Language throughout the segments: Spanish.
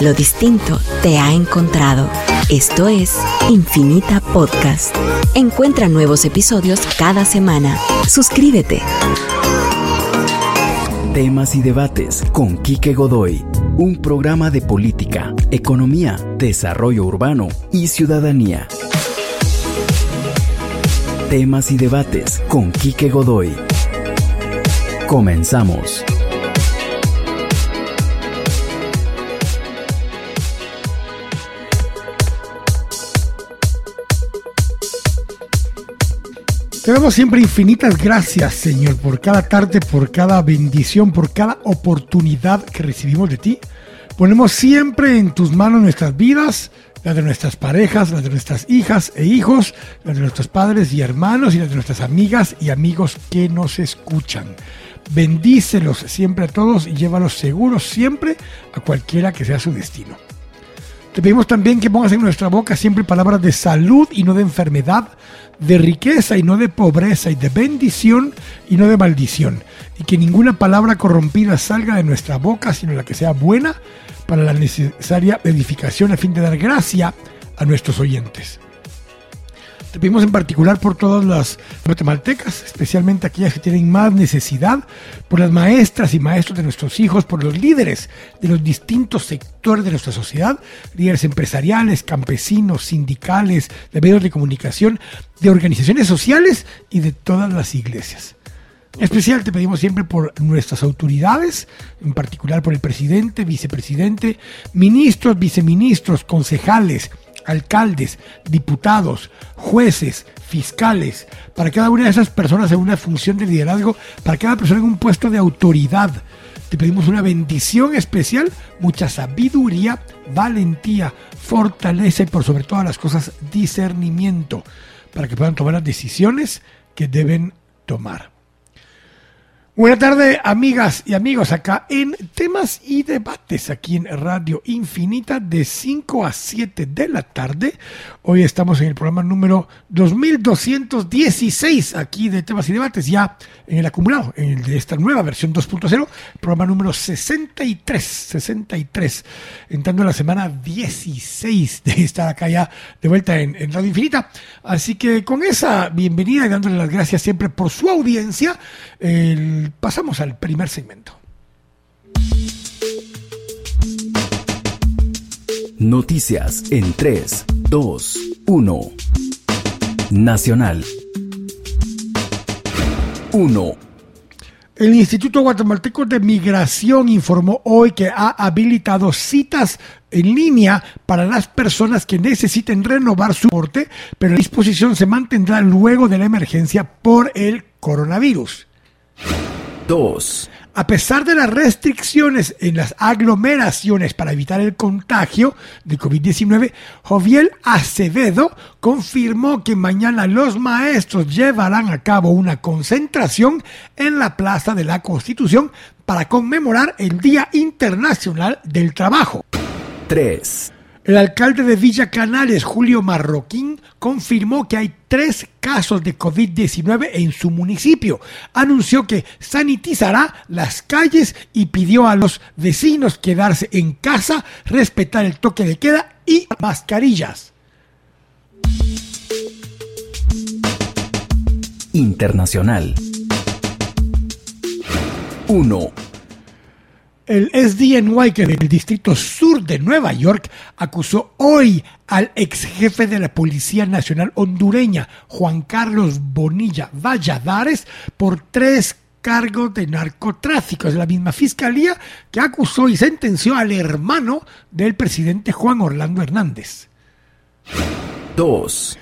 Lo distinto te ha encontrado. Esto es Infinita Podcast. Encuentra nuevos episodios cada semana. Suscríbete. Temas y debates con Quique Godoy. Un programa de política, economía, desarrollo urbano y ciudadanía. Temas y debates con Quique Godoy. Comenzamos. Te damos siempre infinitas gracias, Señor, por cada tarde, por cada bendición, por cada oportunidad que recibimos de ti. Ponemos siempre en tus manos nuestras vidas, las de nuestras parejas, las de nuestras hijas e hijos, las de nuestros padres y hermanos y las de nuestras amigas y amigos que nos escuchan. Bendícelos siempre a todos y llévalos seguros siempre a cualquiera que sea su destino. Te pedimos también que pongas en nuestra boca siempre palabras de salud y no de enfermedad, de riqueza y no de pobreza, y de bendición y no de maldición. Y que ninguna palabra corrompida salga de nuestra boca, sino la que sea buena para la necesaria edificación a fin de dar gracia a nuestros oyentes. Pedimos en particular por todas las guatemaltecas, especialmente aquellas que tienen más necesidad, por las maestras y maestros de nuestros hijos, por los líderes de los distintos sectores de nuestra sociedad, líderes empresariales, campesinos, sindicales, de medios de comunicación, de organizaciones sociales y de todas las iglesias. En especial te pedimos siempre por nuestras autoridades, en particular por el presidente, vicepresidente, ministros, viceministros, concejales, alcaldes, diputados, jueces, fiscales, para cada una de esas personas en una función de liderazgo, para cada persona en un puesto de autoridad. Te pedimos una bendición especial, mucha sabiduría, valentía, fortaleza y por sobre todas las cosas discernimiento, para que puedan tomar las decisiones que deben tomar. Buenas tardes, amigas y amigos, acá en Temas y Debates, aquí en Radio Infinita, de 5 a 7 de la tarde. Hoy estamos en el programa número 2216, aquí de Temas y Debates, ya en el acumulado, en el de esta nueva versión 2.0, programa número 63, 63, entrando en la semana 16 de estar acá ya de vuelta en, en Radio Infinita. Así que con esa bienvenida y dándole las gracias siempre por su audiencia, el pasamos al primer segmento. Noticias en 3, 2, 1. Nacional. 1. El Instituto Guatemalteco de Migración informó hoy que ha habilitado citas en línea para las personas que necesiten renovar su porte, pero la disposición se mantendrá luego de la emergencia por el coronavirus. 2. A pesar de las restricciones en las aglomeraciones para evitar el contagio de COVID-19, Joviel Acevedo confirmó que mañana los maestros llevarán a cabo una concentración en la Plaza de la Constitución para conmemorar el Día Internacional del Trabajo. 3. El alcalde de Villa Canales, Julio Marroquín, confirmó que hay tres casos de COVID-19 en su municipio. Anunció que sanitizará las calles y pidió a los vecinos quedarse en casa, respetar el toque de queda y mascarillas. Internacional. 1. El SDNY, que del Distrito Sur de Nueva York, acusó hoy al ex jefe de la Policía Nacional hondureña, Juan Carlos Bonilla Valladares, por tres cargos de narcotráfico. Es la misma fiscalía que acusó y sentenció al hermano del presidente Juan Orlando Hernández. 2.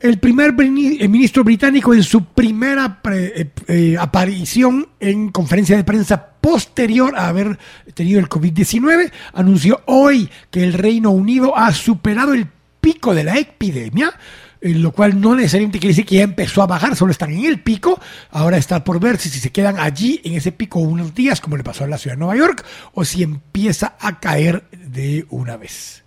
El primer ministro británico en su primera eh, eh, aparición en conferencia de prensa posterior a haber tenido el COVID-19 anunció hoy que el Reino Unido ha superado el pico de la epidemia, eh, lo cual no necesariamente quiere decir que ya empezó a bajar, solo están en el pico. Ahora está por ver si, se quedan allí en ese pico unos días, como le pasó a la ciudad de Nueva York, o si empieza a caer de una vez.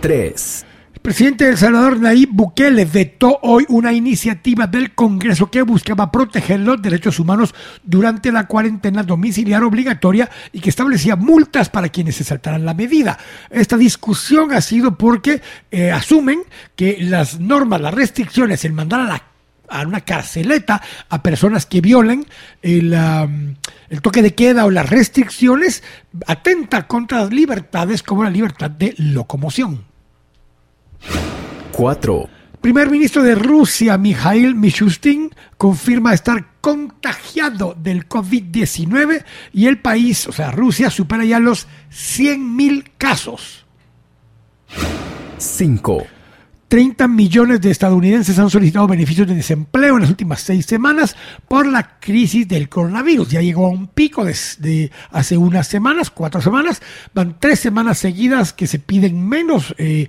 3. Presidente de El Salvador, Nayib Bukele, vetó hoy una iniciativa del Congreso que buscaba proteger los derechos humanos durante la cuarentena domiciliar obligatoria y que establecía multas para quienes se saltaran la medida. Esta discusión ha sido porque eh, asumen que las normas, las restricciones, el mandar a la a una carceleta a personas que violen el, el, toque de queda o las restricciones, atenta contra las libertades como la libertad de locomoción. 4. Primer ministro de Rusia, Mikhail Mishustin, confirma estar contagiado del COVID-19 y el país, o sea, Rusia, supera ya los 100.000 casos. 5. 30 millones de estadounidenses han solicitado beneficios de desempleo en las últimas seis semanas por la crisis del coronavirus. Ya llegó a un pico de, hace unas semanas, cuatro semanas. Van tres semanas seguidas que se piden menos eh,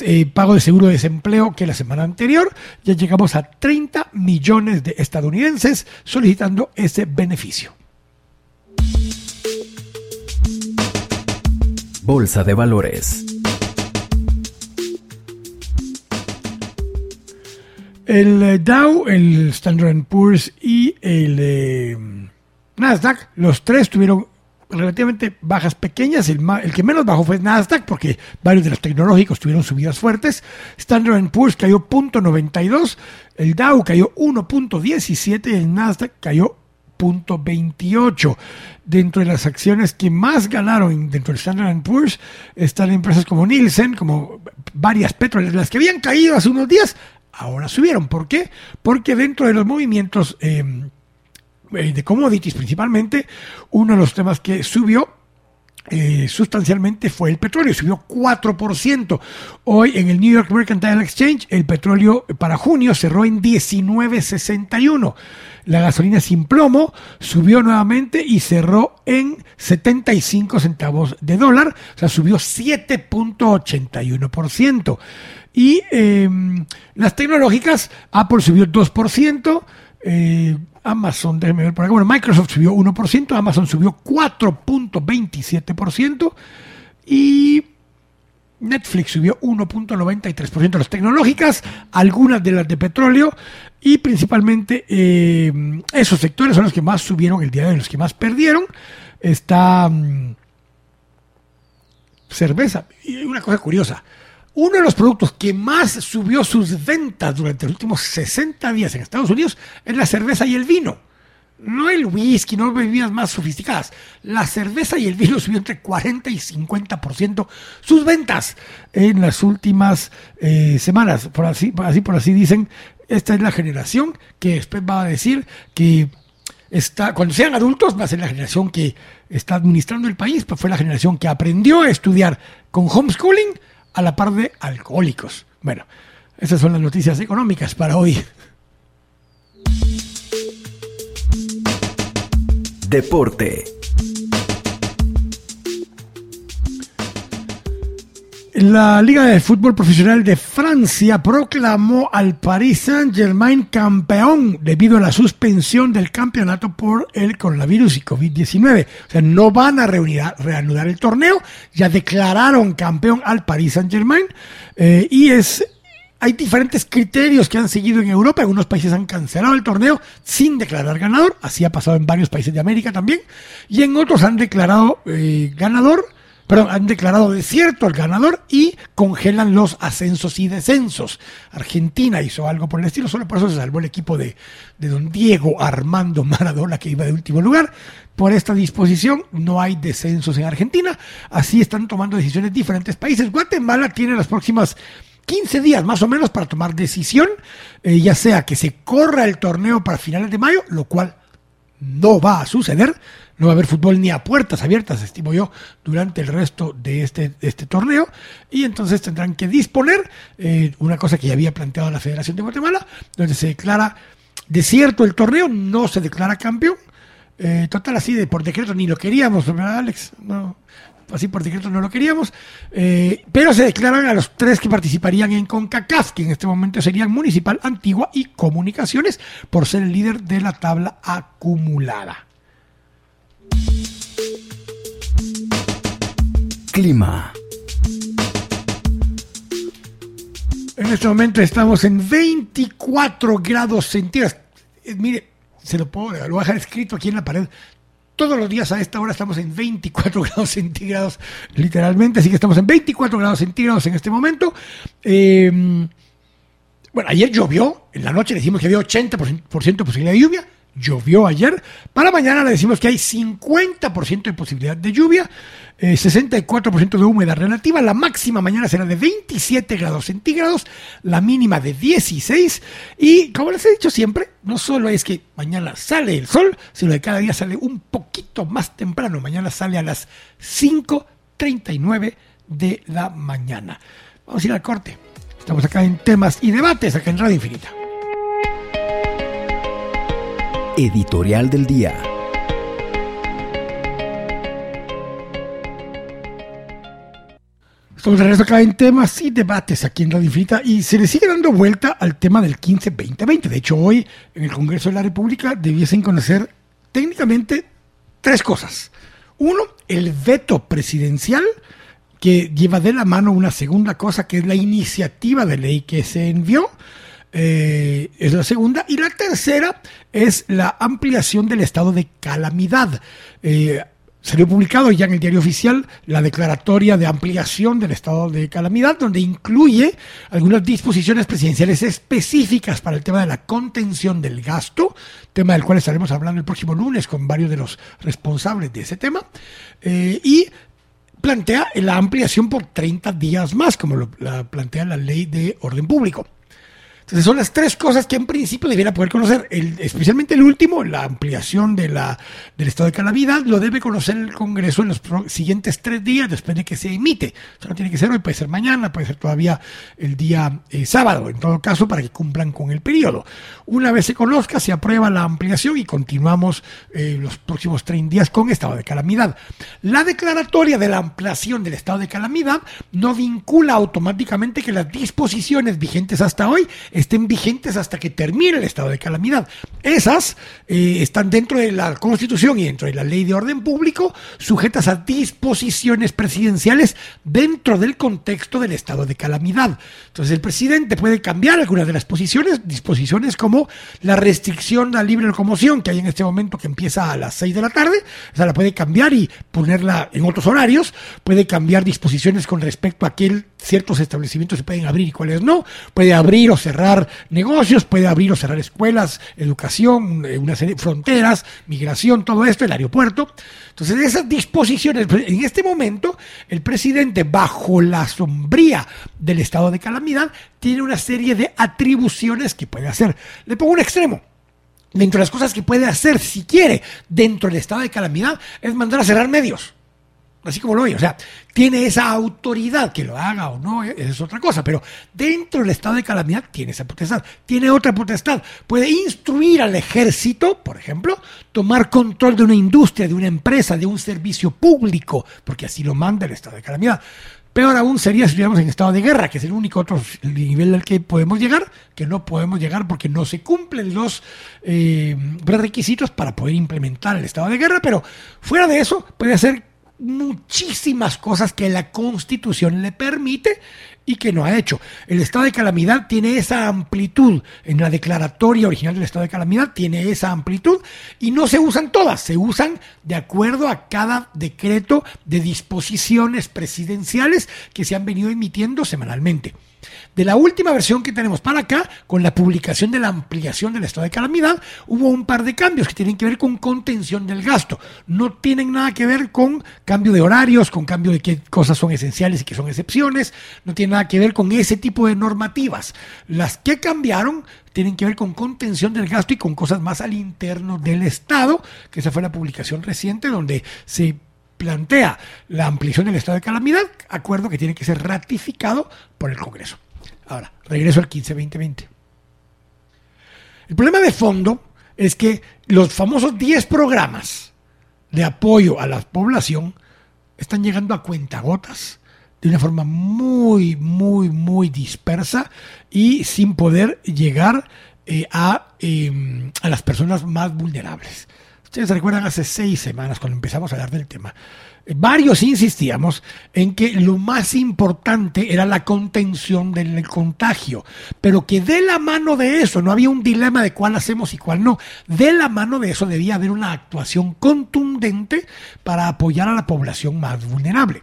eh, pago de seguro de desempleo que la semana anterior. Ya llegamos a 30 millones de estadounidenses solicitando ese beneficio. Bolsa de Valores. El eh, Dow, el Standard Poor's y el eh, Nasdaq, los tres tuvieron relativamente bajas pequeñas. El, que menos bajó fue Nasdaq porque varios de los tecnológicos tuvieron subidas fuertes. Standard Poor's cayó 0.92, el Dow cayó 1.17 y el Nasdaq cayó 0.28. Dentro de las acciones que más ganaron dentro del Standard Poor's están empresas como Nielsen, como varias petroleras, las que habían caído hace unos días, ahora subieron. ¿Por qué? Porque dentro de los movimientos eh, de commodities principalmente, uno de los temas que subió eh, sustancialmente fue el petróleo, subió 4%. Hoy en el New York Mercantile Exchange el petróleo para junio cerró en 19.61. La gasolina sin plomo subió nuevamente y cerró en 75 centavos de dólar, o sea, subió 7.81%. Y em, las tecnológicas, Apple subió 2%, eh, Amazon, déjenme ver por acá, bueno, Microsoft subió 1%, Amazon subió 4.27% y Netflix subió 1.93%. Las tecnológicas, algunas de las de petróleo y principalmente em, esos sectores son los que más subieron el día de hoy, los que más perdieron. Está mm, cerveza. Y una cosa curiosa, uno de los productos que más subió sus ventas durante los últimos 60 días en Estados Unidos es la cerveza y el vino. No el whisky, no bebidas más sofisticadas. La cerveza y el vino subió entre 40 y 50% sus ventas en las últimas eh, semanas. Por así, por así dicen, esta es la generación que después va a decir que está, cuando sean adultos, va a ser la generación que está administrando el país, pues fue la generación que aprendió a estudiar con homeschooling a la par de alcohólicos. Bueno, esas son las noticias económicas para hoy. Deporte. La Liga de Fútbol Profesional de Francia proclamó al Paris Saint-Germain campeón debido a la suspensión del campeonato por el coronavirus y COVID-19. O sea, no van a reanudar el torneo, ya declararon campeón al Paris Saint-Germain eh, y es hay diferentes criterios que han seguido en Europa. Algunos países han cancelado el torneo sin declarar ganador. Así ha pasado en varios países de América también. Y en otros han declarado eh, ganador pero han declarado desierto al ganador y congelan los ascensos y descensos. Argentina hizo algo por el estilo, solo por eso se salvó el equipo de, de don Diego Armando Maradona, que iba de último lugar. Por esta disposición no hay descensos en Argentina, así están tomando decisiones diferentes países. Guatemala tiene las próximas 15 días más o menos para tomar decisión, eh, ya sea que se corra el torneo para finales de mayo, lo cual no va a suceder, no va a haber fútbol ni a puertas abiertas, estimo yo, durante el resto de este, este torneo. Y entonces tendrán que disponer eh, una cosa que ya había planteado la Federación de Guatemala, donde se declara desierto el torneo, no se declara campeón. Eh, total, así de por decreto ni lo queríamos, ¿verdad, Alex? No, así por decreto no lo queríamos, eh, pero se declaran a los tres que participarían en CONCACAF, que en este momento serían Municipal, Antigua y Comunicaciones, por ser el líder de la tabla acumulada. Clima. En este momento estamos en 24 grados centígrados. Eh, mire, se lo puedo, lo voy a dejar escrito aquí en la pared. Todos los días a esta hora estamos en 24 grados centígrados, literalmente, así que estamos en 24 grados centígrados en este momento. Eh, bueno, ayer llovió, en la noche decimos que había 80% de posibilidad de lluvia, llovió ayer. Para mañana le decimos que hay 50% de posibilidad de lluvia, 64% eh, de humedad relativa. La máxima mañana será de 27 grados centígrados, la mínima de 16. Y como les he dicho siempre, no solo es que mañana sale el sol, sino que cada día sale un poquito más temprano. Mañana sale a las 5.39 de la mañana. Vamos a ir al corte. Estamos acá en temas y debates, acá en Radio Infinita. Editorial del Día. Estamos de regreso acá en temas y debates aquí en Radio Infinita y se le sigue dando vuelta al tema del 15-2020. De hecho, hoy en el Congreso de la República debiesen conocer técnicamente tres cosas. Uno, el veto presidencial que lleva de la mano una segunda cosa que es la iniciativa de ley que se envió eh, es la segunda. Y la tercera es la ampliación del estado de calamidad. Eh, salió publicado ya en el diario oficial la declaratoria de ampliación del estado de calamidad, donde incluye algunas disposiciones presidenciales específicas para el tema de la contención del gasto, tema del cual estaremos hablando el próximo lunes con varios de los responsables de ese tema, eh, y plantea la ampliación por 30 días más, como lo plantea la ley de orden público. Entonces son las tres cosas que en principio debiera poder conocer, especialmente el último, la ampliación de la, del estado de calamidad, lo debe conocer el Congreso en los siguientes tres días después de que se emite. O sea, no tiene que ser hoy, puede ser mañana, puede ser todavía el día eh, sábado, en todo caso, para que cumplan con el periodo. Una vez se conozca, se aprueba la ampliación y continuamos eh, los próximos 30 días con estado de calamidad. La declaratoria de la ampliación del estado de calamidad no vincula automáticamente que las disposiciones vigentes hasta hoy estén vigentes hasta que termine el estado de calamidad. Esas eh, están dentro de la Constitución y dentro de la Ley de Orden Público, sujetas a disposiciones presidenciales dentro del contexto del estado de calamidad. Entonces el presidente puede cambiar algunas de las posiciones, disposiciones como la restricción a libre locomoción que hay en este momento que empieza a las 6 de la tarde, o sea, la puede cambiar y ponerla en otros horarios, puede cambiar disposiciones con respecto a que ciertos establecimientos se pueden abrir y cuáles no, puede abrir o cerrar negocios, puede abrir o cerrar escuelas, educación, eh, una serie fronteras, migración, todo esto, el aeropuerto. Entonces, esas disposiciones, en este momento, el presidente, bajo la sombría del estado de calamidad, tiene una serie de atribuciones que puede hacer. Le pongo un extremo. Dentro de las cosas que puede hacer, si quiere, dentro del estado de calamidad, es mandar a cerrar medios así como lo oye. O sea, tiene esa autoridad que lo haga o no, es otra cosa, pero dentro del estado de calamidad tiene esa potestad. Tiene otra potestad. Puede instruir al ejército, por ejemplo, tomar control de una industria, de una empresa, de un servicio público, porque así lo manda el estado de calamidad. Peor aún sería si estuviéramos en estado de guerra, que es el único otro nivel al que podemos llegar, que no podemos llegar porque no se cumplen los eh, requisitos para poder implementar el estado de guerra, pero fuera de eso puede ser muchísimas cosas que la Constitución le permite y que no ha hecho. El estado de calamidad tiene esa amplitud. En la declaratoria original del estado de calamidad tiene esa amplitud y no se usan todas, se usan de acuerdo a cada decreto de disposiciones presidenciales que se han venido emitiendo semanalmente. De la última versión que tenemos para acá, con la publicación de la ampliación del estado de calamidad, hubo un par de cambios que tienen que ver con contención del gasto. No tienen nada que ver con cambio de horarios, con cambio de qué cosas son esenciales y qué son excepciones. No tiene nada que ver con ese tipo de normativas. Las que cambiaron tienen que ver con contención del gasto y con cosas más al interno del Estado, que esa fue la publicación reciente donde se plantea la ampliación del estado de calamidad, acuerdo que tiene que ser ratificado por el Congreso. Ahora, regreso al 15-2020. El problema de fondo es que los famosos 10 programas de apoyo a la población están llegando a cuentagotas de una forma muy, muy, muy dispersa y sin poder llegar eh, a, em, a las personas más vulnerables. Ustedes recuerdan hace seis semanas cuando empezamos a hablar del tema. Varios insistíamos en que lo más importante era la contención del contagio, pero que de la mano de eso, no había un dilema de cuál hacemos y cuál no, de la mano de eso debía haber una actuación contundente para apoyar a la población más vulnerable.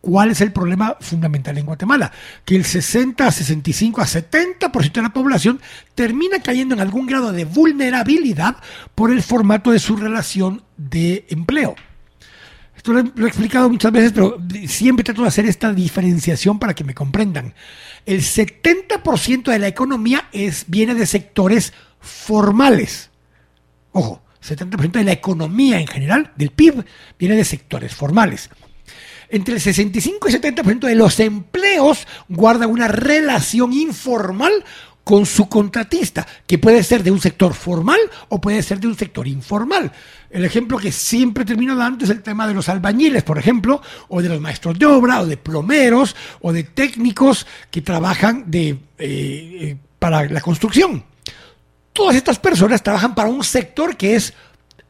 ¿Cuál es el problema fundamental en Guatemala? Que el 60, a 65, a 70% de la población termina cayendo en algún grado de vulnerabilidad por el formato de su relación de empleo. Esto lo he, explicado muchas veces, pero siempre trato de hacer esta diferenciación para que me comprendan. El 70% de la economía es, viene de sectores formales. Ojo, 70% de la economía en general, del PIB, viene de sectores formales entre el 65 y 70% de los empleos guarda una relación informal con su contratista, que puede ser de un sector formal o puede ser de un sector informal. El ejemplo que siempre termino dando es el tema de los albañiles, por ejemplo, o de los maestros de obra, o de plomeros, o de técnicos que trabajan de, eh, eh, para la construcción. Todas estas personas trabajan para un sector que es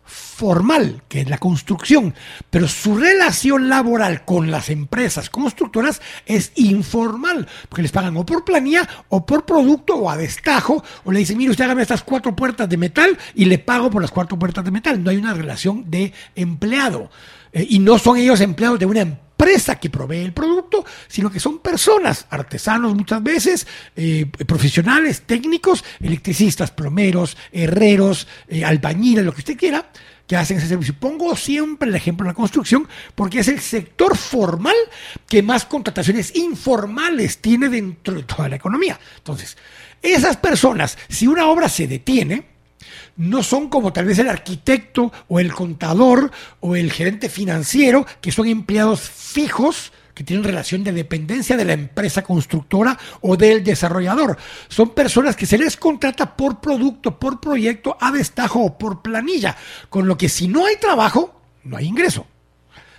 formal, que es la construcción, pero su relación laboral con las empresas constructoras es informal, porque les pagan o por planilla o por producto o a destajo, o le dicen, mire, usted hágame estas cuatro puertas de metal y le pago por las cuatro puertas de metal. No hay una relación de empleado. Eh, y no son ellos empleados de una empresa que provee el producto, sino que son personas, artesanos muchas veces, eh, profesionales, técnicos, electricistas, plomeros, herreros, eh, albañiles, lo que usted quiera, que hacen ese servicio. Pongo siempre el ejemplo de la construcción porque es el sector formal que más contrataciones informales tiene dentro de toda la economía. Entonces, esas personas, si una obra se detiene, no son como tal vez el arquitecto o el contador o el gerente financiero, que son empleados fijos que tienen relación de dependencia de la empresa constructora o del desarrollador. Son personas que se les contrata por producto, por proyecto, a destajo o por planilla, con lo que si no hay trabajo, no hay ingreso.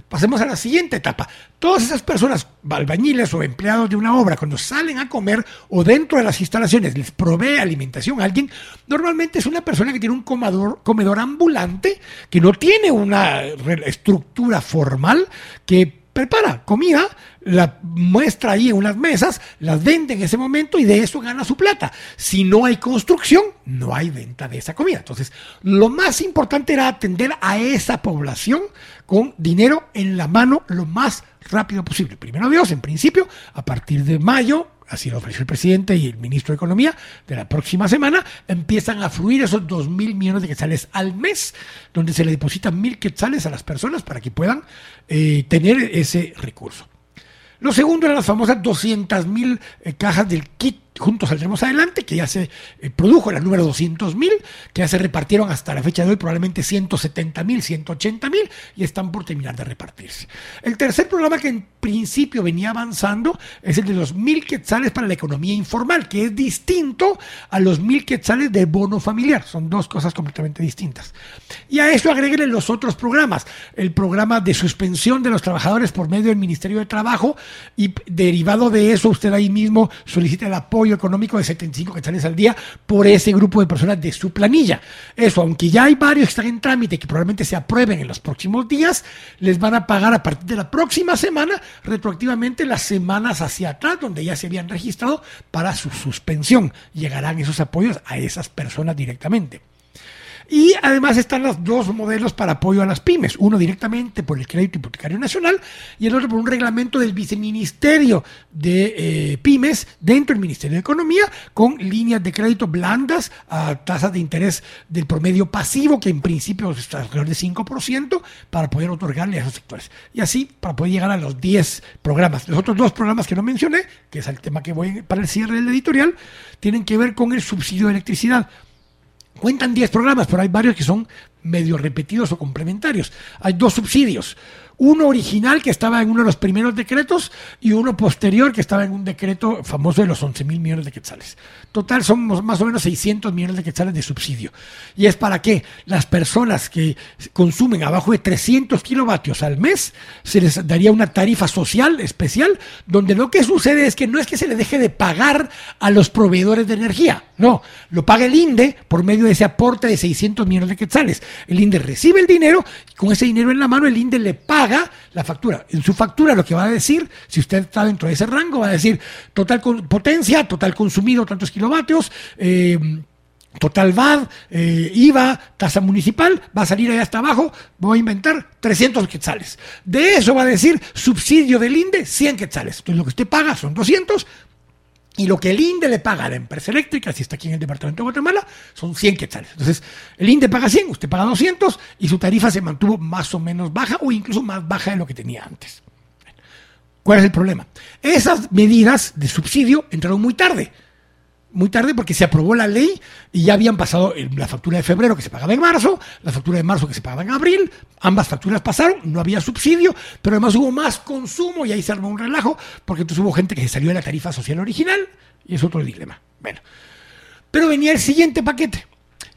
Pasemos a la siguiente etapa. Todas esas personas, albañiles o empleados de una obra, cuando salen a comer o dentro de las instalaciones les provee alimentación a alguien, normalmente es una persona que tiene un comedor, comedor ambulante, que no tiene una estructura formal, que prepara comida, la muestra ahí en unas mesas, las vende en ese momento y de eso gana su plata. Si no hay construcción, no hay venta de esa comida. Entonces, lo más importante era atender a esa población con dinero en la mano lo más rápido posible. Primero Dios, en principio, a partir de mayo, así lo ofreció el presidente y el ministro de Economía, de la próxima semana, empiezan a fluir esos dos mil millones de quetzales al mes, donde se le depositan mil quetzales a las personas para que puedan eh, tener ese recurso. Lo segundo eran las famosas 200 mil eh, cajas del kit Juntos Saldremos Adelante, que ya se eh, produjo la número 200 mil, que ya se repartieron hasta la fecha de hoy probablemente 170 mil, 180 mil y están por terminar de repartirse. El tercer programa que en principio venía avanzando es el de los mil quetzales para la economía informal, que es distinto a los mil quetzales de bono familiar. Son dos cosas completamente distintas. Y a eso agréguenle los otros programas. El programa de suspensión de los trabajadores por medio del Ministerio de Trabajo y derivado de eso usted ahí mismo solicita el apoyo económico de 75 quetzales al día por ese grupo de personas de su planilla. Eso, aunque ya hay varios que están en trámite que probablemente se aprueben en los próximos días, les van a pagar a partir de la próxima semana, retroactivamente las semanas hacia atrás, donde ya se habían registrado para su suspensión. Llegarán esos apoyos a esas personas directamente. Y además están los dos modelos para apoyo a las pymes, uno directamente por el Crédito Hipotecario Nacional y el otro por un reglamento del Viceministerio de eh, Pymes dentro del Ministerio de Economía con líneas de crédito blandas a tasas de interés del promedio pasivo que en principio está alrededor de 5% para poder otorgarle a esos sectores. Y así para poder llegar a los 10 programas. Los otros dos programas que no mencioné, que es el tema que voy para el cierre del editorial, tienen que ver con el subsidio de electricidad. Cuentan 10 programas, pero hay varios que son medio repetidos o complementarios. Hay dos subsidios uno original que estaba en uno de los primeros decretos y uno posterior que estaba en un decreto famoso de los 11 mil millones de quetzales. Total son más o menos 600 millones de quetzales de subsidio. ¿Y es para que Las personas que consumen abajo de 300 kilovatios al mes se les daría una tarifa social especial donde lo que sucede es que no es que se le deje de pagar a los proveedores de energía, no, lo paga el INDE por medio de ese aporte de 600 millones de quetzales. el INDE recibe el dinero y con ese dinero en la mano el INDE le paga la factura. En su factura lo que va a decir, si usted está dentro de ese rango, va a decir total potencia, total consumido, tantos kilovatios, eh, Total VAD, eh, IVA, tasa municipal, va a salir ahí hasta abajo, voy a inventar 300 quetzales. De eso va a decir subsidio del INDE, 100 quetzales. Entonces lo que usted paga son 200 y lo que el INDE le paga a la empresa eléctrica, si está aquí en el departamento de Guatemala, son 100 quetzales. Entonces el INDE paga 100, usted paga 200 y su tarifa se mantuvo más o menos baja o incluso más baja de lo que tenía antes. ¿Cuál es el problema? Esas medidas de subsidio entraron muy tarde muy tarde porque se aprobó la ley y ya habían pasado la factura de febrero que se pagaba en marzo, la factura de marzo que se pagaba en abril, ambas facturas pasaron, no había subsidio, pero además hubo más consumo y ahí se armó un relajo porque entonces hubo gente que se salió de la tarifa social original y es otro dilema. Bueno, pero venía el siguiente paquete.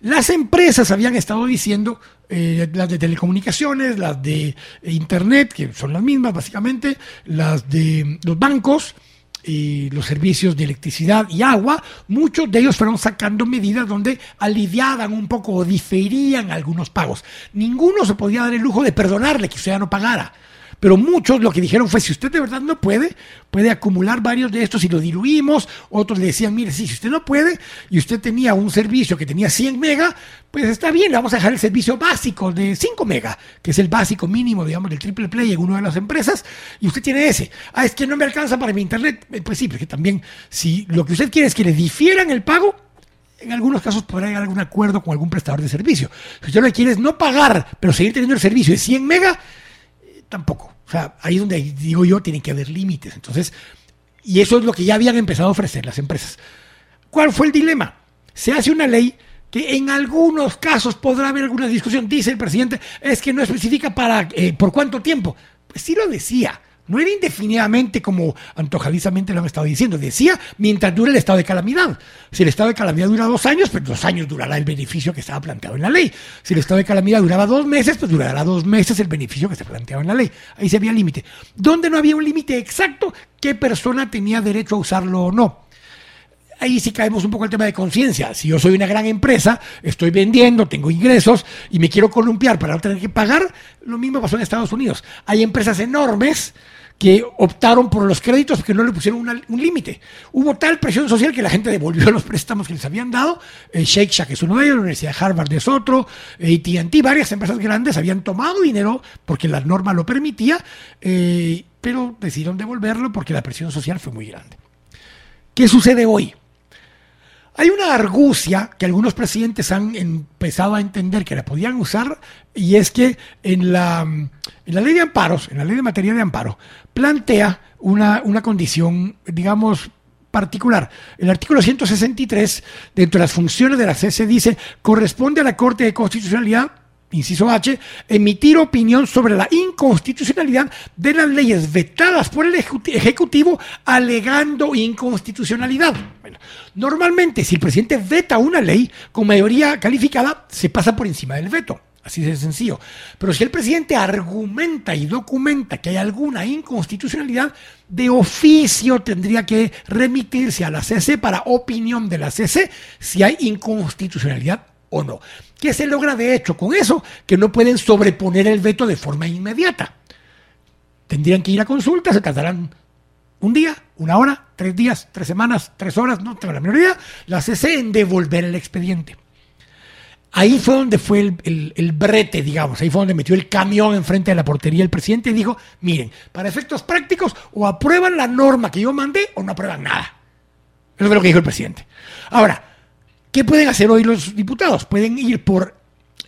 Las empresas habían estado diciendo, eh, las de telecomunicaciones, las de Internet, que son las mismas básicamente, las de los bancos, y los servicios de electricidad y agua, muchos de ellos fueron sacando medidas donde aliviaban un poco o diferían algunos pagos. Ninguno se podía dar el lujo de perdonarle que usted ya no pagara. Pero muchos lo que dijeron fue, si usted de verdad no puede, puede acumular varios de estos y lo diluimos. Otros le decían, mire, si usted no puede y usted tenía un servicio que tenía 100 mega, pues está bien, le vamos a dejar el servicio básico de 5 mega, que es el básico mínimo, digamos, del triple play en una de las empresas, y usted tiene ese. Ah, es que no me alcanza para mi internet. Eh, pues sí, porque también, si lo que usted quiere es que le difieran el pago, en algunos casos podrá llegar a algún acuerdo con algún prestador de servicio. Si usted lo que quiere es no pagar, pero seguir teniendo el servicio de 100 mega, eh, tampoco. Sea, ahí es donde digo yo, tiene que haber límites. Entonces, y eso es lo que ya habían empezado a ofrecer las empresas. ¿Cuál fue el dilema? Se hace una ley que en algunos casos podrá haber alguna discusión. Dice el presidente, es que no especifica para eh, por cuánto tiempo. Pues sí lo decía. No era indefinidamente como antojadizamente lo han estado diciendo. Decía mientras dure el estado de calamidad. Si el estado de calamidad dura dos años, pues dos años durará el beneficio que estaba planteado en la ley. Si el estado de calamidad duraba dos meses, pues durará dos meses el beneficio que se planteaba en la ley. Ahí se había límite. Donde no había un límite exacto, qué persona tenía derecho a usarlo o no ahí sí caemos un poco el tema de conciencia. Si yo soy una gran empresa, estoy vendiendo, tengo ingresos y me quiero columpiar para no tener que pagar, lo mismo pasó en Estados Unidos. Hay empresas enormes que optaron por los créditos porque no le pusieron un límite. Hubo tal presión social que la gente devolvió los préstamos que les habían dado. Eh, Shake Shack es uno de ellos, la Universidad de Harvard es otro, AT&T, varias empresas grandes habían tomado dinero porque la norma lo permitía, eh, pero decidieron devolverlo porque la presión social fue muy grande. ¿Qué sucede hoy? Hay una argucia que algunos presidentes han empezado a entender que la podían usar y es que en la, en la ley de amparos, en la ley de materia de amparo, plantea una, una condición, digamos, particular. El artículo 163, dentro de las funciones de la CC, dice, corresponde a la Corte de Constitucionalidad inciso H, emitir opinión sobre la inconstitucionalidad de las leyes vetadas por el Ejecutivo alegando inconstitucionalidad. normalmente, si el presidente veta una ley con mayoría calificada, se pasa por encima del veto. Así de sencillo. Pero si el presidente argumenta y documenta que hay alguna inconstitucionalidad, de oficio tendría que remitirse a la CC para opinión de la CC si hay inconstitucionalidad o no. ¿Qué se logra de hecho con eso? Que no pueden sobreponer el veto de forma inmediata. Tendrían que ir a consulta, se tardarán un día, una hora, tres días, tres semanas, tres horas, no tengo la menor idea, la CC en devolver el expediente. Ahí fue donde fue el, el, brete, digamos, ahí fue donde metió el camión enfrente de la portería el presidente y dijo, miren, para efectos prácticos o aprueban la norma que yo mandé o no aprueban nada. Eso fue lo que dijo el presidente. Ahora, ¿Qué pueden hacer hoy los diputados? Pueden ir por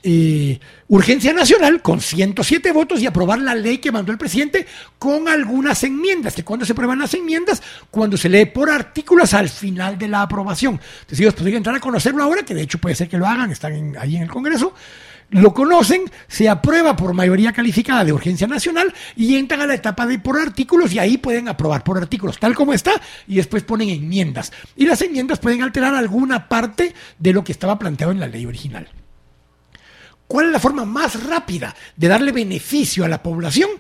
eh, urgencia nacional con 107 votos y aprobar la ley que mandó el presidente con algunas enmiendas. Que cuando se aprueban las enmiendas, cuando se lee por artículos al final de la aprobación. Entonces ellos podrían entrar a conocerlo ahora, que de hecho puede ser que lo hagan, están ahí en el Congreso lo conocen, se aprueba por mayoría calificada de urgencia nacional y entran a la etapa de por artículos y ahí pueden aprobar por artículos tal como está y después ponen enmiendas. Y las enmiendas pueden alterar alguna parte de lo que estaba planteado en la ley original. ¿Cuál es la forma más rápida de darle beneficio a la población?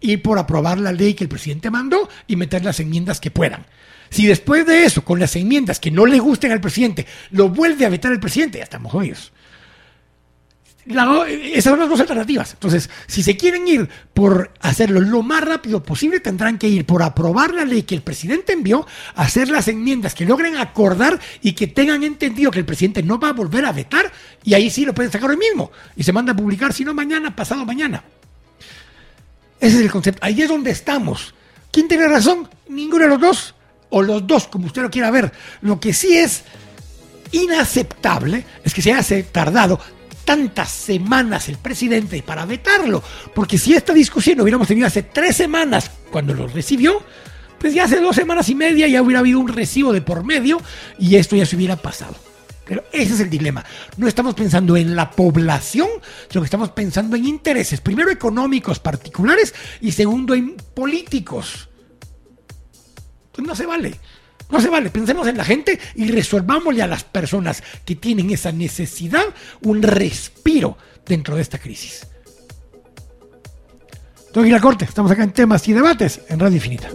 Ir por aprobar la ley que el presidente mandó y meter las enmiendas que puedan. Si después de eso, con las enmiendas que no le gusten al presidente, lo vuelve a vetar el presidente, ya estamos jodidos esas son las dos alternativas. Entonces, si se quieren ir por hacerlo lo más rápido posible, tendrán que ir por aprobar la ley que el presidente envió, hacer las enmiendas que logren acordar y que tengan entendido que el presidente no va a volver a vetar, y ahí sí lo pueden sacar hoy mismo. Y se manda a publicar, si no mañana, pasado mañana. Ese es el concepto. Ahí es donde estamos. ¿Quién tiene razón? Ninguno de los dos. O los dos, como usted lo quiera ver. Lo que sí es inaceptable es que se haya tardado tantas semanas el presidente para vetarlo, porque si esta discusión lo hubiéramos tenido hace tres semanas cuando lo recibió, pues ya hace dos semanas y media ya hubiera habido un recibo de por medio y esto ya se hubiera pasado. Pero ese es el dilema. No estamos pensando en la población, sino que estamos pensando en intereses, primero económicos particulares y segundo en políticos. Pues no se vale. No se vale, pensemos en la gente y resolvámosle a las personas que tienen esa necesidad un respiro dentro de esta crisis. Tengo la corte, estamos acá en temas y debates en Radio Infinita.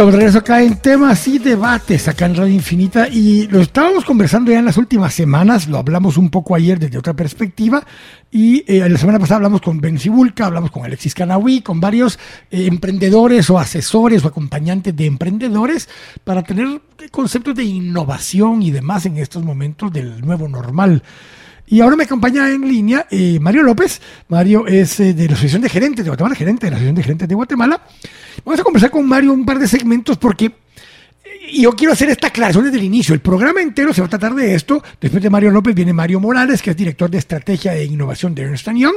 Estamos de regreso acá en temas y debates acá en Radio Infinita y lo estábamos conversando ya en las últimas semanas, lo hablamos un poco ayer desde otra perspectiva y eh, la semana pasada hablamos con Ben Sibulka, hablamos con Alexis Canawi, con varios eh, emprendedores o asesores o acompañantes de emprendedores para tener conceptos de innovación y demás en estos momentos del nuevo normal. Y ahora me acompaña en línea eh, Mario López. Mario es eh, de la Asociación de Gerentes de Guatemala, gerente de la Asociación de Gerentes de Guatemala. Vamos a conversar con Mario un par de segmentos porque eh, yo quiero hacer esta aclaración desde el inicio. El programa entero se va a tratar de esto. Después de Mario López viene Mario Morales, que es director de estrategia e innovación de Ernst Young.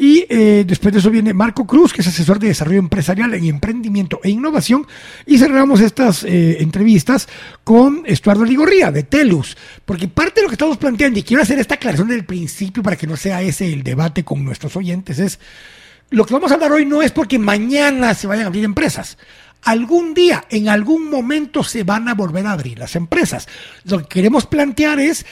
Y eh, después de eso viene Marco Cruz, que es asesor de desarrollo empresarial en emprendimiento e innovación. Y cerramos estas eh, entrevistas con Estuardo Ligorría, de Telus. Porque parte de lo que estamos planteando, y quiero hacer esta aclaración del principio para que no sea ese el debate con nuestros oyentes, es lo que vamos a hablar hoy no es porque mañana se vayan a abrir empresas. Algún día, en algún momento se van a volver a abrir las empresas. Lo que queremos plantear es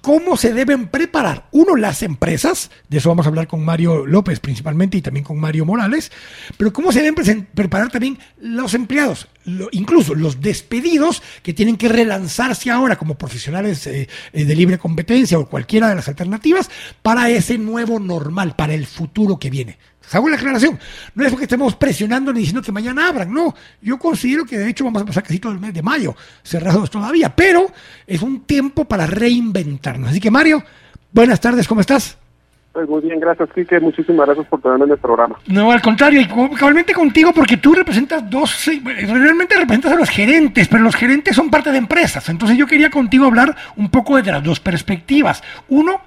cómo se deben preparar, uno, las empresas, de eso vamos a hablar con Mario López principalmente y también con Mario Morales, pero cómo se deben preparar también los empleados, incluso los despedidos que tienen que relanzarse ahora como profesionales eh, eh, de libre competencia o cualquiera de las alternativas para ese nuevo normal, para el futuro que viene hago la aclaración. No es porque estemos presionando ni diciendo que mañana abran, no. Yo considero que de hecho vamos a pasar casi todo el mes de mayo cerrados todavía, pero es un tiempo para reinventarnos. Así que Mario, buenas tardes, ¿cómo estás? Pues muy bien, gracias, Kike. Muchísimas gracias por tenerme en el programa. No, al contrario, y cabalmente contigo, porque tú representas dos, realmente representas a los gerentes, pero los gerentes son parte de empresas. Entonces yo quería contigo hablar un poco de las dos perspectivas. Uno,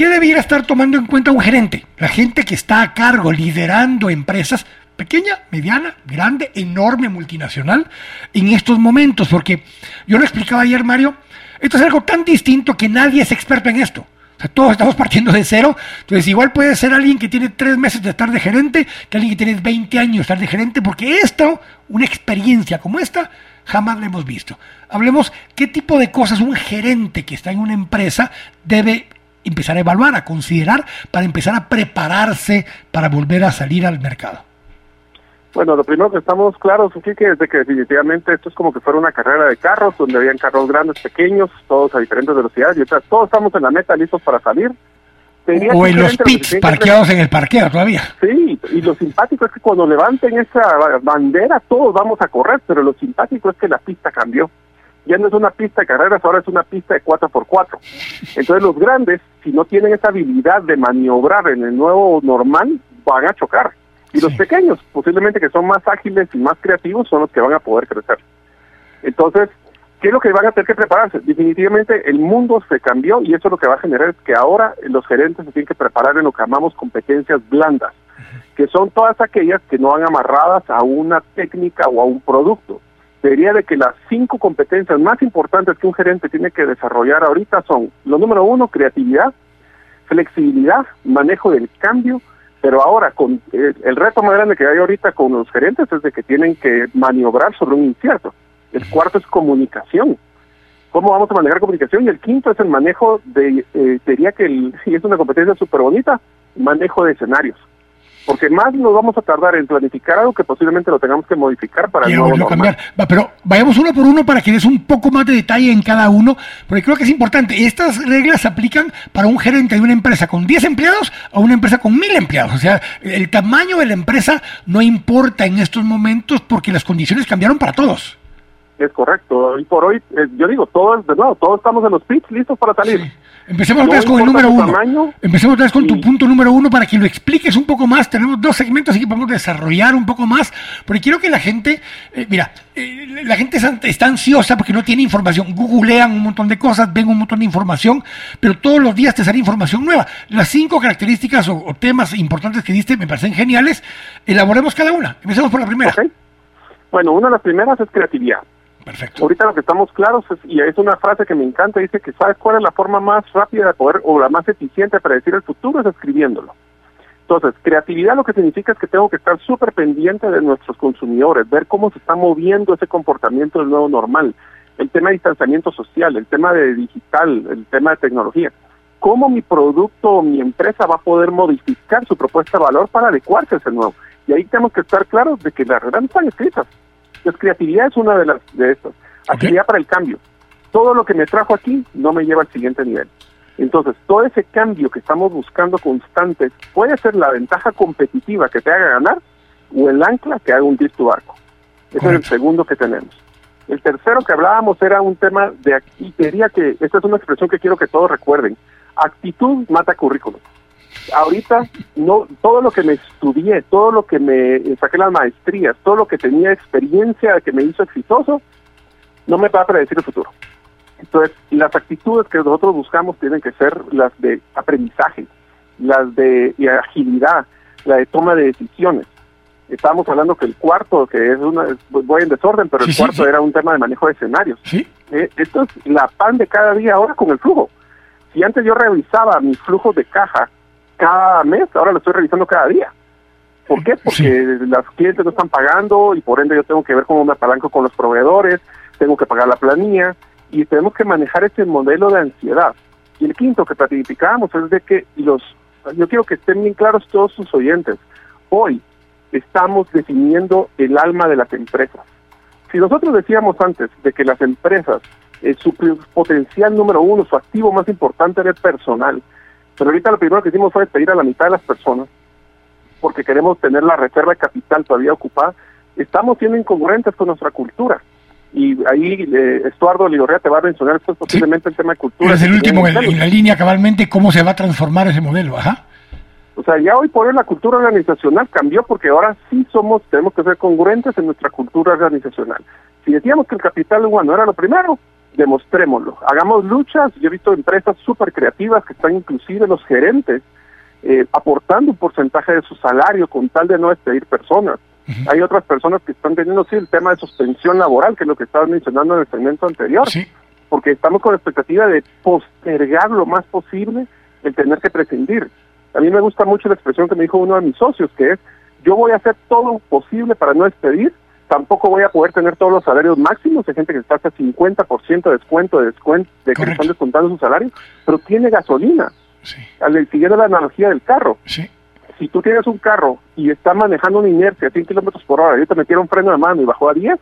¿Qué debiera estar tomando en cuenta un gerente? La gente que está a cargo, liderando empresas, pequeña, mediana, grande, enorme, multinacional, en estos momentos, porque yo lo explicaba ayer, Mario, esto es algo tan distinto que nadie es experto en esto. O sea, todos estamos partiendo de cero. Entonces, igual puede ser alguien que tiene tres meses de estar de gerente que alguien que tiene 20 años de estar de gerente, porque esto, una experiencia como esta, jamás la hemos visto. Hablemos qué tipo de cosas un gerente que está en una empresa debe empezar a evaluar, a considerar, para empezar a prepararse para volver a salir al mercado? Bueno, lo primero que estamos claros aquí que es de que definitivamente esto es como que fuera una carrera de carros, donde habían carros grandes, pequeños, todos a diferentes velocidades, y todos estamos en la meta listos para salir. o en los pits, parqueados en el parqueo todavía. Sí, y lo simpático es que cuando levanten esa bandera todos vamos a correr, pero lo simpático es que la pista cambió ya no es una pista de carreras, ahora es una pista de 4x4. Entonces los grandes, si no tienen esa habilidad de maniobrar en el nuevo normal, van a chocar. Y los pequeños, posiblemente que son más ágiles y más creativos, son los que van a poder crecer. Entonces, ¿qué es lo que van a tener que prepararse? Definitivamente el mundo se cambió y eso lo que va a generar es que ahora los gerentes se tienen que preparar en lo que llamamos competencias blandas, que son todas aquellas que no van amarradas a una técnica o a un producto diría de que las cinco competencias más importantes que un gerente tiene que desarrollar ahorita son, lo número uno, creatividad, flexibilidad, manejo del cambio, pero ahora con eh, el reto más grande que hay ahorita con los gerentes es de que tienen que maniobrar sobre un incierto. El cuarto es comunicación. ¿Cómo vamos a manejar comunicación? Y el quinto es el manejo de, eh, diría que el, y es una competencia súper bonita, manejo de escenarios. Porque más nos vamos a tardar en planificar algo que posiblemente lo tengamos que modificar para nuevo cambiar. pero vayamos uno por uno para que des un poco más de detalle en cada uno, porque creo que es importante. Estas reglas se aplican para un gerente de una empresa con 10 empleados o una empresa con 1000 empleados. O sea, el tamaño de la empresa no importa en estos momentos porque las condiciones cambiaron para todos. Es correcto. Hoy por hoy, eh, yo digo, todos, de nuevo, todos estamos en los pits listos para salir. Empecemos otra vez con el número uno. Empecemos otra vez con tu punto número uno para que lo expliques un poco más. Tenemos dos segmentos así que podemos desarrollar un poco más, porque quiero que la gente, eh, mira, eh, la gente está ansiosa porque no tiene información. Googlean un montón de cosas, ven un montón de información, pero todos los días te sale información nueva. Las cinco características o, temas importantes que diste me parecen geniales. Elaboremos cada una. Empecemos por la primera. Bueno, una de las primeras es creatividad. Ahorita lo que estamos claros, es, y es una frase que me encanta, dice que sabes cuál es la forma más rápida de poder, o la más eficiente para decir el futuro, es escribiéndolo. Entonces, creatividad lo que significa es que tengo que estar súper pendiente de nuestros consumidores, ver cómo se está moviendo ese comportamiento del nuevo normal, el tema de distanciamiento social, el tema de digital, el tema de tecnología. ¿Cómo mi producto o mi empresa va a poder modificar su propuesta de valor para adecuarse a ese nuevo? Y ahí tenemos que estar claros de que las reglas están escritas. Entonces, creatividad es una de las de estas. Actividad para el cambio. Todo lo que me trajo aquí no me lleva al siguiente nivel. Entonces, todo ese cambio que estamos buscando constante puede ser la ventaja competitiva que te haga ganar o el ancla que haga hundir tu barco. Ese es el segundo que tenemos. El tercero que hablábamos era un tema de, y quería que, esta es una expresión que quiero que todos recuerden, actitud mata currículum ahorita no todo lo que me estudié, todo lo que me saqué las maestrías, todo lo que tenía experiencia que me hizo exitoso, no me va a predecir el futuro. Entonces, las actitudes que nosotros buscamos tienen que ser las de aprendizaje, las de agilidad, la de toma de decisiones. Estábamos hablando que el cuarto, que es una, voy en desorden, pero el cuarto era un tema de manejo de escenarios. Eh, esto es la pan de cada día ahora con el flujo. Si antes yo revisaba mis flujos de caja cada mes, ahora lo estoy revisando cada día. ¿Por qué? Porque los clientes no están pagando y por ende yo tengo que ver cómo me apalanco con los proveedores, tengo que pagar la planilla y tenemos que manejar ese modelo de ansiedad. Y el quinto que platificábamos es de que los, yo quiero que estén bien claros todos sus oyentes, hoy estamos definiendo el alma de las empresas. Si nosotros decíamos antes de que las empresas, eh, su potencial número uno, su activo más importante era el personal, pero ahorita lo primero que hicimos fue despedir a la mitad de las personas, porque queremos tener la reserva de capital todavía ocupada. Estamos siendo incongruentes con nuestra cultura. Y ahí eh, Estuardo Ligorrea te va a mencionar esto posiblemente el tema de cultura. Es el último en, la línea cabalmente cómo se va a transformar ese modelo, ajá. O sea, ya hoy por hoy la cultura organizacional cambió porque ahora sí somos, tenemos que ser congruentes en nuestra cultura organizacional. Si decíamos que el capital humano era lo primero, demostrémoslo. Hagamos luchas. Yo he visto empresas súper creativas que están inclusive los gerentes eh, aportando un porcentaje de su salario con tal de no despedir personas. Hay otras personas que están teniendo, sí, el tema de suspensión laboral, que es lo que estabas mencionando en el segmento anterior. Porque estamos con la expectativa de postergar lo más posible el tener que prescindir. A mí me gusta mucho la expresión que me dijo uno de mis socios, que es, yo voy a hacer todo lo posible para no despedir, tampoco voy a poder tener todos los salarios máximos. Hay gente que está hasta 50% de descuento de descuento de que están descontando su salario, pero tiene gasolina. Sí. Al, siguiendo la analogía del carro. Sí. Si tú tienes un carro y está manejando una inercia a 100 kilómetros por hora y te metieron freno de mano y bajó a 10,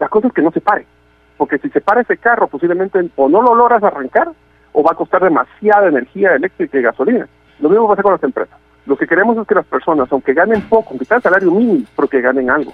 la cosa es que no se pare. Porque si se para ese carro, posiblemente o no lo logras arrancar o va a costar demasiada energía eléctrica y gasolina. Lo mismo va a hacer con las empresas. Lo que queremos es que las personas, aunque ganen poco, aunque sea el salario mínimo, pero que ganen algo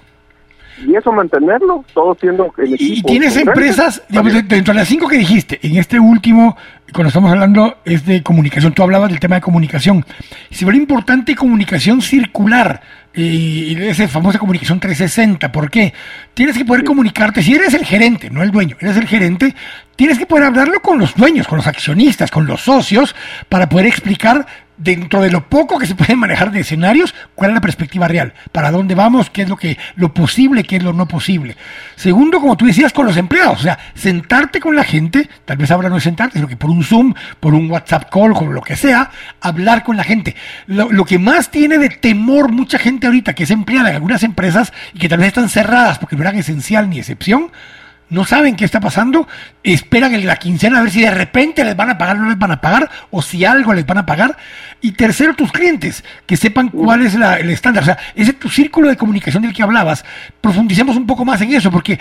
y eso mantenerlo, todo siendo el equipo. Y tienes empresas, dentro de las cinco que dijiste, en este último, cuando estamos hablando, es de comunicación. Tú hablabas del tema de comunicación. Si ve importante comunicación circular y esa famosa comunicación 360. ¿Por qué? Tienes que poder comunicarte. Si eres el gerente, no el dueño, eres el gerente, tienes que poder hablarlo con los dueños, con los accionistas, con los socios, para poder explicar dentro de lo poco que se puede manejar de escenarios, cuál es la perspectiva real, para dónde vamos, qué es lo que lo posible, qué es lo no posible. Segundo, como tú decías, con los empleados, o sea, sentarte con la gente, tal vez ahora no es sentarte, sino que por un Zoom, por un WhatsApp call, con lo que sea, hablar con la gente. Lo, lo que más tiene de temor mucha gente ahorita que es empleada en algunas empresas y que tal vez están cerradas porque no eran esencial ni excepción, no saben qué está pasando, esperan en la quincena a ver si de repente les van a pagar o no les van a pagar, o si algo les van a pagar. Y tercero, tus clientes, que sepan cuál es el estándar. O sea, ese tu círculo de comunicación del que hablabas, profundicemos un poco más en eso, porque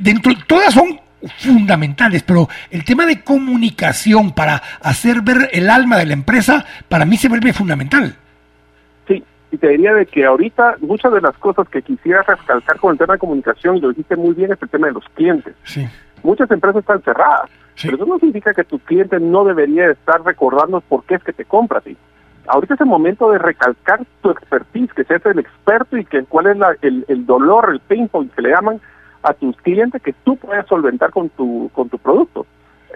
dentro, todas son fundamentales, pero el tema de comunicación para hacer ver el alma de la empresa, para mí se vuelve fundamental. Y te diría de que ahorita muchas de las cosas que quisiera recalcar con el tema de comunicación, y lo dijiste muy bien, es el tema de los clientes. Sí. Muchas empresas están cerradas, pero eso no significa que tu cliente no debería estar recordando por qué es que te compra a ti. Ahorita es el momento de recalcar tu expertise, que seas el experto y que cuál es el, el dolor, el pain point que le llaman a tus clientes que tú puedas solventar con tu, con tu producto.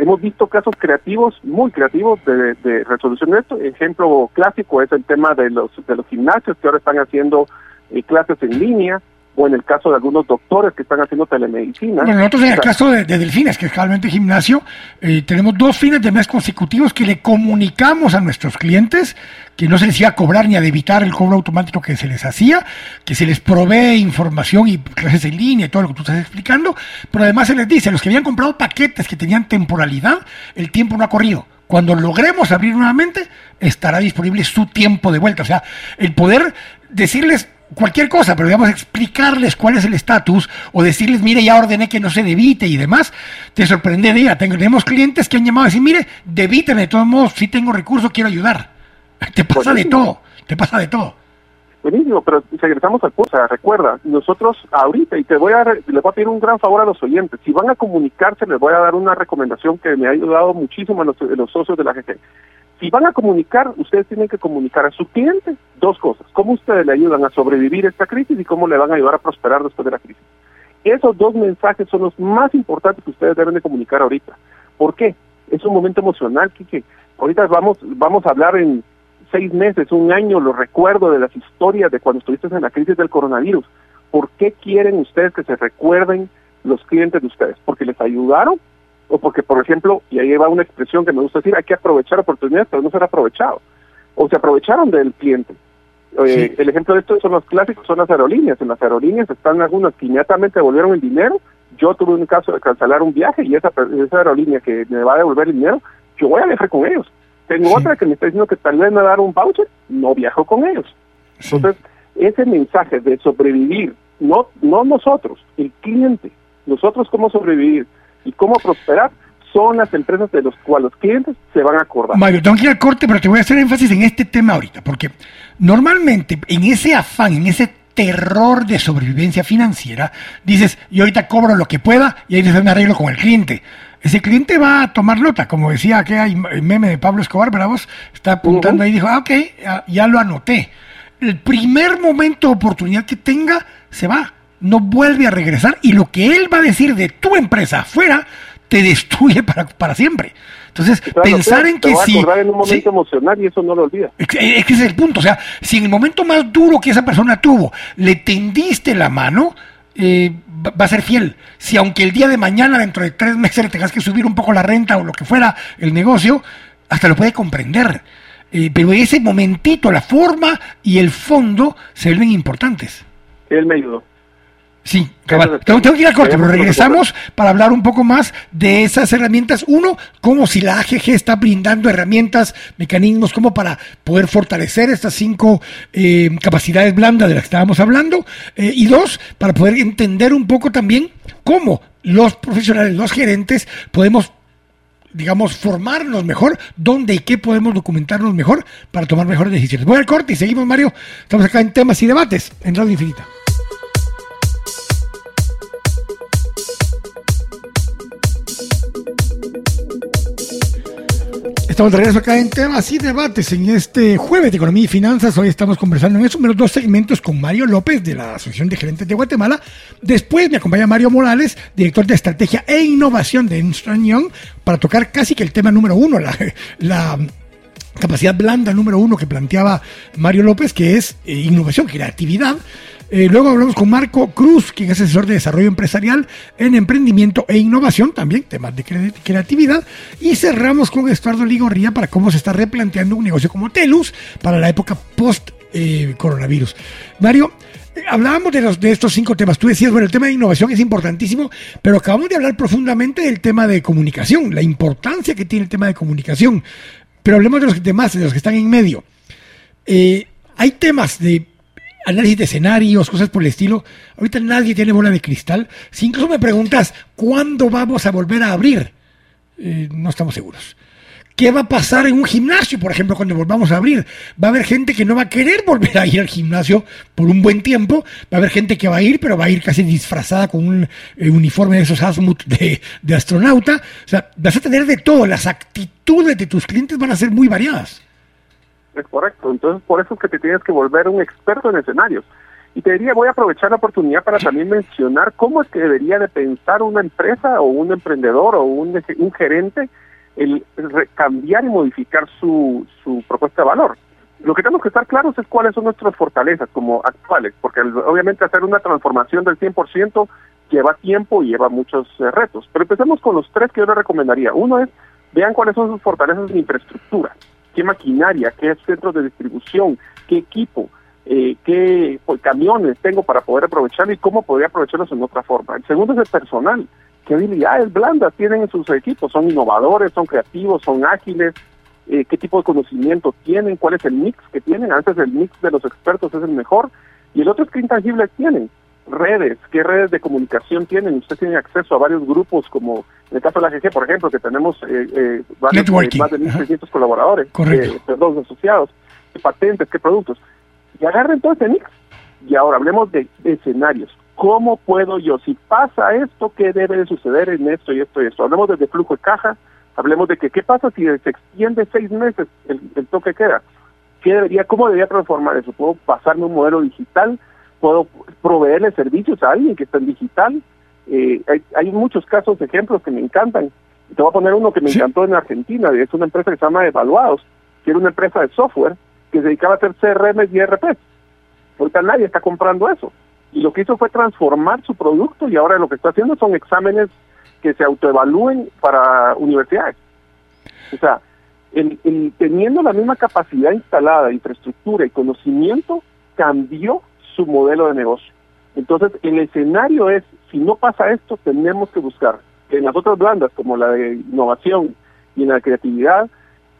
Hemos visto casos creativos, muy creativos, de, resolución de esto. Ejemplo clásico es el tema de los, de los gimnasios que ahora están haciendo eh, clases en línea o en el caso de algunos doctores que están haciendo telemedicina. Bueno, nosotros en el caso de, Delfines, que es realmente gimnasio, eh, tenemos dos fines de mes consecutivos que le comunicamos a nuestros clientes que no se les iba a cobrar ni a evitar el cobro automático que se les hacía, que se les provee información y clases en línea y todo lo que tú estás explicando, pero además se les dice, los que habían comprado paquetes que tenían temporalidad, el tiempo no ha corrido. Cuando logremos abrir nuevamente, estará disponible su tiempo de vuelta. O sea, el poder decirles cualquier cosa, pero digamos explicarles cuál es el estatus o decirles, mire, ya ordené que no se debite y demás, te sorprendería. Tenemos clientes que han llamado a decir, mire, debíteme, de todos modos, si tengo recursos, quiero ayudar. Te pasa de todo, te pasa de todo. Buenísimo, pero regresamos a cosa, recuerda, nosotros ahorita, y te voy a, les voy a pedir un gran favor a los oyentes, si van a comunicarse, les voy a dar una recomendación que me ha ayudado muchísimo a los, a los socios de la GG si van a comunicar, ustedes tienen que comunicar a su cliente dos cosas. Cómo ustedes le ayudan a sobrevivir esta crisis y cómo le van a ayudar a prosperar después de la crisis. Esos dos mensajes son los más importantes que ustedes deben de comunicar ahorita. ¿Por qué? Es un momento emocional, Kike. Ahorita vamos, vamos a hablar en seis meses, un año, lo recuerdo de las historias de cuando estuviste en la crisis del coronavirus. ¿Por qué quieren ustedes que se recuerden los clientes de ustedes? ¿Porque les ayudaron o porque, por ejemplo, y ahí va una expresión que me gusta decir, hay que aprovechar oportunidades, pero no ser aprovechado. O se aprovecharon del cliente. Eh, el ejemplo de esto son los clásicos, son las aerolíneas. En las aerolíneas están algunas que inmediatamente devolvieron el dinero. Yo tuve un caso de cancelar un viaje y esa, esa aerolínea que me va a devolver el dinero, yo voy a viajar con ellos. Tengo otra que me está diciendo que tal vez me va a dar un voucher, no viajo con ellos. Entonces, ese mensaje de sobrevivir, no, no nosotros, el cliente, nosotros cómo sobrevivir, y cómo prosperar son las empresas de los cuales los clientes se van a acordar. Mario, tengo que ir al corte, pero te voy a hacer énfasis en este tema ahorita, porque normalmente en ese afán, en ese terror de sobrevivencia financiera, dices, yo ahorita cobro lo que pueda y ahí les me arreglo con el cliente. Ese cliente va a tomar nota, como decía que hay meme de Pablo Escobar, pero vos está apuntando ahí y dijo, ah, ok, ya lo anoté. El primer momento de oportunidad que tenga, se va no vuelve a regresar y lo que él va a decir de tu empresa afuera te destruye para, para siempre. Entonces, pensar en que si... en un momento emocional y eso no lo olvida. Es que ese es el punto. O sea, si en el momento más duro que esa persona tuvo le tendiste la mano, eh, va a ser fiel. Si aunque el día de mañana, dentro de tres meses, le tengas que subir un poco la renta o lo que fuera el negocio, hasta lo puede comprender. Eh, pero ese momentito, la forma y el fondo se vuelven importantes. Él me ayudó. Sí, Tengo, que ir a corte, pero regresamos para hablar un poco más de esas herramientas. Uno, como si la AGG está brindando herramientas, mecanismos como para poder fortalecer estas cinco eh, capacidades blandas de las que estábamos hablando. Eh, y dos, para poder entender un poco también cómo los profesionales, los gerentes, podemos digamos, formarnos mejor, dónde y qué podemos documentarnos mejor para tomar mejores decisiones. Voy al corte y seguimos, Mario. Estamos acá en temas y debates en Radio Infinita. Estamos de regreso acá en temas y debates en este jueves de economía y finanzas. Hoy estamos conversando en esos dos segmentos con Mario López de la Asociación de Gerentes de Guatemala. Después me acompaña Mario Morales, director de estrategia e innovación de Ernst Young, para tocar casi que el tema número uno, la, capacidad blanda número uno que planteaba Mario López, que es eh, innovación, creatividad. Eh, luego hablamos con Marco Cruz, quien es asesor de desarrollo empresarial en emprendimiento e innovación, también temas de creatividad. Y cerramos con Estuardo Ligorría para cómo se está replanteando un negocio como Telus para la época post-coronavirus. Eh, Mario, hablábamos de, los, de estos cinco temas. Tú decías, bueno, el tema de innovación es importantísimo, pero acabamos de hablar profundamente del tema de comunicación, la importancia que tiene el tema de comunicación. Pero hablemos de los demás, de los que están en medio. Eh, hay temas de análisis de escenarios, cosas por el estilo. Ahorita nadie tiene bola de cristal. Si incluso me preguntas, ¿cuándo vamos a volver a abrir? Eh, no estamos seguros. ¿Qué va a pasar en un gimnasio, por ejemplo, cuando volvamos a abrir? Va a haber gente que no va a querer volver a ir al gimnasio por un buen tiempo. Va a haber gente que va a ir, pero va a ir casi disfrazada con un eh, uniforme de esos Asmut de, de astronauta. O sea, vas a tener de todo. Las actitudes de tus clientes van a ser muy variadas. Es correcto. Entonces, por eso es que te tienes que volver un experto en escenarios. Y te diría, voy a aprovechar la oportunidad para también mencionar cómo es que debería de pensar una empresa o un emprendedor o un, un gerente el cambiar y modificar su, su propuesta de valor. Lo que tenemos que estar claros es cuáles son nuestras fortalezas como actuales, porque obviamente hacer una transformación del 100% lleva tiempo y lleva muchos eh, retos. Pero empecemos con los tres que yo les recomendaría. Uno es, vean cuáles son sus fortalezas en infraestructura, qué maquinaria, qué centros de distribución, qué equipo, eh, qué pues, camiones tengo para poder aprovecharlo y cómo podría aprovecharlos en otra forma. El segundo es el personal. Qué habilidades blandas tienen en sus equipos, son innovadores, son creativos, son ágiles, eh, qué tipo de conocimiento tienen, cuál es el mix que tienen, antes el mix de los expertos es el mejor, y el otro es qué intangibles tienen, redes, qué redes de comunicación tienen, usted tiene acceso a varios grupos, como en el caso de la GG, por ejemplo, que tenemos eh, eh, más de 1.600 colaboradores, perdón, asociados, qué patentes, qué productos, y agarren todo ese mix, y ahora hablemos de escenarios, ¿Cómo puedo yo, si pasa esto, qué debe de suceder en esto y esto y esto? Hablemos de flujo de caja, hablemos de que qué pasa si se extiende seis meses el, toque queda. ¿Qué debería, ¿Cómo debería transformar eso? ¿Puedo pasarme un modelo digital? ¿Puedo proveerle servicios a alguien que está en digital? Eh, hay, muchos casos, ejemplos que me encantan. Te voy a poner uno que me encantó en Argentina, es una empresa que se llama Evaluados, que era una empresa de software que se dedicaba a hacer CRM y ERP. Ahorita nadie está comprando eso y lo que hizo fue transformar su producto y ahora lo que está haciendo son exámenes que se autoevalúen para universidades. O sea, el, teniendo la misma capacidad instalada, infraestructura y conocimiento, cambió su modelo de negocio. Entonces, el escenario es, si no pasa esto, tenemos que buscar en las otras blandas, como la de innovación y en la creatividad,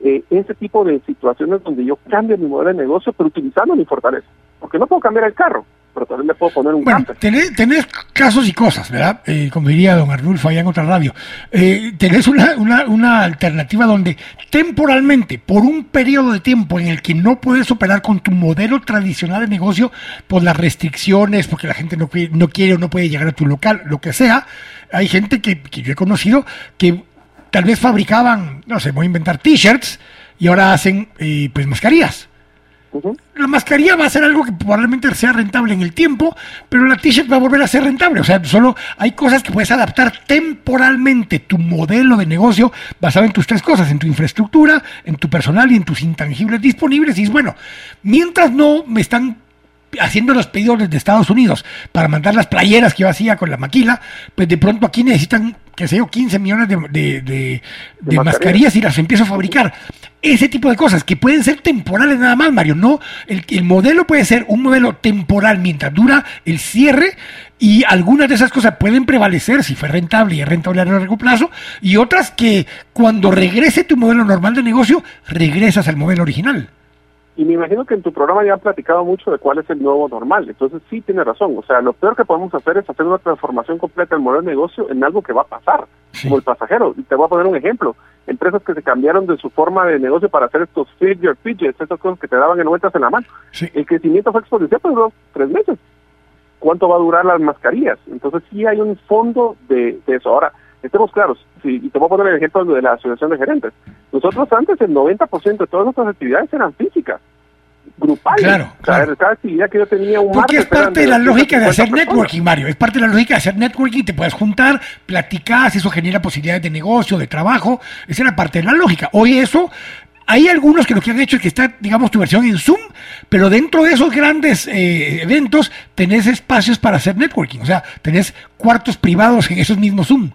eh, ese tipo de situaciones donde yo cambio mi modelo de negocio, pero utilizando mi fortaleza. Porque no puedo cambiar el carro, pero también le puedo poner un bueno, tenés, tenés, casos y cosas, ¿verdad? Eh, como diría don Arnulfo allá en otra radio. Eh, tenés una, una, una, alternativa donde temporalmente, por un periodo de tiempo en el que no puedes operar con tu modelo tradicional de negocio, por las restricciones, porque la gente no, no quiere o no puede llegar a tu local, lo que sea, hay gente que, que yo he conocido que tal vez fabricaban, no sé, voy a inventar t-shirts y ahora hacen eh, pues mascarillas la mascarilla va a ser algo que probablemente sea rentable en el tiempo, pero la t-shirt va a volver a ser rentable. O sea, solo hay cosas que puedes adaptar temporalmente tu modelo de negocio basado en tus tres cosas, en tu infraestructura, en tu personal y en tus intangibles disponibles. Y es bueno, mientras no me están haciendo los pedidos desde Estados Unidos para mandar las playeras que yo hacía con la maquila, pues de pronto aquí necesitan, que sé yo, 15 millones de, mascarillas y las empiezo a fabricar. Ese tipo de cosas que pueden ser temporales nada más, Mario. No, el, el modelo puede ser un modelo temporal mientras dura el cierre y algunas de esas cosas pueden prevalecer si fue rentable y es rentable a largo plazo y otras que cuando regrese tu modelo normal de negocio, regresas al modelo original. Y me imagino que en tu programa ya han platicado mucho de cuál es el nuevo normal. Entonces sí tiene razón. O sea, lo peor que podemos hacer es hacer una transformación completa del modelo de negocio en algo que va a pasar, como el pasajero. Y te voy a poner un ejemplo. Empresas que se cambiaron de su forma de negocio para hacer estos figure fidgets, esas cosas que te daban en vueltas en la mano. El crecimiento fue exponencial por dos, tres meses. ¿Cuánto va a durar las mascarillas? Entonces sí hay un fondo de, de eso. Ahora, estemos claros, sí, y te voy a poner el ejemplo de la Asociación de Gerentes. Nosotros antes el 90% de todas nuestras actividades eran físicas, grupales. Claro, claro. Cada actividad que yo tenía un Porque es parte de, la lógica de hacer networking, Mario. Es parte de la lógica de hacer networking. Te puedes juntar, platicar, eso genera posibilidades de negocio, de trabajo. Esa era parte de la lógica. Hoy eso hay algunos que lo que han hecho es que está, digamos, tu versión en Zoom, pero dentro de esos grandes eh, eventos tenés espacios para hacer networking, o sea, tenés cuartos privados en esos mismos Zoom.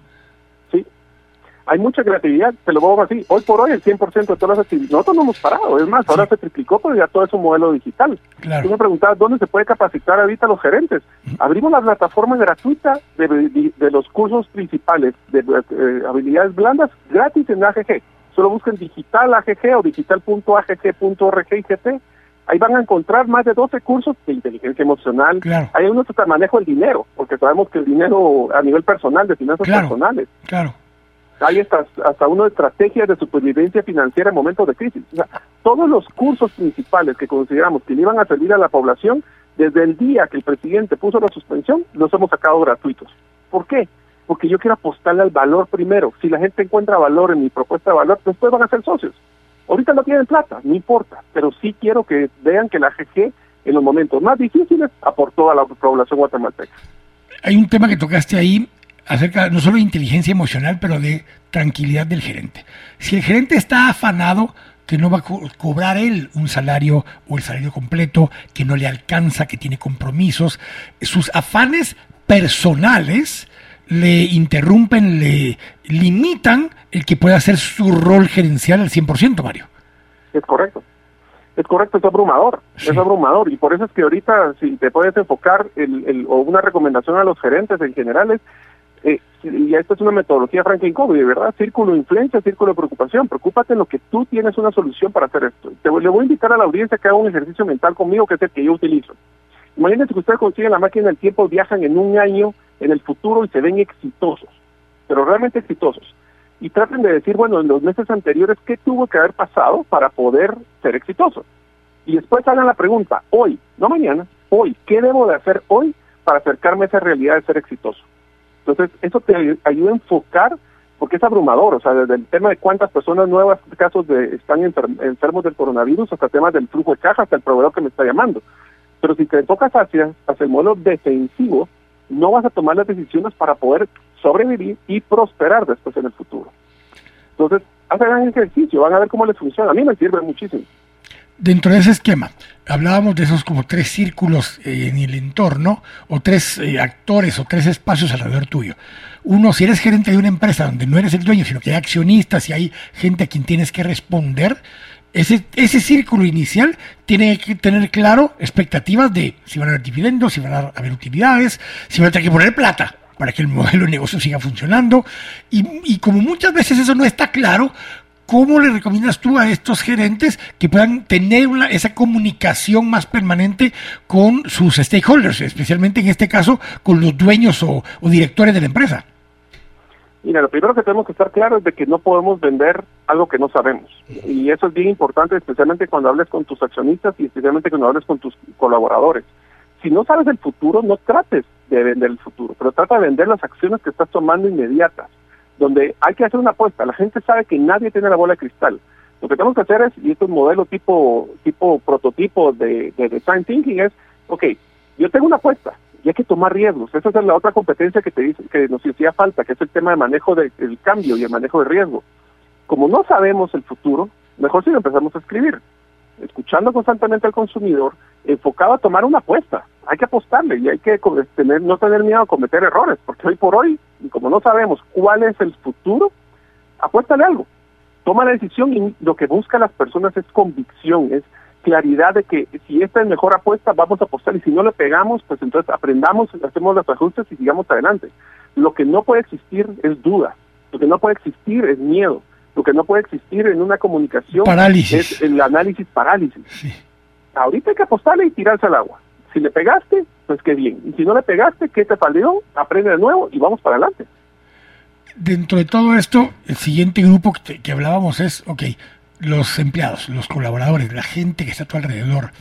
Hay mucha creatividad, te lo pongo así, hoy por hoy el 100% de todas las actividades, nosotros no hemos parado, es más, ahora se triplicó, pero ya todo es un modelo digital. Tú me preguntabas dónde se puede capacitar ahorita los gerentes. Abrimos la plataforma gratuita de, los cursos principales de eh, habilidades blandas gratis en AGG. Solo busquen digital AGG o digital.agg.org y GT. Ahí van a encontrar más de 12 cursos de inteligencia emocional. Hay unos que manejo el dinero, porque sabemos que el dinero a nivel personal, de finanzas personales. Claro hay hasta, hasta una estrategia de supervivencia financiera en momentos de crisis. O sea, todos los cursos principales que consideramos que le iban a servir a la población, desde el día que el presidente puso la suspensión, los hemos sacado gratuitos. ¿Por qué? Porque yo quiero apostarle al valor primero. Si la gente encuentra valor en mi propuesta de valor, después van a ser socios. Ahorita no tienen plata, no importa, pero sí quiero que vean que la GG en los momentos más difíciles aportó a la población guatemalteca. Hay un tema que tocaste ahí acerca no solo de inteligencia emocional, pero de tranquilidad del gerente. Si el gerente está afanado, que no va a cobrar él un salario o el salario completo, que no le alcanza, que tiene compromisos, sus afanes personales le interrumpen, le limitan el que pueda hacer su rol gerencial al 100%, Mario. Es correcto. Es correcto, es abrumador, es abrumador. Y por eso es que ahorita, si te puedes enfocar, el, o una recomendación a los gerentes en general es eh, y esta es una metodología Franklin Covey, ¿verdad? Círculo de influencia, círculo de preocupación. Preocúpate en lo que tú tienes una solución para hacer esto. Te, le voy a invitar a la audiencia que haga un ejercicio mental conmigo, que es el que yo utilizo. Imagínense que ustedes consiguen la máquina del tiempo, viajan en un año en el futuro y se ven exitosos, pero realmente exitosos. Y traten de decir, bueno, en los meses anteriores, ¿qué tuvo que haber pasado para poder ser exitoso? Y después hagan la pregunta, hoy, no mañana, hoy, ¿qué debo de hacer hoy para acercarme a esa realidad de ser exitoso? Entonces, eso te ayuda a enfocar, porque es abrumador, o sea, desde el tema de cuántas personas nuevas casos de están enfermos del coronavirus, hasta temas del flujo de caja, hasta el proveedor que me está llamando. Pero si te enfocas hacia, hacia el modelo defensivo, no vas a tomar las decisiones para poder sobrevivir y prosperar después en el futuro. Entonces, hacen ejercicio, van a ver cómo les funciona. A mí me sirve muchísimo dentro de ese esquema, hablábamos de esos como tres círculos eh, en el entorno, o tres eh, actores, o tres espacios alrededor tuyo. Uno, si eres gerente de una empresa donde no eres el dueño, sino que hay accionistas y hay gente a quien tienes que responder, ese, ese círculo inicial tiene que tener claro expectativas de si van a haber dividendos, si van a haber utilidades, si van a tener que poner plata para que el modelo de negocio siga funcionando. Y, y como muchas veces eso no está claro, ¿Cómo le recomiendas tú a estos gerentes que puedan tener esa comunicación más permanente con sus stakeholders, especialmente en este caso con los dueños o, directores de la empresa? Mira, lo primero que tenemos que estar claros es de que no podemos vender algo que no sabemos. Y eso es bien importante, especialmente cuando hables con tus accionistas y especialmente cuando hables con tus colaboradores. Si no sabes el futuro, no trates de vender el futuro, pero trata de vender las acciones que estás tomando inmediatas donde hay que hacer una apuesta. La gente sabe que nadie tiene la bola de cristal. Lo que tenemos que hacer es, y esto es un modelo tipo, tipo prototipo de, de design thinking, es, ok, yo tengo una apuesta y hay que tomar riesgos. Esa es la otra competencia que te dice, que nos hacía falta, que es el tema de manejo del cambio y el manejo de riesgo. Como no sabemos el futuro, mejor si lo empezamos a escribir, escuchando constantemente al consumidor, enfocado a tomar una apuesta hay que apostarle y hay que tener, no tener miedo a cometer errores, porque hoy por hoy, como no sabemos cuál es el futuro, apuéstale algo. Toma la decisión y lo que buscan las personas es convicción, es claridad de que si esta es mejor apuesta, vamos a apostar y si no le pegamos, pues entonces aprendamos, hacemos los ajustes y sigamos adelante. Lo que no puede existir es duda, lo que no puede existir es miedo, lo que no puede existir en una comunicación es el análisis parálisis. Ahorita hay que apostarle y tirarse al agua. Si le pegaste, pues qué bien. Y si no le pegaste, ¿qué te falló? Aprende de nuevo y vamos para adelante. Dentro de todo esto, el siguiente grupo que, que hablábamos es, ok, los empleados, los colaboradores, la gente que está a tu alrededor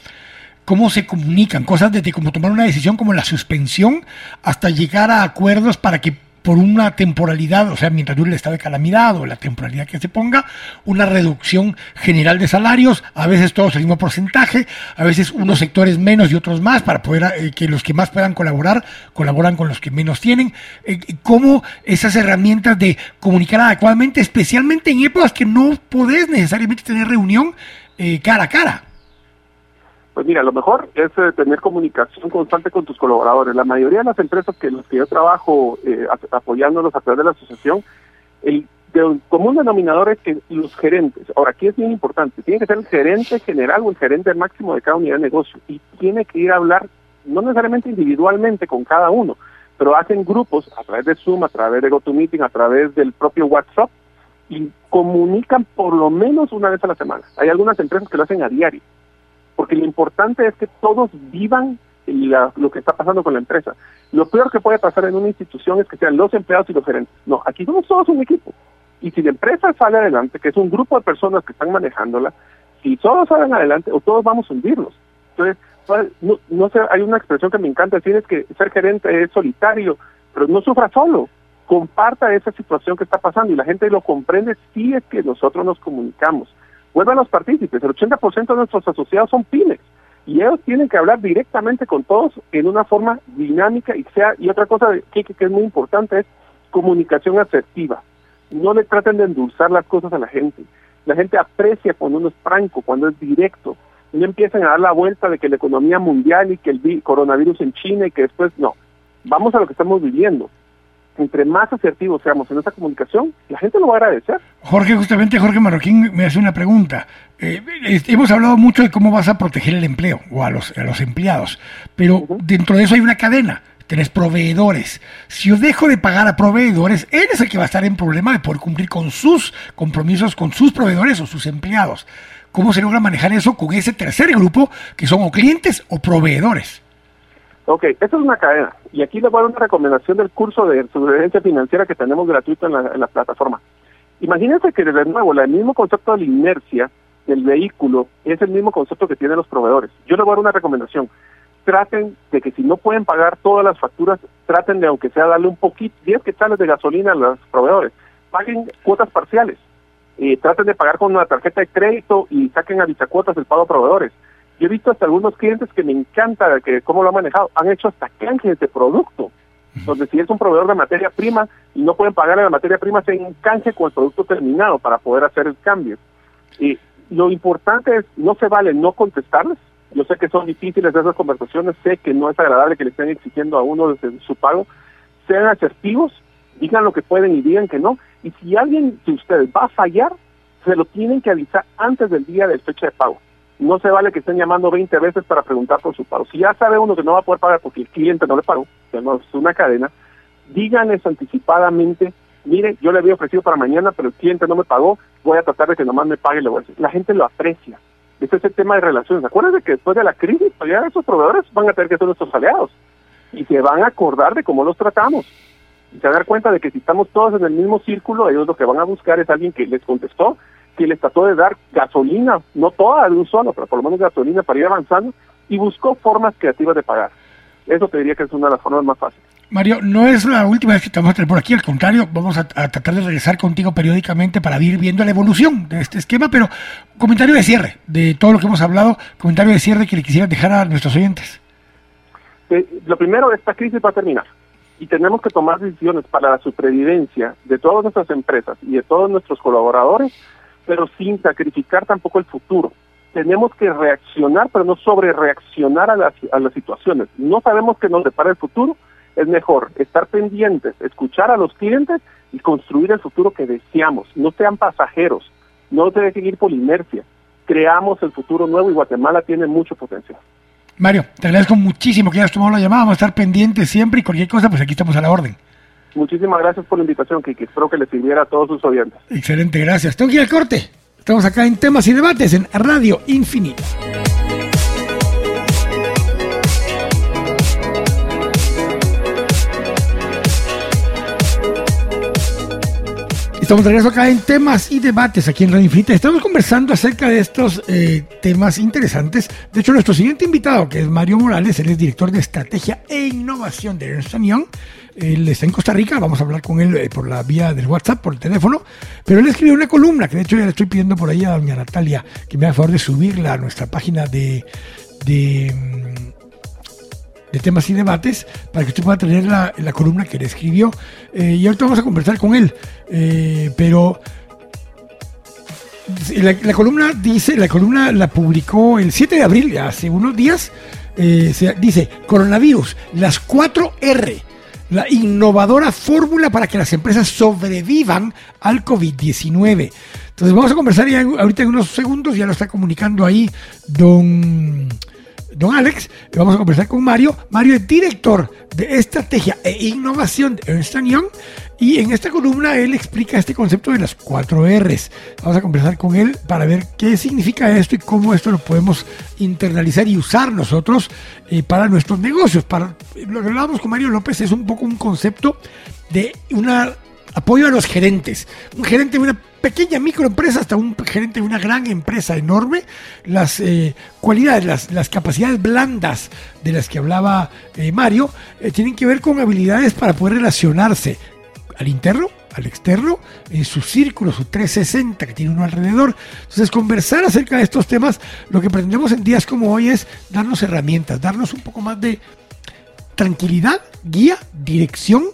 cómo se comunican, cosas desde como tomar una decisión como la suspensión hasta llegar a acuerdos para que por una temporalidad, o sea, mientras dure el estado de calamidad o la temporalidad que se ponga, una reducción general de salarios, a veces todos el mismo porcentaje, a veces unos sectores menos y otros más, para poder eh, que los que más puedan colaborar, colaboran con los que menos tienen. Eh, ¿Cómo esas herramientas de comunicar adecuadamente, especialmente en épocas que no podés necesariamente tener reunión eh, cara a cara? Pues mira, lo mejor es eh, tener comunicación constante con tus colaboradores. La mayoría de las empresas que los que yo trabajo eh, apoyándolos a través de la asociación, el el común denominador es que los gerentes, ahora aquí es bien importante, tiene que ser el gerente general o el gerente máximo de cada unidad de negocio y tiene que ir a hablar no necesariamente individualmente con cada uno, pero hacen grupos a través de Zoom, a través de GoToMeeting, a través del propio WhatsApp y comunican por lo menos una vez a la semana. Hay algunas empresas que lo hacen a diario, porque lo importante es que todos vivan lo que está pasando con la empresa. Lo peor que puede pasar en una institución es que sean los empleados y los gerentes. No, aquí somos todos un equipo. Y si la empresa sale adelante, que es un grupo de personas que están manejándola, si todos salen adelante o todos vamos a hundirlos. Entonces, no, no sé, hay una expresión que me encanta decir, es que ser gerente es solitario, pero no sufra solo, comparta esa situación que está pasando y la gente lo comprende si es que nosotros nos comunicamos. Vuelvan los partícipes, el 80% de nuestros asociados son pymes y ellos tienen que hablar directamente con todos en una forma dinámica y sea y otra cosa que, que es muy importante es comunicación asertiva. No le traten de endulzar las cosas a la gente. La gente aprecia cuando uno es franco, cuando es directo no empiezan a dar la vuelta de que la economía mundial y que el coronavirus en China y que después no. Vamos a lo que estamos viviendo. Entre más asertivos seamos en esa comunicación, la gente lo va a agradecer. Jorge, justamente Jorge Marroquín me hace una pregunta. Eh, hemos hablado mucho de cómo vas a proteger el empleo o a los, a los empleados, pero dentro de eso hay una cadena tenés proveedores. Si yo dejo de pagar a proveedores, él es el que va a estar en problema de poder cumplir con sus compromisos con sus proveedores o sus empleados. ¿Cómo se logra manejar eso con ese tercer grupo que son o clientes o proveedores? Ok, esta es una cadena. Y aquí le voy a dar una recomendación del curso de sobrevivencia financiera que tenemos gratuito en la, plataforma. Imagínense que de nuevo, el mismo concepto de la inercia del vehículo es el mismo concepto que tienen los proveedores. Yo le voy a dar una recomendación. Traten de que si no pueden pagar todas las facturas, traten de, aunque sea, darle un poquito, 10 quetzales de gasolina a los proveedores. Paguen cuotas parciales eh, traten de pagar con una tarjeta de crédito y saquen a cuotas el pago a proveedores. Yo he visto hasta algunos clientes que me encanta que cómo lo han manejado, han hecho hasta canjes de producto, donde si es un proveedor de materia prima y no pueden pagar la materia prima, se canje con el producto terminado para poder hacer el cambio. Y lo importante es, no se vale no contestarles, yo sé que son difíciles esas conversaciones, sé que no es agradable que le estén exigiendo a uno desde su pago, sean asertivos, digan lo que pueden y digan que no, y si alguien de ustedes va a fallar, se lo tienen que avisar antes del día de fecha de pago. No se vale que estén llamando 20 veces para preguntar por su pago. Si ya sabe uno que no va a poder pagar porque el cliente no le pagó, es una cadena, díganles anticipadamente, mire, yo le había ofrecido para mañana, pero el cliente no me pagó, voy a tratar de que nomás me pague. La gente lo aprecia. Ese es el tema de relaciones. Acuérdense que después de la crisis, ya esos proveedores van a tener que ser nuestros aliados y se van a acordar de cómo los tratamos y se dar cuenta de que si estamos todos en el mismo círculo, ellos lo que van a buscar es alguien que les contestó, que les trató de dar gasolina, no toda de un solo, pero por lo menos gasolina para ir avanzando, y buscó formas creativas de pagar. Eso te diría que es una de las formas más fáciles. Mario, no es la última vez que te vamos a tener por aquí, al contrario, vamos a, tratar de regresar contigo periódicamente para ir viendo la evolución de este esquema, pero comentario de cierre de todo lo que hemos hablado, comentario de cierre que le quisieran dejar a nuestros oyentes. Eh, lo primero, esta crisis va a terminar y tenemos que tomar decisiones para la supervivencia de todas nuestras empresas y de todos nuestros colaboradores, pero sin sacrificar tampoco el futuro. Tenemos que reaccionar, pero no sobre reaccionar a las, a las situaciones. No sabemos qué nos depara el futuro, es mejor estar pendientes, escuchar a los clientes y construir el futuro que deseamos. No sean pasajeros, no se dejen ir por inercia. Creamos el futuro nuevo y Guatemala tiene mucho potencial. Mario, te agradezco muchísimo que hayas tomado la llamada. Vamos a estar pendientes siempre y cualquier cosa, pues aquí estamos a la orden. Muchísimas gracias por la invitación, Kiki. Espero que le sirviera a todos sus oyentes. Excelente, gracias. Tengo que ir al corte. Estamos acá en temas y debates en Radio Infinita. Estamos de regreso acá en temas y debates aquí en Radio Infinita. Estamos conversando acerca de estos eh, temas interesantes. De hecho, nuestro siguiente invitado, que es Mario Morales, él es director de estrategia e innovación de Ernst Young. Él está en Costa Rica, vamos a hablar con él eh, por la vía del WhatsApp, por el teléfono. Pero él escribió una columna, que de hecho ya le estoy pidiendo por ahí a doña Natalia que me haga favor de subirla a nuestra página de, mm, de temas y debates para que usted pueda tener la, columna que le escribió. Eh, y ahorita vamos a conversar con él. Eh, pero la, columna dice, la columna la publicó el 7 de abril, hace unos días. Eh, dice coronavirus, las 4 R. la innovadora fórmula para que las empresas sobrevivan al COVID-19. Entonces vamos a conversar ya ahorita en unos segundos, ya lo está comunicando ahí don don Alex, vamos a conversar con Mario. Mario es director de estrategia e innovación de Ernst Young y en esta columna él explica este concepto de las cuatro R's. Vamos a conversar con él para ver qué significa esto y cómo esto lo podemos internalizar y usar nosotros eh, para nuestros negocios. Para, lo que hablábamos con Mario López es un poco un concepto de una apoyo a los gerentes. Un gerente de una pequeña microempresa hasta un gerente de una gran empresa enorme, las eh, cualidades, las, capacidades blandas de las que hablaba eh, Mario, eh, tienen que ver con habilidades para poder relacionarse al interno, al externo, en su círculo, su 360 que tiene uno alrededor. Entonces, conversar acerca de estos temas, lo que pretendemos en días como hoy es darnos herramientas, darnos un poco más de tranquilidad, guía, dirección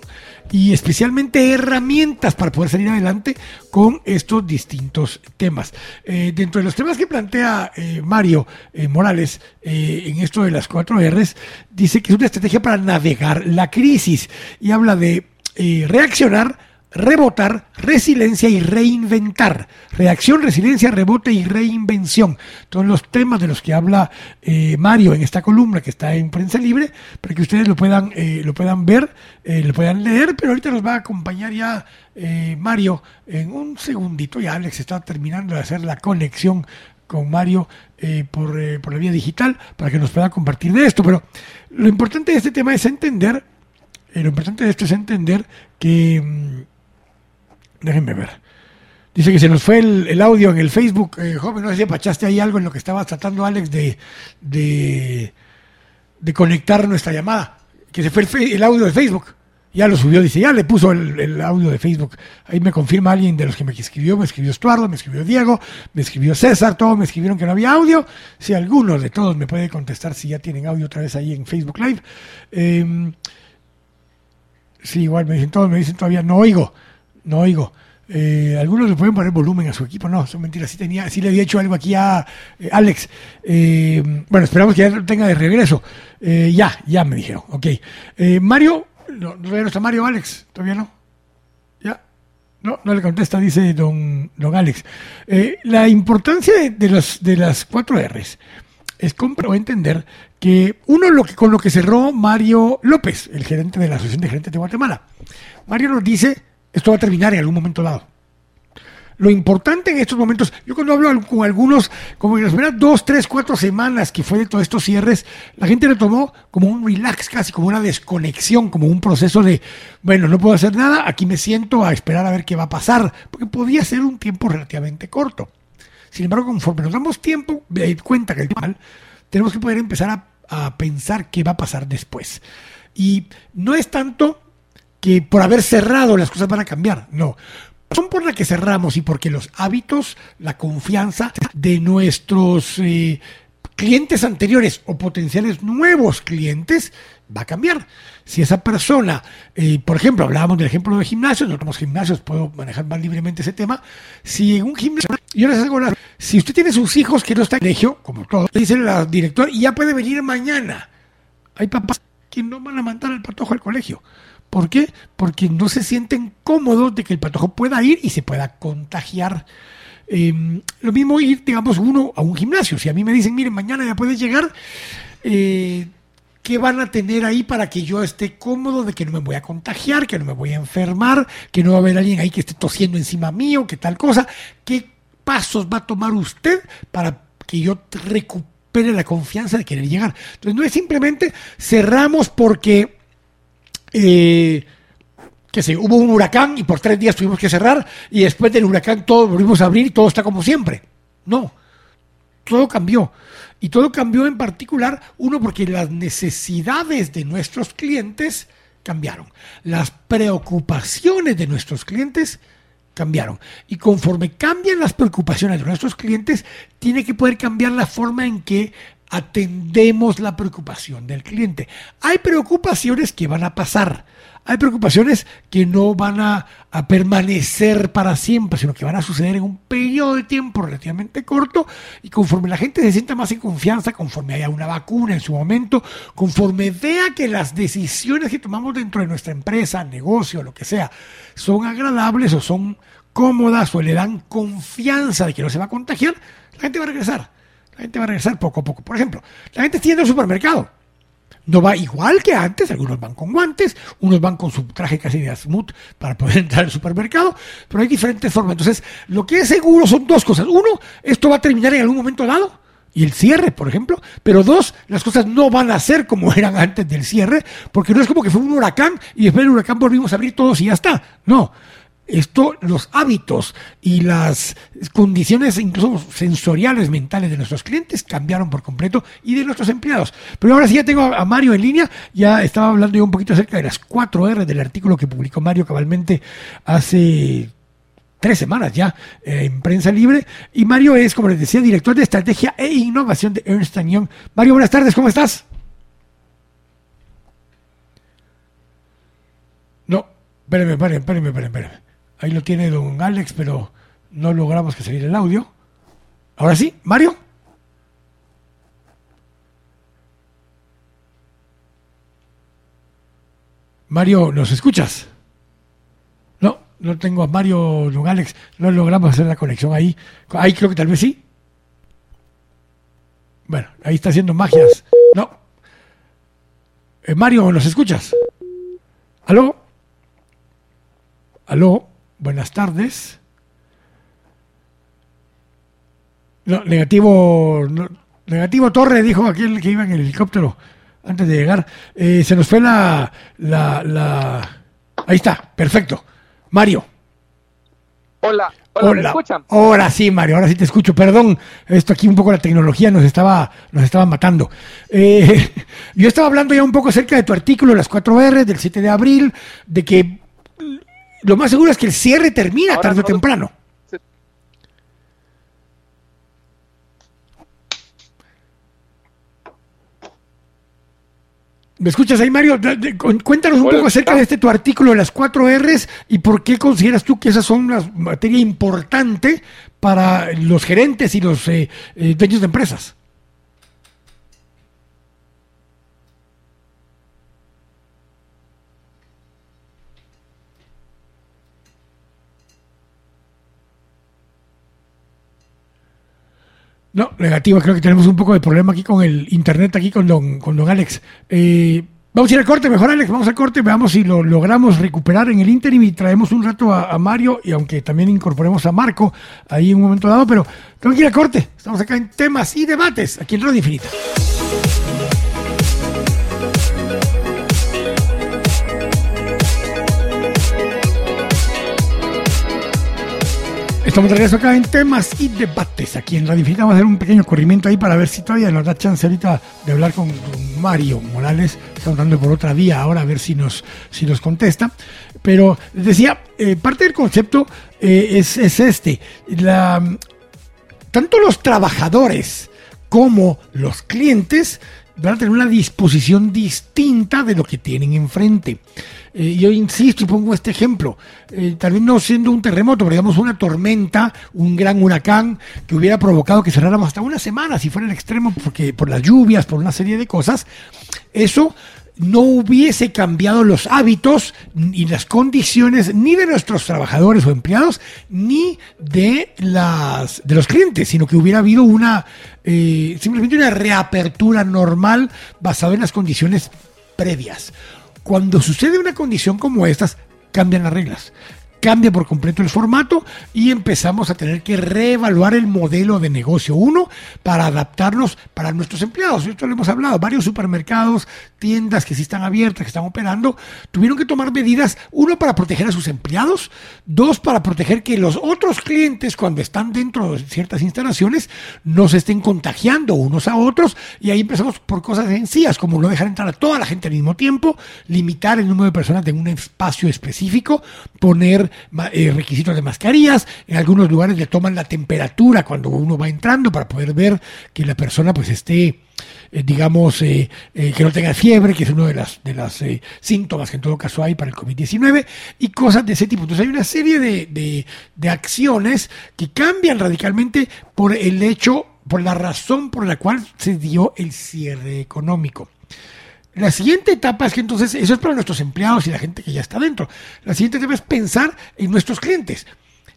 y especialmente herramientas para poder salir adelante con estos distintos temas. Eh, dentro de los temas que plantea eh, Mario eh, Morales en esto de las cuatro R's, dice que es una estrategia para navegar la crisis y habla de reaccionar, rebotar, resiliencia y reinventar. Reacción, resiliencia, rebote y reinvención. Todos los temas de los que habla eh, Mario en esta columna que está en Prensa Libre, para que ustedes lo puedan, eh, lo puedan ver, eh, lo puedan leer, pero ahorita nos va a acompañar ya Mario en un segundito. Ya Alex está terminando de hacer la conexión con Mario por, por la vía digital para que nos pueda compartir de esto. Pero lo importante de este tema es entender, lo importante de esto es entender que mm, Déjenme ver. Dice que se nos fue el, audio en el Facebook. Eh, joven, no sé si apachaste ahí algo en lo que estaba tratando Alex de, de, conectar nuestra llamada. Que se fue el, audio de Facebook. Ya lo subió, dice, ya le puso el, audio de Facebook. Ahí me confirma alguien de los que me escribió. Me escribió Estuardo, me escribió Diego, me escribió César, todos me escribieron que no había audio. Si alguno de todos me puede contestar si ya tienen audio otra vez ahí en Facebook Live. Eh, sí, igual me dicen todos, me dicen todavía no oigo no oigo. Eh, algunos le pueden poner volumen a su equipo, no, son mentiras. Sí, tenía, sí le había hecho algo aquí a eh, Alex. Eh, bueno, esperamos que ya lo tenga de regreso. ya, ya me dijeron, ok. Mario, no, no está Mario, Alex, todavía no. Ya, no, no le contesta, dice don, don Alex. la importancia de, los, de las cuatro R's es compro entender que uno lo que, con lo que cerró Mario López, el gerente de la Asociación de Gerentes de Guatemala. Mario nos dice esto va a terminar en algún momento dado. Lo importante en estos momentos, yo cuando hablo con algunos, como en las primeras dos, tres, cuatro semanas que fue de todos estos cierres, la gente lo tomó como un relax, casi como una desconexión, como un proceso de, bueno, no puedo hacer nada, aquí me siento a esperar a ver qué va a pasar, porque podía ser un tiempo relativamente corto. Sin embargo, conforme nos damos tiempo, me cuenta que el mal, tenemos que poder empezar a pensar qué va a pasar después. Y no es tanto que por haber cerrado las cosas van a cambiar. No. Son por la que cerramos y porque los hábitos, la confianza de nuestros eh, clientes anteriores o potenciales nuevos clientes va a cambiar. Si esa persona, eh, por ejemplo, hablábamos del ejemplo de gimnasios, en otros gimnasios puedo manejar más libremente ese tema. Si en un gimnasio, yo les hago una, si usted tiene sus hijos que no están en colegio, como todo, dice la director, y ya puede venir mañana. Hay papás que no van a mandar al patojo al colegio ¿Por qué? Porque no se sienten cómodos de que el patojo pueda ir y se pueda contagiar. Em, lo mismo ir, digamos, uno a un gimnasio. Si a mí me dicen, miren, mañana ya puedes llegar, eh, ¿qué van a tener ahí para que yo esté cómodo de que no me voy a contagiar, que no me voy a enfermar, que no va a haber alguien ahí que esté tosiendo encima mío, que tal cosa? ¿Qué pasos va a tomar usted para que yo recupere la confianza de querer llegar? Entonces, no es simplemente cerramos porque eh, que se hubo un huracán y por tres días tuvimos que cerrar y después del huracán todo volvimos a abrir y todo está como siempre. No, todo cambió. Y todo cambió en particular, uno, porque las necesidades de nuestros clientes cambiaron. Las preocupaciones de nuestros clientes cambiaron. Y conforme cambian las preocupaciones de nuestros clientes, tiene que poder cambiar la forma en que atendemos la preocupación del cliente. Hay preocupaciones que van a pasar. Hay preocupaciones que no van a, permanecer para siempre, sino que van a suceder en un periodo de tiempo relativamente corto y conforme la gente se sienta más en confianza, conforme haya una vacuna en su momento, conforme vea que las decisiones que tomamos dentro de nuestra empresa, negocio, lo que sea, son agradables o son cómodas o le dan confianza de que no se va a contagiar, la gente va a regresar. La gente va a regresar poco a poco. Por ejemplo, la gente tiene el supermercado no va igual que antes, algunos van con guantes, unos van con su traje casi de Asmut para poder entrar al supermercado, pero hay diferentes formas. Entonces, lo que es seguro son dos cosas. Uno, esto va a terminar en algún momento dado, y el cierre, por ejemplo. Pero dos, las cosas no van a ser como eran antes del cierre, porque no es como que fue un huracán y después del huracán volvimos a abrir todos y ya está. No, esto, los hábitos y las condiciones incluso sensoriales mentales de nuestros clientes cambiaron por completo y de nuestros empleados. Pero ahora sí ya tengo a Mario en línea, ya estaba hablando yo un poquito acerca de las cuatro R del artículo que publicó Mario cabalmente hace tres semanas ya eh, en Prensa Libre. Y Mario es, como les decía, director de estrategia e innovación de Ernst Young. Mario, buenas tardes, ¿cómo estás? No, espérame, espérame, espérame, espérame. Ahí lo tiene don Alex, pero no logramos que saliera el audio. Ahora sí, Mario. Mario, ¿nos escuchas? No, no tengo a Mario, don Alex. No logramos hacer la conexión ahí. Ahí creo que tal vez sí. Bueno, ahí está haciendo magias. No. Eh, Mario, ¿nos escuchas? ¿Aló? ¿Aló? Buenas tardes. No, negativo, negativo Torre, dijo aquel que iba en el helicóptero antes de llegar. Eh, se nos fue la, la, la... Ahí está, perfecto. Mario. Hola, hola, ¿me escuchan? Ahora sí, Mario, ahora sí te escucho. Perdón, esto aquí un poco la tecnología nos estaba, nos estaba matando. Eh, yo estaba hablando ya un poco acerca de tu artículo, las 4R del 7 de abril, de que lo más seguro es que el cierre termina tarde o temprano. ¿Me escuchas ahí, Mario? Cuéntanos un poco acerca de este tu artículo de las cuatro R's y por qué consideras tú que esas son una materia importante para los gerentes y los eh, eh, dueños de empresas. No, negativo, creo que tenemos un poco de problema aquí con el internet, aquí con don, con don Alex. Eh, vamos a ir al corte, mejor Alex, vamos al corte, veamos si lo logramos recuperar en el interim y traemos un rato a, a, Mario y aunque también incorporemos a Marco ahí en un momento dado, pero tengo que ir al corte. Estamos acá en temas y debates, aquí en Radio Infinita. Estamos de regreso acá en temas y debates. Aquí en Radio Infinita vamos a hacer un pequeño corrimiento ahí para ver si todavía nos da chance ahorita de hablar con, Mario Morales. Estamos dando por otra vía ahora a ver si nos, si nos contesta. Pero decía, eh, parte del concepto eh, es, es, este. Tanto los trabajadores como los clientes van a tener una disposición distinta de lo que tienen enfrente. Eh, yo insisto y pongo este ejemplo, eh, tal vez no siendo un terremoto, pero digamos una tormenta, un gran huracán que hubiera provocado que cerráramos hasta una semana si fuera el extremo, porque por las lluvias, por una serie de cosas, eso no hubiese cambiado los hábitos y las condiciones ni de nuestros trabajadores o empleados ni de las de los clientes, sino que hubiera habido una eh, simplemente una reapertura normal basada en las condiciones previas. Cuando sucede una condición como estas, cambian las reglas cambia por completo el formato y empezamos a tener que reevaluar el modelo de negocio. Uno para adaptarnos para nuestros empleados. Esto lo hemos hablado, varios supermercados, tiendas que sí están abiertas, que están operando, tuvieron que tomar medidas, uno para proteger a sus empleados, dos para proteger que los otros clientes cuando están dentro de ciertas instalaciones no se estén contagiando unos a otros. Y ahí empezamos por cosas sencillas como no dejar entrar a toda la gente al mismo tiempo, limitar el número de personas en un espacio específico, poner eh, requisitos de mascarillas, en algunos lugares le toman la temperatura cuando uno va entrando para poder ver que la persona pues esté eh, digamos, eh, que no tenga fiebre, que es uno de las, de las síntomas que en todo caso hay para el COVID-19, y cosas de ese tipo. Entonces hay una serie de, de, acciones que cambian radicalmente por el hecho, por la razón por la cual se dio el cierre económico. La siguiente etapa es que entonces, eso es para nuestros empleados y la gente que ya está dentro. La siguiente etapa es pensar en nuestros clientes.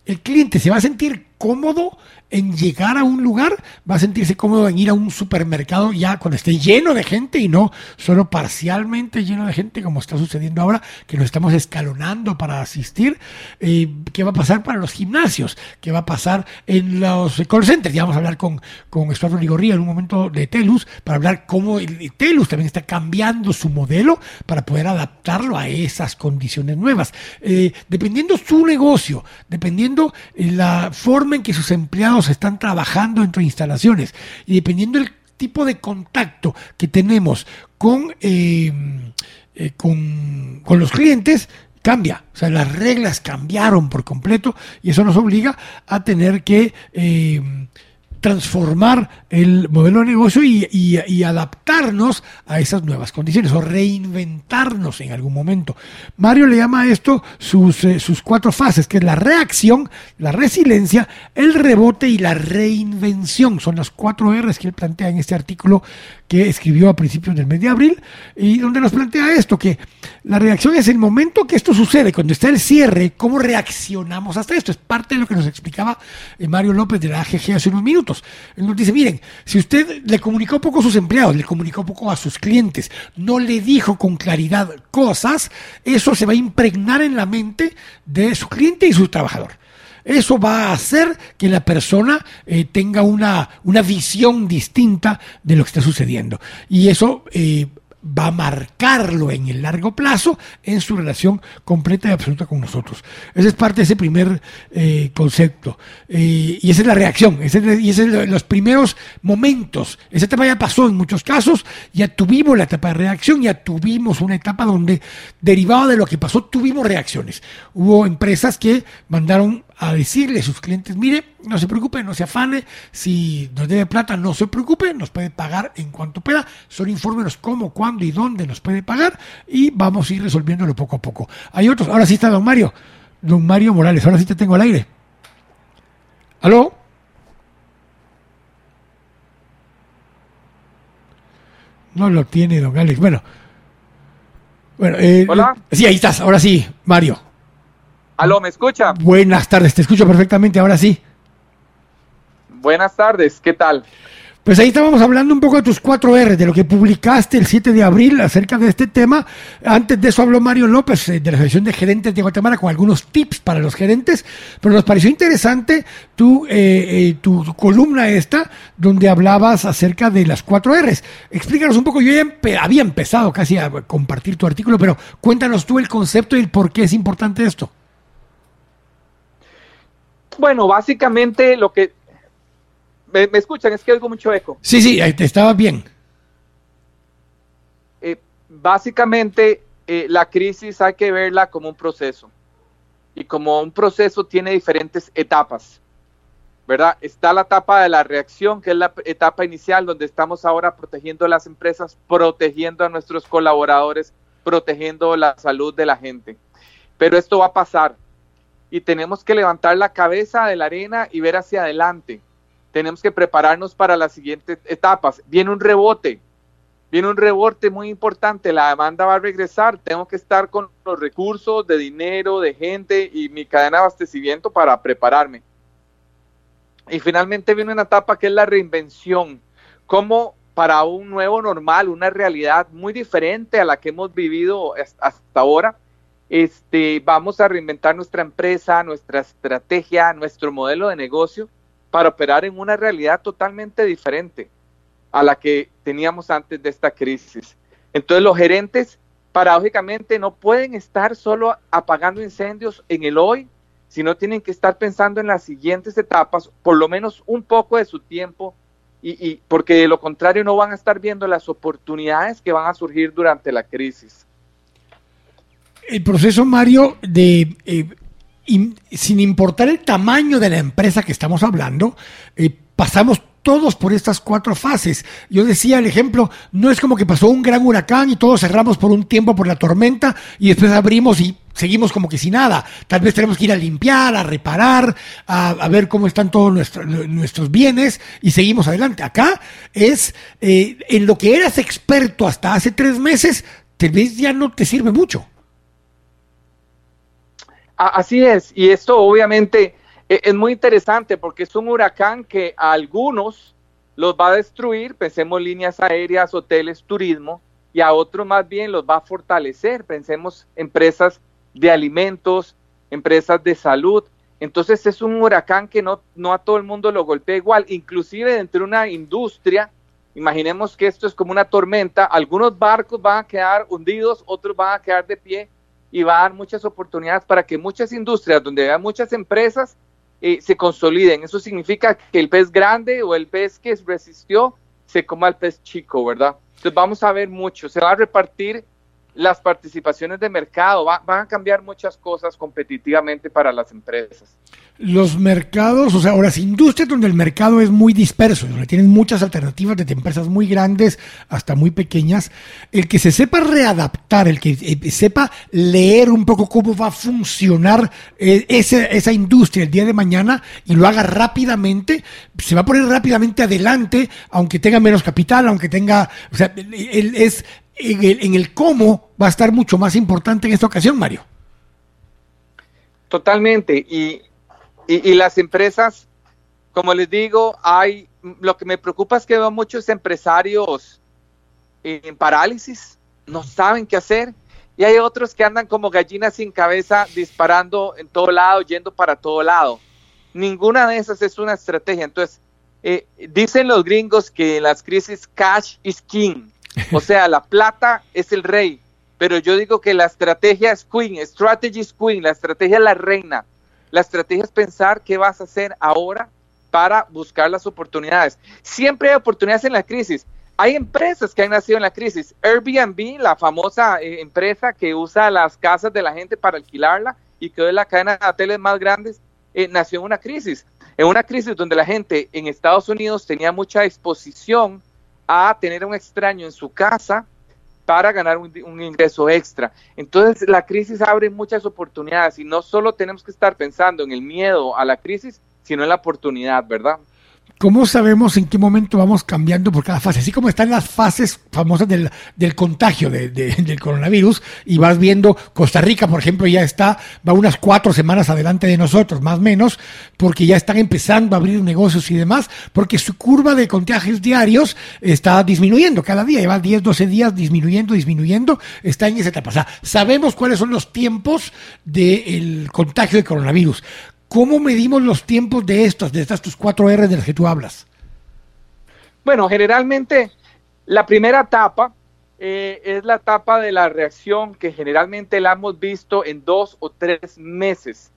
El cliente se va a sentir cómodo en llegar a un lugar, va a sentirse cómodo en ir a un supermercado ya cuando esté lleno de gente y no solo parcialmente lleno de gente como está sucediendo ahora, que nos estamos escalonando para asistir. Eh, ¿Qué va a pasar para los gimnasios? ¿Qué va a pasar en los call centers? Ya vamos a hablar con, con Estuardo Ligorría en un momento de Telus para hablar cómo Telus también está cambiando su modelo para poder adaptarlo a esas condiciones nuevas. Eh, dependiendo su negocio, dependiendo la forma en que sus empleados están trabajando dentro de instalaciones y dependiendo del tipo de contacto que tenemos con, eh, eh, con, con los clientes, cambia. O sea, las reglas cambiaron por completo y eso nos obliga a tener que eh, transformar el modelo de negocio y, adaptarnos a esas nuevas condiciones o reinventarnos en algún momento. Mario le llama a esto sus, eh, sus cuatro fases, que es la reacción, la resiliencia, el rebote y la reinvención. Son las cuatro R's que él plantea en este artículo que escribió a principios del mes de abril y donde nos plantea esto, que la reacción es el momento que esto sucede, cuando está el cierre, cómo reaccionamos hasta esto. Es parte de lo que nos explicaba eh, Mario López de la AGG hace unos minutos. Él nos dice, miren, si usted le comunicó poco a sus empleados, le comunicó poco a sus clientes, no le dijo con claridad cosas, eso se va a impregnar en la mente de su cliente y su trabajador. Eso va a hacer que la persona eh, tenga una, una, visión distinta de lo que está sucediendo. Y eso eh, va a marcarlo en el largo plazo en su relación completa y absoluta con nosotros. Ese es parte de ese primer eh, concepto. y esa es la reacción, ese y es los primeros momentos. Esa etapa ya pasó en muchos casos, ya tuvimos la etapa de reacción, ya tuvimos una etapa donde, derivado de lo que pasó, tuvimos reacciones. Hubo empresas que mandaron a decirle a sus clientes, mire, no se preocupe, no se afane, si nos debe plata, no se preocupe, nos puede pagar en cuanto pueda, solo infórmenos cómo, cuándo y dónde nos puede pagar y vamos a ir resolviéndolo poco a poco. Hay otros, ahora sí está don Mario, don Mario Morales, ahora sí te tengo al aire. ¿Aló? No lo tiene don Alex, bueno. Bueno, eh, Hola. Sí, ahí estás, ahora sí, Mario. Aló, ¿me escucha? Buenas tardes, te escucho perfectamente, ahora sí. Buenas tardes, ¿qué tal? Pues ahí estábamos hablando un poco de tus cuatro R, de lo que publicaste el 7 de abril acerca de este tema. Antes de eso habló Mario López eh, de la Asociación de Gerentes de Guatemala con algunos tips para los gerentes, pero nos pareció interesante tu, eh, eh, tu, columna esta, donde hablabas acerca de las cuatro R's. Explícanos un poco, yo ya había empezado casi a compartir tu artículo, pero cuéntanos tú el concepto y el por qué es importante esto. Bueno, básicamente lo que... ¿Me, escuchan? Es que oigo mucho eco. Sí, sí, te estaba bien. Eh, básicamente, eh, la crisis hay que verla como un proceso. Y como un proceso tiene diferentes etapas. ¿verdad? Está la etapa de la reacción, que es la etapa inicial, donde estamos ahora protegiendo a las empresas, protegiendo a nuestros colaboradores, protegiendo la salud de la gente. Pero esto va a pasar y tenemos que levantar la cabeza de la arena y ver hacia adelante. Tenemos que prepararnos para las siguientes etapas. Viene un rebote, viene un rebote muy importante, la demanda va a regresar, tengo que estar con los recursos de dinero, de gente y mi cadena de abastecimiento para prepararme. Y finalmente viene una etapa que es la reinvención, como para un nuevo normal, una realidad muy diferente a la que hemos vivido hasta ahora, este, vamos a reinventar nuestra empresa, nuestra estrategia, nuestro modelo de negocio para operar en una realidad totalmente diferente a la que teníamos antes de esta crisis. Entonces los gerentes, paradójicamente, no pueden estar solo apagando incendios en el hoy, sino tienen que estar pensando en las siguientes etapas, por lo menos un poco de su tiempo, y, y porque de lo contrario no van a estar viendo las oportunidades que van a surgir durante la crisis el proceso, Mario, de eh, sin importar el tamaño de la empresa que estamos hablando, eh, pasamos todos por estas cuatro fases. Yo decía el ejemplo, no es como que pasó un gran huracán y todos cerramos por un tiempo por la tormenta y después abrimos y seguimos como que sin nada. Tal vez tenemos que ir a limpiar, a reparar, a, ver cómo están todos nuestros bienes y seguimos adelante. Acá es eh, en lo que eras experto hasta hace tres meses, tal vez ya no te sirve mucho. Así es, y esto obviamente e, es muy interesante porque es un huracán que a algunos los va a destruir, pensemos líneas aéreas, hoteles, turismo, y a otros más bien los va a fortalecer, pensemos empresas de alimentos, empresas de salud. Entonces es un huracán que no, no a todo el mundo lo golpea igual, inclusive dentro de una industria, imaginemos que esto es como una tormenta, algunos barcos van a quedar hundidos, otros van a quedar de pie y va a dar muchas oportunidades para que muchas industrias donde hay muchas empresas eh, se consoliden. Eso significa que el pez grande o el pez que resistió se coma al pez chico, ¿verdad? Entonces vamos a ver mucho. Se va a repartir las participaciones de mercado, van a cambiar muchas cosas competitivamente para las empresas. Los mercados, o sea, las industrias donde el mercado es muy disperso, donde tienen muchas alternativas desde empresas muy grandes hasta muy pequeñas, el que se sepa readaptar, el que eh, sepa leer un poco cómo va a funcionar eh, esa, industria el día de mañana y lo haga rápidamente, se va a poner rápidamente adelante, aunque tenga menos capital, aunque tenga, o sea, es en el, cómo va a estar mucho más importante en esta ocasión, Mario. Totalmente. Y, las empresas, como les digo, hay, lo que me preocupa es que veo muchos empresarios en parálisis, no saben qué hacer. Y hay otros que andan como gallinas sin cabeza, disparando en todo lado, yendo para todo lado. Ninguna de esas es una estrategia. Entonces, eh, dicen los gringos que en las crisis cash is king. O sea, la plata es el rey, pero yo digo que la estrategia es queen, strategy is queen, la estrategia es la reina. La estrategia es pensar qué vas a hacer ahora para buscar las oportunidades. Siempre hay oportunidades en la crisis. Hay empresas que han nacido en la crisis. Airbnb, la famosa eh, empresa que usa las casas de la gente para alquilarla y que es la cadena de hoteles más grandes, eh, nació en una crisis. En una crisis donde la gente en Estados Unidos tenía mucha exposición a tener un extraño en su casa para ganar un, ingreso extra. Entonces la crisis abre muchas oportunidades y no solo tenemos que estar pensando en el miedo a la crisis, sino en la oportunidad, ¿verdad? ¿Cómo sabemos en qué momento vamos cambiando por cada fase? Así como están las fases famosas del, contagio del coronavirus y vas viendo Costa Rica, por ejemplo, ya está, va unas cuatro semanas adelante de nosotros, más o menos, porque ya están empezando a abrir negocios y demás, porque su curva de contagios diarios está disminuyendo cada día, lleva 10, 12 días disminuyendo, disminuyendo, está en esa etapa. O sea, sabemos cuáles son los tiempos del contagio de coronavirus. ¿Cómo medimos los tiempos de estas, de estas tus cuatro R de las que tú hablas? Bueno, generalmente la primera etapa eh, es la etapa de la reacción que generalmente la hemos visto en dos o tres meses,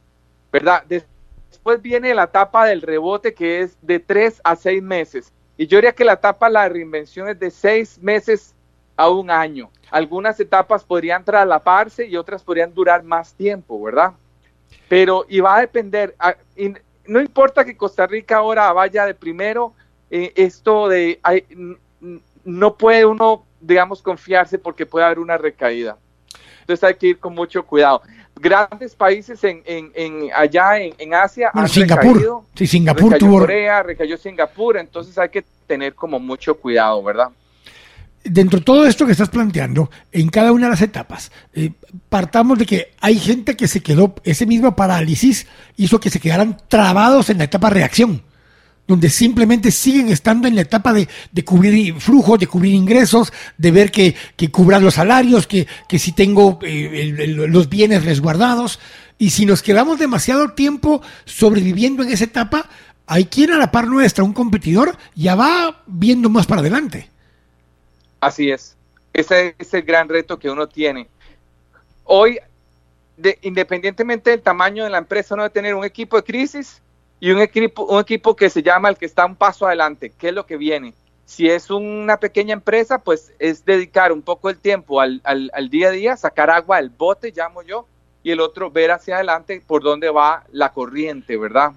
¿verdad? Después viene la etapa del rebote que es de tres a seis meses. Y yo diría que la etapa de la reinvención es de seis meses a un año. Algunas etapas podrían traslaparse y otras podrían durar más tiempo, ¿verdad? Pero y va a depender, no importa que Costa Rica ahora vaya de primero, eh, esto de, no puede uno, digamos, confiarse porque puede haber una recaída. Entonces hay que ir con mucho cuidado. Grandes países en, en, allá en, Asia han Singapur, recaído. Sí, Singapur recayó Corea, recayó Singapur, entonces hay que tener como mucho cuidado, ¿verdad? Dentro de todo esto que estás planteando, en cada una de las etapas, eh, partamos de que hay gente que se quedó, ese mismo parálisis hizo que se quedaran trabados en la etapa reacción, donde simplemente siguen estando en la etapa de, cubrir flujos, de cubrir ingresos, de ver que, que cubran los salarios, que, que si tengo eh, los bienes resguardados. Y si nos quedamos demasiado tiempo sobreviviendo en esa etapa, hay quien a la par nuestra, un competidor, ya va viendo más para adelante. Así es. Ese es el gran reto que uno tiene. Hoy, independientemente del tamaño de la empresa, uno debe tener un equipo de crisis y un equipo, un equipo que se llama el que está un paso adelante. ¿Qué es lo que viene? Si es una pequeña empresa, pues es dedicar un poco el tiempo al, día a día, sacar agua del bote, llamo yo, y el otro ver hacia adelante por dónde va la corriente, ¿verdad?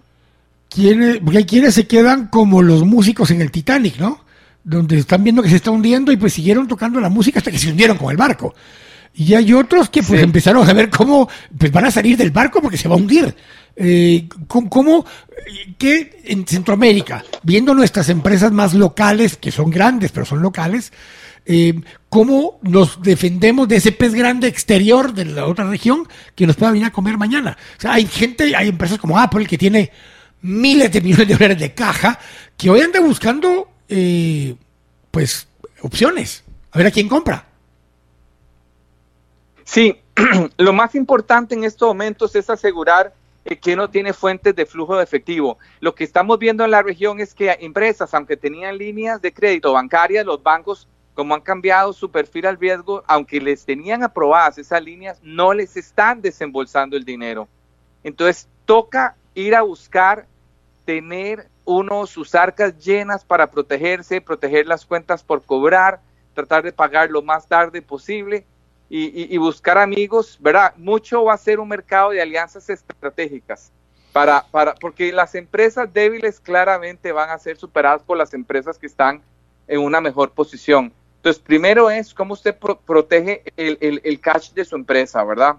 ¿Quiénes, quienes se quedan como los músicos en el Titanic, ¿no? Donde están viendo que se está hundiendo y pues siguieron tocando la música hasta que se hundieron con el barco. Y hay otros que pues empezaron a ver cómo pues, van a salir del barco porque se va a hundir. Eh, ¿cómo, que en Centroamérica, viendo nuestras empresas más locales, que son grandes, pero son locales, eh, cómo nos defendemos de ese pez grande exterior de la otra región que nos pueda venir a comer mañana? O sea, hay gente, hay empresas como Apple que tiene miles de millones de dólares de caja que hoy anda buscando, eh, pues, opciones. A ver a quién compra. Sí, lo más importante en estos momentos es asegurar que no tiene fuentes de flujo de efectivo. Lo que estamos viendo en la región es que empresas, aunque tenían líneas de crédito bancarias, los bancos, como han cambiado su perfil al riesgo, aunque les tenían aprobadas esas líneas, no les están desembolsando el dinero. Entonces, toca ir a buscar tener uno sus arcas llenas para protegerse, proteger las cuentas por cobrar, tratar de pagar lo más tarde posible y, buscar amigos, ¿verdad? Mucho va a ser un mercado de alianzas estratégicas, para, para, porque las empresas débiles claramente van a ser superadas por las empresas que están en una mejor posición. Entonces, primero es cómo usted protege el, el, cash de su empresa, ¿verdad?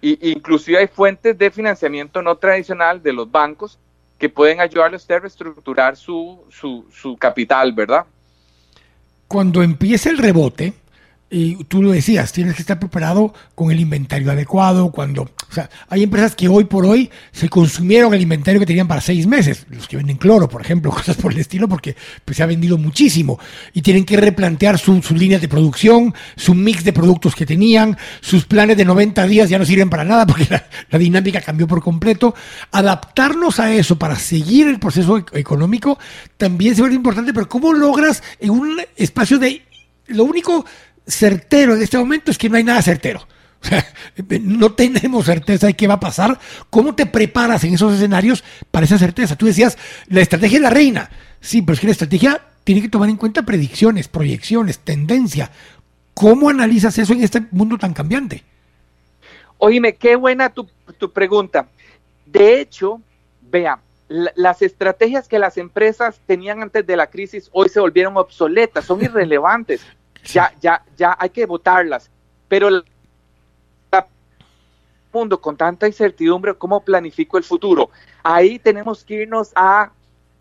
Y, inclusive hay fuentes de financiamiento no tradicional de los bancos que pueden ayudarle a usted a reestructurar su, su, su capital, ¿verdad? Cuando empiece el rebote, y tú lo decías, tienes que estar preparado con el inventario adecuado. Cuando, o sea, hay empresas que hoy por hoy se consumieron el inventario que tenían para seis meses, los que venden cloro, por ejemplo, cosas por el estilo, porque pues, se ha vendido muchísimo y tienen que replantear sus líneas de producción, su mix de productos que tenían, sus planes de 90 días ya no sirven para nada porque la, dinámica cambió por completo. Adaptarnos a eso para seguir el proceso e-, económico también se ve importante, pero ¿cómo logras en un espacio de lo único certero en este momento es que no hay nada certero. O sea, no tenemos certeza de qué va a pasar. ¿Cómo te preparas en esos escenarios para esa certeza? Tú decías, la estrategia es la reina. Sí, pero es que la estrategia tiene que tomar en cuenta predicciones, proyecciones, tendencia. ¿Cómo analizas eso en este mundo tan cambiante? Oíme, qué buena tu, tu pregunta. De hecho, vea, las estrategias que las empresas tenían antes de la crisis hoy se volvieron obsoletas, son irrelevantes ya, ya, ya hay que votarlas. Pero el mundo con tanta incertidumbre, ¿cómo planifico el futuro? Ahí tenemos que irnos a,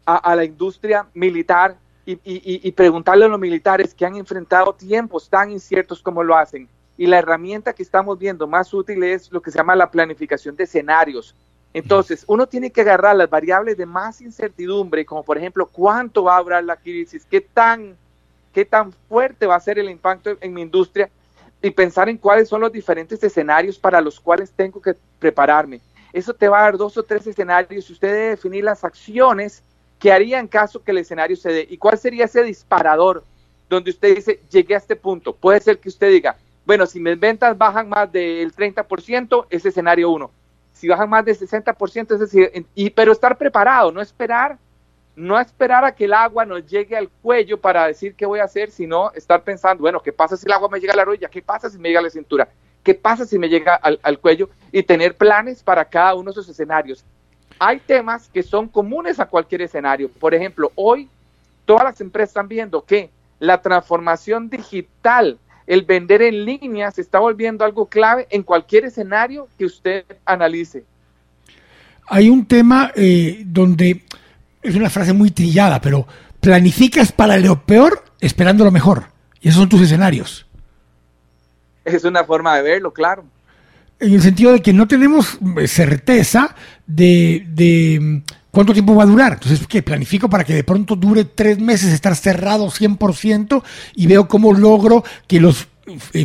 a, la industria militar y, y, y, preguntarle a los militares que han enfrentado tiempos tan inciertos como lo hacen. Y la herramienta que estamos viendo más útil es lo que se llama la planificación de escenarios. Entonces, uno tiene que agarrar las variables de más incertidumbre, como por ejemplo, cuánto va a durar la crisis, qué tan qué tan fuerte va a ser el impacto en mi industria y pensar en cuáles son los diferentes escenarios para los cuales tengo que prepararme. Eso te va a dar dos o tres escenarios y usted debe definir las acciones que haría en caso que el escenario se dé. ¿Y cuál sería ese disparador donde usted dice, llegué a este punto? Puede ser que usted diga, bueno, si mis ventas bajan más del 30%, es escenario 1. Si bajan más del 60%, es decir, y, pero estar preparado, no esperar no esperar a que el agua nos llegue al cuello para decir qué voy a hacer, sino estar pensando, bueno, ¿qué pasa si el agua me llega a la rodilla? ¿Qué pasa si me llega a la cintura? ¿Qué pasa si me llega al, cuello? Y tener planes para cada uno de esos escenarios. Hay temas que son comunes a cualquier escenario. Por ejemplo, hoy todas las empresas están viendo que la transformación digital, el vender en línea, se está volviendo algo clave en cualquier escenario que usted analice. Hay un tema eh, donde es una frase muy trillada, pero planificas para lo peor esperando lo mejor. Y esos son tus escenarios. Es una forma de verlo, claro. En el sentido de que no tenemos eh, certeza de, de mm, cuánto tiempo va a durar. Entonces, ¿qué? Planifico para que de pronto dure tres meses, estar cerrado 100% y veo cómo logro que los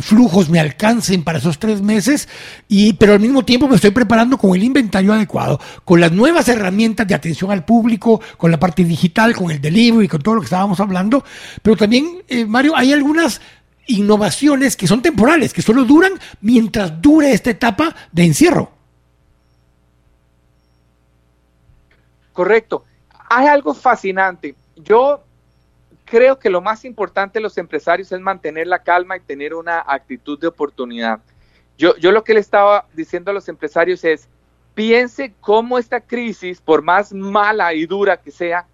flujos me alcancen para esos tres meses, y, pero al mismo tiempo me estoy preparando con el inventario adecuado, con las nuevas herramientas de atención al público, con la parte digital, con el delivery, con todo lo que estábamos hablando. Pero también, eh, Mario, hay algunas innovaciones que son temporales, que solo duran mientras dure esta etapa de encierro. Correcto. Hay algo fascinante. Yo creo que lo más importante de los empresarios es mantener la calma y tener una actitud de oportunidad. Yo, yo lo que le estaba diciendo a los empresarios es, piense cómo esta crisis, por más mala y dura que sea,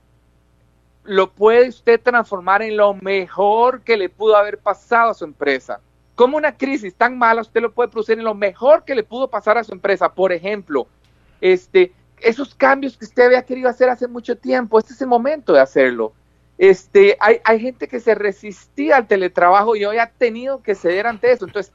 lo puede usted transformar en lo mejor que le pudo haber pasado a su empresa. ¿Cómo una crisis tan mala usted lo puede producir en lo mejor que le pudo pasar a su empresa? Por ejemplo, este, esos cambios que usted había querido hacer hace mucho tiempo, este es el momento de hacerlo. Este, hay, hay gente que se resistía al teletrabajo y hoy ha tenido que ceder ante eso. Entonces,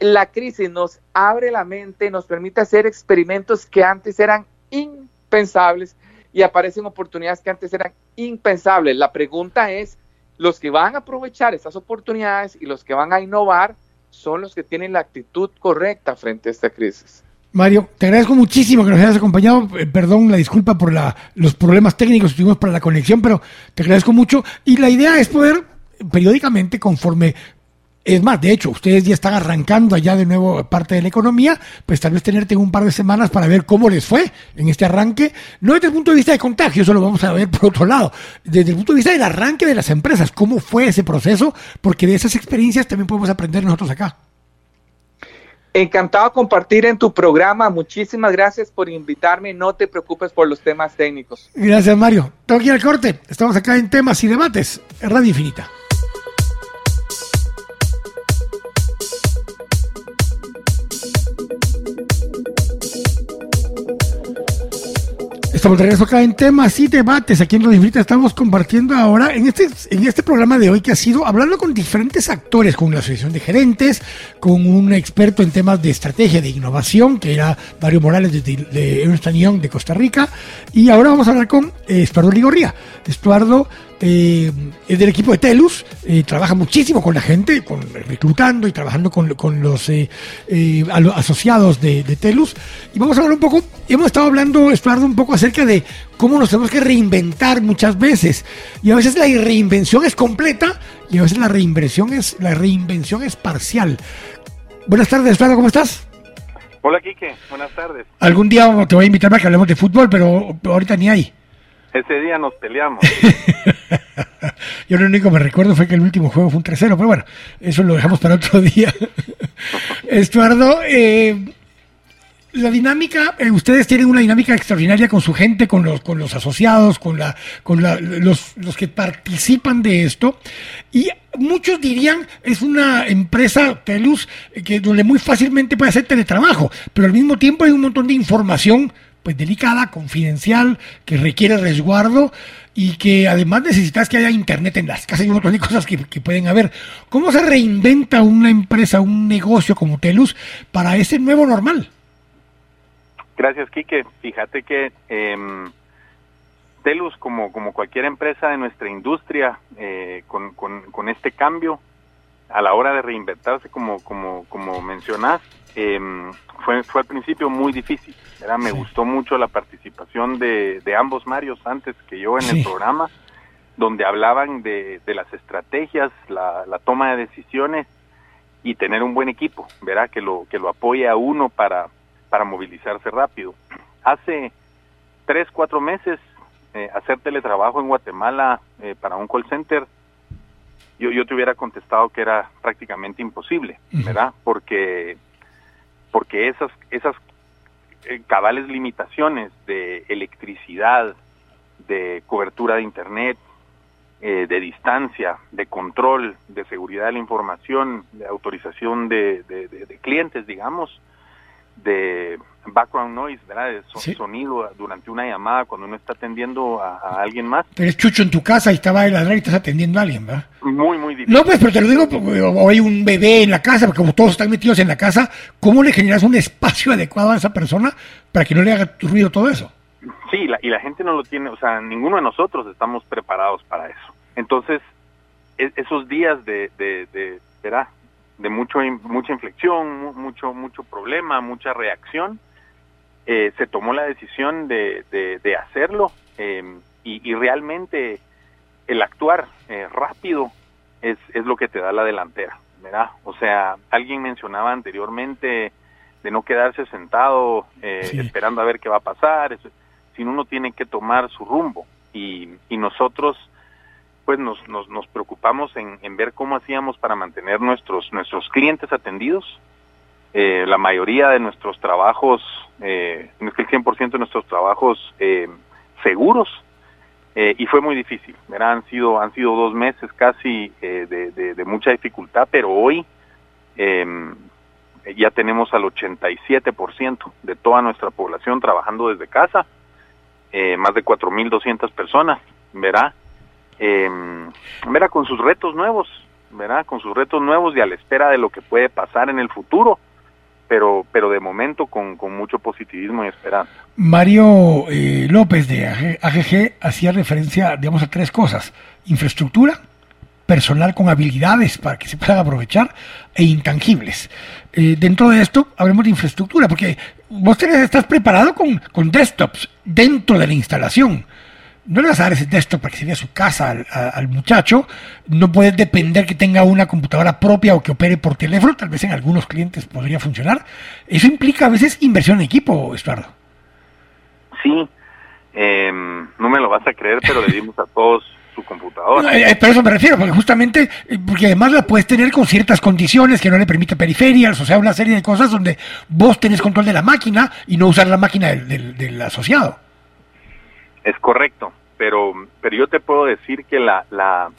la crisis nos abre la mente, nos permite hacer experimentos que antes eran impensables y aparecen oportunidades que antes eran impensables. La pregunta es, los que van a aprovechar esas oportunidades y los que van a innovar son los que tienen la actitud correcta frente a esta crisis. Mario, te agradezco muchísimo que nos hayas acompañado. Eh, perdón la disculpa por la, los problemas técnicos que tuvimos para la conexión, pero te agradezco mucho. Y la idea es poder periódicamente, conforme es más, de hecho, ustedes ya están arrancando allá de nuevo parte de la economía, pues tal vez tenerte un par de semanas para ver cómo les fue en este arranque, no desde el punto de vista de contagio, eso lo vamos a ver por otro lado, desde el punto de vista del arranque de las empresas, cómo fue ese proceso, porque de esas experiencias también podemos aprender nosotros acá. Encantado compartir en tu programa. Muchísimas gracias por invitarme. No te preocupes por los temas técnicos. Gracias, Mario. Tengo que ir al corte. Estamos acá en temas y debates. Radio Infinita. Estamos de regreso acá en temas y debates. Aquí en Radio Infinita estamos compartiendo ahora en este, en este programa de hoy que ha sido hablando con diferentes actores, con la Asociación de Gerentes, con un experto en temas de estrategia de innovación, que era Mario Morales de, de Young de Costa Rica. Y ahora vamos a hablar con Estuardo Ligorría. Estuardo eh, es del equipo de Telus, eh, trabaja muchísimo con la gente, con, reclutando y trabajando con, los eh, asociados de, Telus. Y vamos a hablar un poco, hemos estado hablando, Estuardo, un poco acerca de cómo nos tenemos que reinventar muchas veces. Y a veces la reinvención es completa y a veces la reinvención es, la reinvención es parcial. Buenas tardes, Estuardo, ¿cómo estás? Hola, Quique, buenas tardes. Algún día te voy a invitar para que hablemos de fútbol, pero ahorita ni hay. Ese día nos peleamos. Yo lo único que me recuerdo fue que el último juego fue un 3-0, pero bueno, eso lo dejamos para otro día. Estuardo, eh, la dinámica, eh, ustedes tienen una dinámica extraordinaria con su gente, con los, con los asociados, con, la, con los, los que participan de esto. Y muchos dirían es una empresa Telus que donde muy fácilmente puede hacer teletrabajo, pero al mismo tiempo hay un montón de información pues delicada, confidencial, que requiere resguardo y que además necesitas que haya internet en las casas y un montón de cosas que, pueden haber. ¿Cómo se reinventa una empresa, un negocio como Telus para ese nuevo normal? Gracias, Quique. Fíjate que em, Telus, como, como cualquier empresa de nuestra industria, eh, con, con, este cambio, a la hora de reinventarse, como, como, como mencionás, em, fue, fue al principio muy difícil. Me gustó mucho la participación de, de ambos Marios antes que yo en el programa, donde hablaban de, de las estrategias, la, la, toma de decisiones y tener un buen equipo, ¿verdad? Que lo, que lo apoye a uno para, para movilizarse rápido. Hace tres, cuatro meses, eh, hacer teletrabajo en Guatemala eh, para un call center, yo, yo te hubiera contestado que era prácticamente imposible, ¿verdad? Porque porque esas esas eh, cabales limitaciones de electricidad, de cobertura de Internet, eh, de distancia, de control, de seguridad de la información, de autorización de, clientes, digamos, de background noise, ¿verdad? De sonido durante una llamada cuando uno está atendiendo a, alguien más. Pero es chucho en tu casa y estaba el ladrón y estás atendiendo a alguien, ¿verdad? Muy, muy difícil. No, pues, pero te lo digo, porque o hay un bebé en la casa, porque como todos están metidos en la casa, ¿cómo le generas un espacio adecuado a esa persona para que no le haga ruido todo eso? Sí, y la gente no lo tiene, o sea, ninguno de nosotros estamos preparados para eso. Entonces, e, esos días de, de, de, ¿verdad? De mucho, mucha inflexión, mucho, mucho problema, mucha reacción, eh, se tomó la decisión de, de, hacerlo eh, y, realmente el actuar eh, rápido es, es lo que te da la delantera, ¿verdad? O sea, alguien mencionaba anteriormente de no quedarse sentado esperando a ver qué va a pasar, sino uno tiene que tomar su rumbo y, y nosotros pues nos, nos, nos preocupamos en, ver cómo hacíamos para mantener nuestros, nuestros clientes atendidos eh, la mayoría de nuestros trabajos, eh, el 100% de nuestros trabajos eh, seguros, eh, y fue muy difícil. ¿verdad? Han sido han sido dos meses casi eh, de, de, de, mucha dificultad, pero hoy eh, ya tenemos al 87% de toda nuestra población trabajando desde casa, más de 4.200 personas, verá, eh, con sus retos nuevos, verá, con sus retos nuevos y a la espera de lo que puede pasar en el futuro pero pero de momento con, con mucho positivismo y esperanza. Mario eh, López de AGG hacía referencia, digamos, a tres cosas. Infraestructura, personal con habilidades para que se puedan aprovechar e intangibles. Eh, dentro de esto hablemos de infraestructura, porque vos tenés, estás preparado con, con desktops dentro de la instalación no le vas a dar ese desktop para que se vea su casa al, al, muchacho, no puedes depender que tenga una computadora propia o que opere por teléfono, tal vez en algunos clientes podría funcionar. Eso implica a veces inversión en equipo, Estuardo. Sí, eh, no me lo vas a creer, pero le dimos a todos su computadora. No, eh, pero eso me refiero, porque justamente, porque además la puedes tener con ciertas condiciones que no le permite periferias, o sea, una serie de cosas donde vos tenés control de la máquina y no usar la máquina del, del, del asociado. Es correcto, pero pero yo te puedo decir que la, la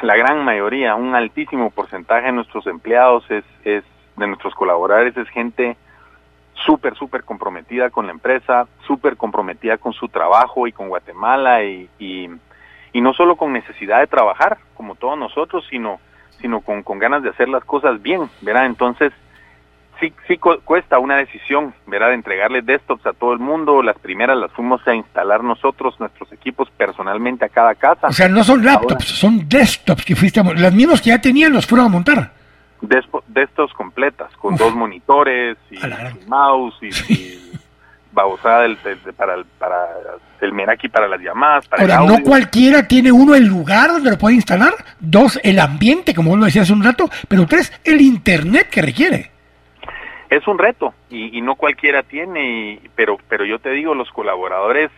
la gran mayoría, un altísimo porcentaje de nuestros empleados es es de nuestros colaboradores es gente súper súper comprometida con la empresa, súper comprometida con su trabajo y con Guatemala y, y no solo con necesidad de trabajar como todos nosotros, sino sino con, con ganas de hacer las cosas bien, ¿verdad? Entonces, sí, sí cuesta una decisión, ¿verdad? De entregarle desktops a todo el mundo. Las primeras las fuimos a instalar nosotros, nuestros equipos, personalmente a cada casa. O sea, no son laptops, Ahora, son desktops que fuiste a montar. Las mismas que ya tenían los fueron a montar. Desktops completas, con Uf. dos monitores y, y mouse y, y babosada del, del, para, el, para el Meraki para las llamadas. Para Ahora, no cualquiera tiene uno el lugar donde lo puede instalar, dos, el ambiente, como vos lo decías hace un rato, pero tres, el internet que requiere es un reto y, no cualquiera tiene, y, pero, pero yo te digo, los colaboradores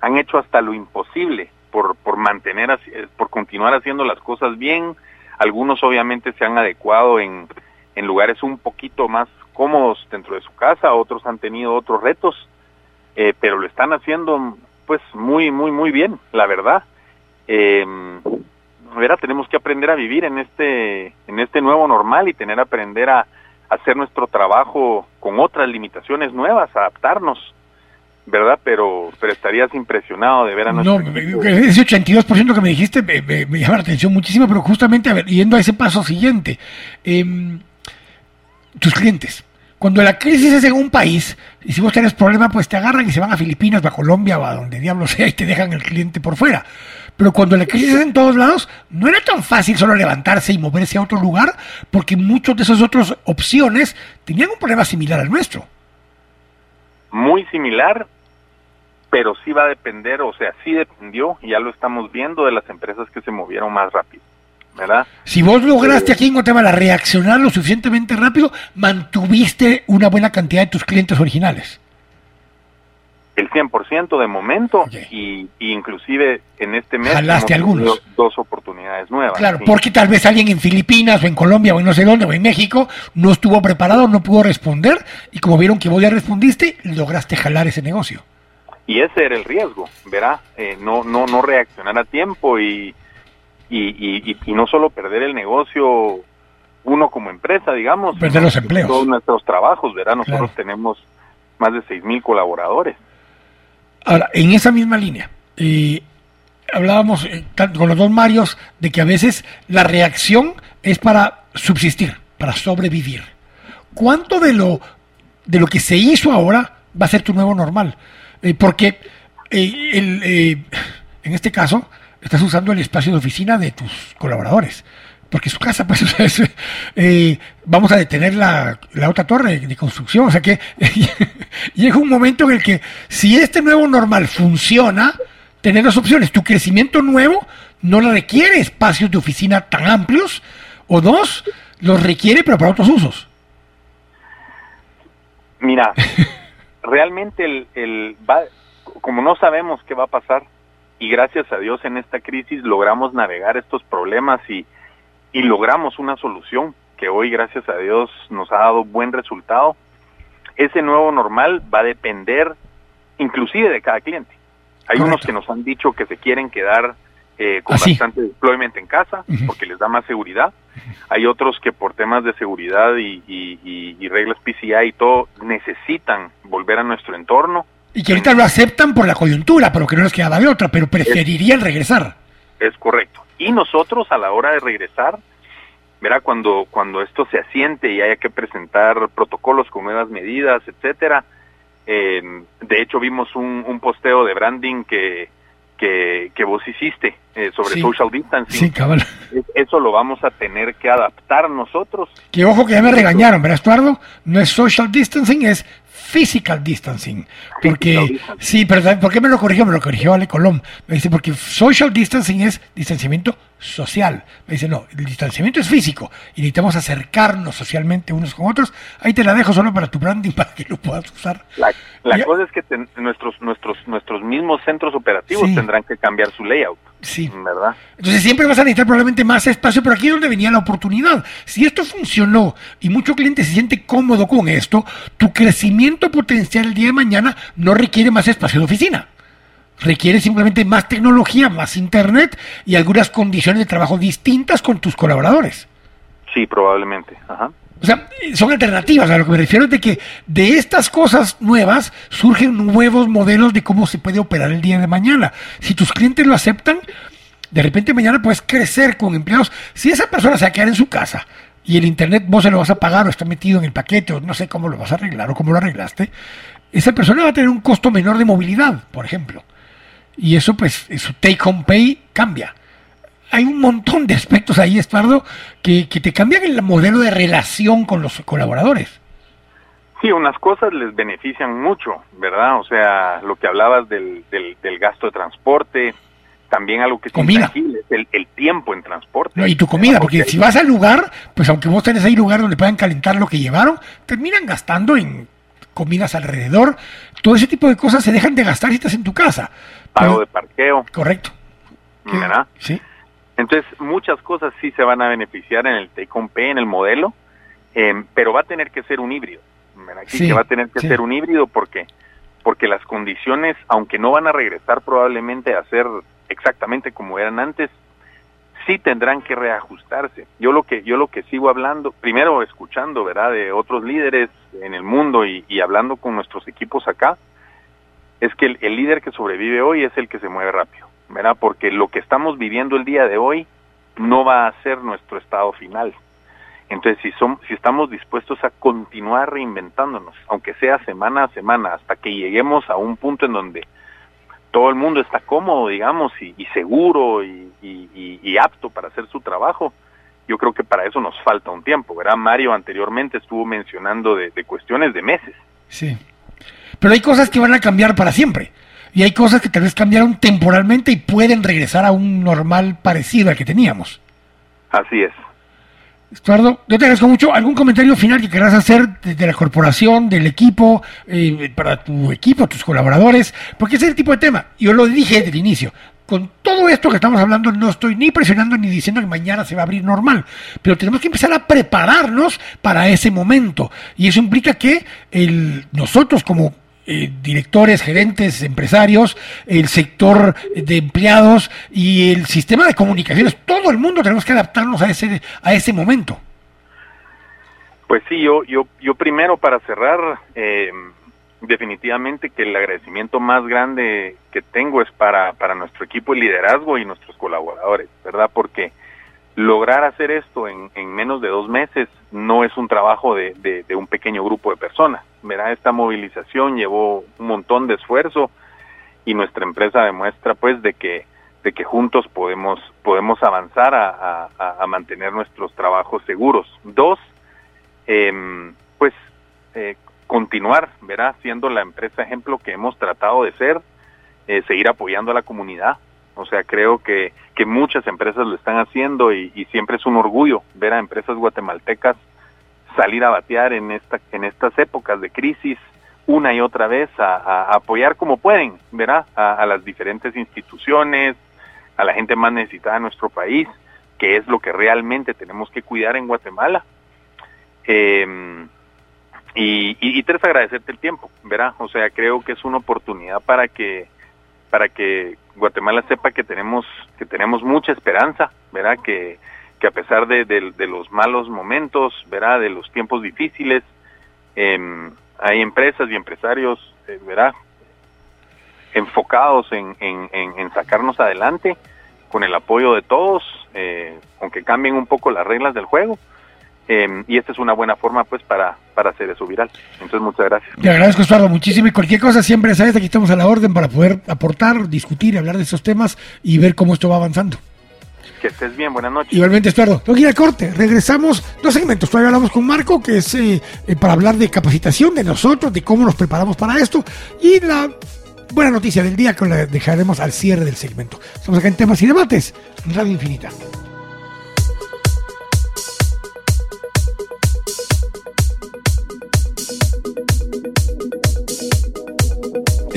han hecho hasta lo imposible por, por mantener, por continuar haciendo las cosas bien. Algunos obviamente se han adecuado en, en lugares un poquito más cómodos dentro de su casa, otros han tenido otros retos, eh, pero lo están haciendo pues muy, muy, muy bien, la verdad. Eh, tenemos que aprender a vivir en este, en este nuevo normal y tener aprender a, hacer nuestro trabajo con otras limitaciones nuevas, adaptarnos, ¿verdad? Pero, pero estarías impresionado de ver a nuestro No, ese 82% que me dijiste me, me, me, llama la atención muchísimo, pero justamente a ver, yendo a ese paso siguiente, eh, tus clientes. Cuando la crisis es en un país, y si vos tenés problema, pues te agarran y se van a Filipinas, a Colombia o a donde diablo sea y te dejan el cliente por fuera. Pero cuando la crisis es en todos lados, no era tan fácil solo levantarse y moverse a otro lugar, porque muchos de esas otras opciones tenían un problema similar al nuestro. Muy similar, pero sí va a depender, o sea, sí dependió, y ya lo estamos viendo, de las empresas que se movieron más rápido. ¿verdad? Si vos lograste aquí en Guatemala reaccionar lo suficientemente rápido, mantuviste una buena cantidad de tus clientes originales el 100% de momento okay. y, y, inclusive en este mes Jalaste algunos. dos oportunidades nuevas. Claro, ¿sí? porque tal vez alguien en Filipinas o en Colombia o en no sé dónde o en México no estuvo preparado, no pudo responder y como vieron que vos ya respondiste, lograste jalar ese negocio. Y ese era el riesgo, verá, eh, no no no reaccionar a tiempo y y, y, y, no solo perder el negocio uno como empresa, digamos, perder los empleos, todos nuestros trabajos, verá, nosotros claro. tenemos más de seis mil colaboradores. Ahora, en esa misma línea, eh, hablábamos eh, con los dos Marios de que a veces la reacción es para subsistir, para sobrevivir. ¿Cuánto de lo, de lo que se hizo ahora va a ser tu nuevo normal? Eh, porque el, en este caso estás usando el espacio de oficina de tus colaboradores porque su casa, pues, es, eh, vamos a detener la, la, otra torre de construcción. O sea que llega un momento en el que si este nuevo normal funciona, tener dos opciones. Tu crecimiento nuevo no requiere espacios de oficina tan amplios, o dos, los requiere, pero para otros usos. Mira, realmente el, el va, como no sabemos qué va a pasar, y gracias a Dios en esta crisis logramos navegar estos problemas y, y logramos una solución que hoy, gracias a Dios, nos ha dado buen resultado. Ese nuevo normal va a depender inclusive de cada cliente. Hay unos que nos han dicho que se quieren quedar eh, con bastante deployment en casa porque les da más seguridad. Hay otros que por temas de seguridad y, y, reglas PCI y todo necesitan volver a nuestro entorno. Y que ahorita lo aceptan por la coyuntura, pero que no les queda de otra, pero preferirían regresar. Es correcto. Y nosotros a la hora de regresar, verá cuando cuando esto se asiente y haya que presentar protocolos con nuevas medidas, etcétera. Eh, de hecho vimos un, un posteo de branding que que, vos hiciste eh, sobre social distancing. Sí, cabal. Eso lo vamos a tener que adaptar nosotros. Que ojo que ya me regañaron, ¿verdad, Estuardo? No es social distancing, es physical distancing. Porque, sí, pero ¿por qué me lo corrigió? Me lo corrigió Ale Colón. Me dice, porque social distancing es distanciamiento social. Me dice, no, el distanciamiento es físico y necesitamos acercarnos socialmente unos con otros. Ahí te la dejo solo para tu branding para que lo puedas usar. La, cosa es que nuestros, nuestros, nuestros mismos centros operativos tendrán que cambiar su layout. Sí. ¿Verdad? Entonces siempre vas a necesitar probablemente más espacio, pero aquí es donde venía la oportunidad. Si esto funcionó y mucho cliente se siente cómodo con esto, tu crecimiento potencial el día de mañana no requiere más espacio de oficina. Requiere simplemente más tecnología, más internet y algunas condiciones de trabajo distintas con tus colaboradores. Sí, probablemente. Ajá. O sea, son alternativas. A lo que me refiero es de que de estas cosas nuevas surgen nuevos modelos de cómo se puede operar el día de mañana. Si tus clientes lo aceptan, de repente mañana puedes crecer con empleados. Si esa persona se va a quedar en su casa y el internet vos se lo vas a pagar o está metido en el paquete o no sé cómo lo vas a arreglar o cómo lo arreglaste, esa persona va a tener un costo menor de movilidad, por ejemplo. Y eso, pues, su take home pay cambia hay un montón de aspectos ahí, Estuardo, que, que te cambian el modelo de relación con los colaboradores. Sí, unas cosas les benefician mucho, ¿verdad? O sea, lo que hablabas del, del, gasto de transporte, también algo que es comida. es el, tiempo en transporte. y tu comida, porque si vas al lugar, pues aunque vos tenés ahí lugar donde puedan calentar lo que llevaron, terminan gastando en comidas alrededor. Todo ese tipo de cosas se dejan de gastar si estás en tu casa. Pago de parqueo. Correcto. ¿Verdad? Sí. Entonces, muchas cosas sí se van a beneficiar en el take home pay, en el modelo, em, pero va a tener que ser un híbrido. Aquí que va a tener que ser un híbrido porque porque las condiciones, aunque no van a regresar probablemente a ser exactamente como eran antes, sí tendrán que reajustarse. Yo lo que yo lo que sigo hablando, primero escuchando, ¿verdad?, de otros líderes en el mundo y, hablando con nuestros equipos acá, es que el líder que sobrevive hoy es el que se mueve rápido. ¿verdad? Porque lo que estamos viviendo el día de hoy no va a ser nuestro estado final. Entonces, si, son, si estamos dispuestos a continuar reinventándonos, aunque sea semana a semana, hasta que lleguemos a un punto en donde todo el mundo está cómodo, digamos, y, seguro y, apto para hacer su trabajo, yo creo que para eso nos falta un tiempo, ¿verdad? Mario anteriormente estuvo mencionando de, de cuestiones de meses. Sí. Pero hay cosas que van a cambiar para siempre y hay cosas que tal vez cambiaron temporalmente y pueden regresar a un normal parecido al que teníamos. Así es. Estuardo, yo te agradezco mucho. ¿Algún comentario final que quieras hacer de, la corporación, del equipo, eh, para tu equipo, tus colaboradores? Porque ese es el tipo de tema. Yo lo dije desde el inicio. Con todo esto que estamos hablando, no estoy ni presionando ni diciendo que mañana se va a abrir normal, pero tenemos que empezar a prepararnos para ese momento. Y eso implica que nosotros como eh, directores, gerentes, empresarios, el sector de empleados y el sistema de comunicaciones. Todo el mundo tenemos que adaptarnos a ese, a ese momento. Pues sí, yo, yo, yo primero para cerrar, eh, definitivamente que el agradecimiento más grande que tengo es para, para nuestro equipo de liderazgo y nuestros colaboradores, ¿verdad? Porque lograr hacer esto en, menos de dos meses no es un trabajo de, de, un pequeño grupo de personas. ¿verdad? Esta movilización llevó un montón de esfuerzo y nuestra empresa demuestra pues de que de que juntos podemos podemos avanzar a, a, mantener nuestros trabajos seguros. Dos, em, pues eh, continuar, ¿verdad? Siendo la empresa ejemplo que hemos tratado de ser, eh, seguir apoyando a la comunidad, o sea, creo que, que muchas empresas lo están haciendo y, siempre es un orgullo ver a empresas guatemaltecas salir a batear en, esta, en estas épocas de crisis una y otra vez a, apoyar como pueden, ¿verdad? A, las diferentes instituciones, a la gente más necesitada de nuestro país, que es lo que realmente tenemos que cuidar en Guatemala, Eh, y, y, tres, agradecerte el tiempo, ¿verdad? O sea, creo que es una oportunidad para que para que Guatemala sepa que tenemos que tenemos mucha esperanza, ¿verdad? Que, a pesar de, los malos momentos, ¿verdad? De los tiempos difíciles, eh, hay empresas y empresarios, eh. Enfocados en, en, en, sacarnos adelante con el apoyo de todos, eh, aunque cambien un poco las reglas del juego. Eh, y esta es una buena forma pues para, para hacer eso viral. Entonces muchas gracias. Te agradezco Estuardo muchísimo y cualquier cosa siempre sabes, aquí estamos a la orden para poder aportar, discutir, hablar de estos temas y ver cómo esto va avanzando. Que estés bien, buenas noches. Igualmente Estuardo, tengo que ir a corte, regresamos, dos segmentos, todavía hablamos con Marco que es eh, eh, para hablar de capacitación de nosotros, de cómo nos preparamos para esto y la buena noticia del día que la dejaremos al cierre del segmento. Estamos acá en temas y debates, Radio Infinita.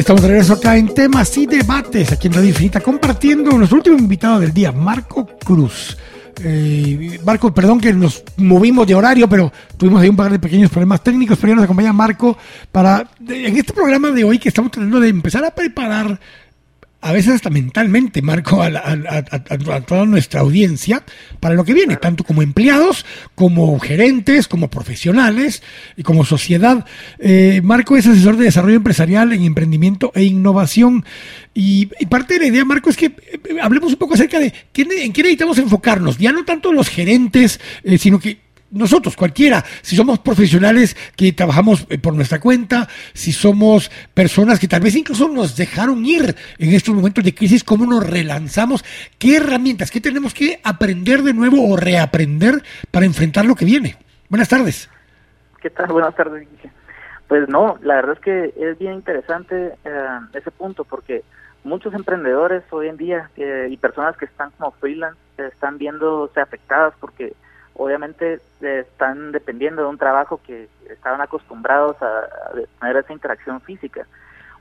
Estamos de regreso acá en temas y debates, aquí en Radio Infinita, compartiendo nuestro último invitado del día, Marco Cruz. Eh, Marco, perdón que nos movimos de horario, pero tuvimos ahí un par de pequeños problemas técnicos, pero ya nos acompaña Marco para, en este programa de hoy que estamos tratando de empezar a preparar a veces hasta mentalmente, Marco, a, toda nuestra audiencia para lo que viene, tanto como empleados, como gerentes, como profesionales y como sociedad. Eh, Marco es asesor de desarrollo empresarial en emprendimiento e innovación. Y, parte de la idea, Marco, es que eh, hablemos un poco acerca de en qué necesitamos enfocarnos, ya no tanto los gerentes, eh, sino que nosotros, cualquiera, si somos profesionales que trabajamos eh, por nuestra cuenta, si somos personas que tal vez incluso nos dejaron ir en estos momentos de crisis, ¿cómo nos relanzamos? ¿Qué herramientas, qué tenemos que aprender de nuevo o reaprender para enfrentar lo que viene? Buenas tardes. ¿Qué tal? Buenas tardes. Pues no, la verdad es que es bien interesante eh, ese punto porque muchos emprendedores hoy en día eh, y personas que están como freelance están viéndose afectadas porque obviamente eh, están dependiendo de un trabajo que estaban acostumbrados a, tener esa interacción física.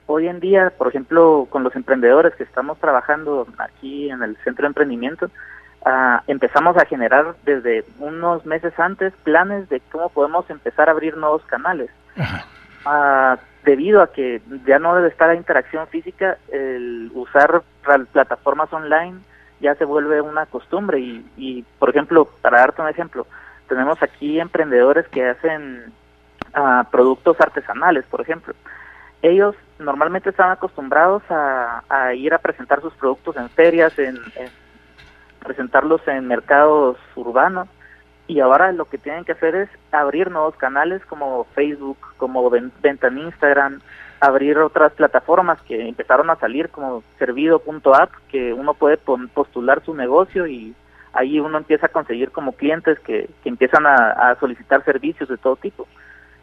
Hoy en día, por ejemplo, con los emprendedores que estamos trabajando aquí en el centro de emprendimiento, ah, empezamos a generar desde unos meses antes planes de cómo podemos empezar a abrir nuevos canales. Ah, debido a que ya no debe estar la interacción física, el usar plataformas online, ya se vuelve una costumbre y, y, por ejemplo, para darte un ejemplo, tenemos aquí emprendedores que hacen uh, productos artesanales, por ejemplo. Ellos normalmente están acostumbrados a, a, ir a presentar sus productos en ferias, en, presentarlos en mercados urbanos y ahora lo que tienen que hacer es abrir nuevos canales como Facebook, como venta en Instagram, abrir otras plataformas que empezaron a salir como servido.app, que uno puede postular su negocio y ahí uno empieza a conseguir como clientes que, que empiezan a, solicitar servicios de todo tipo.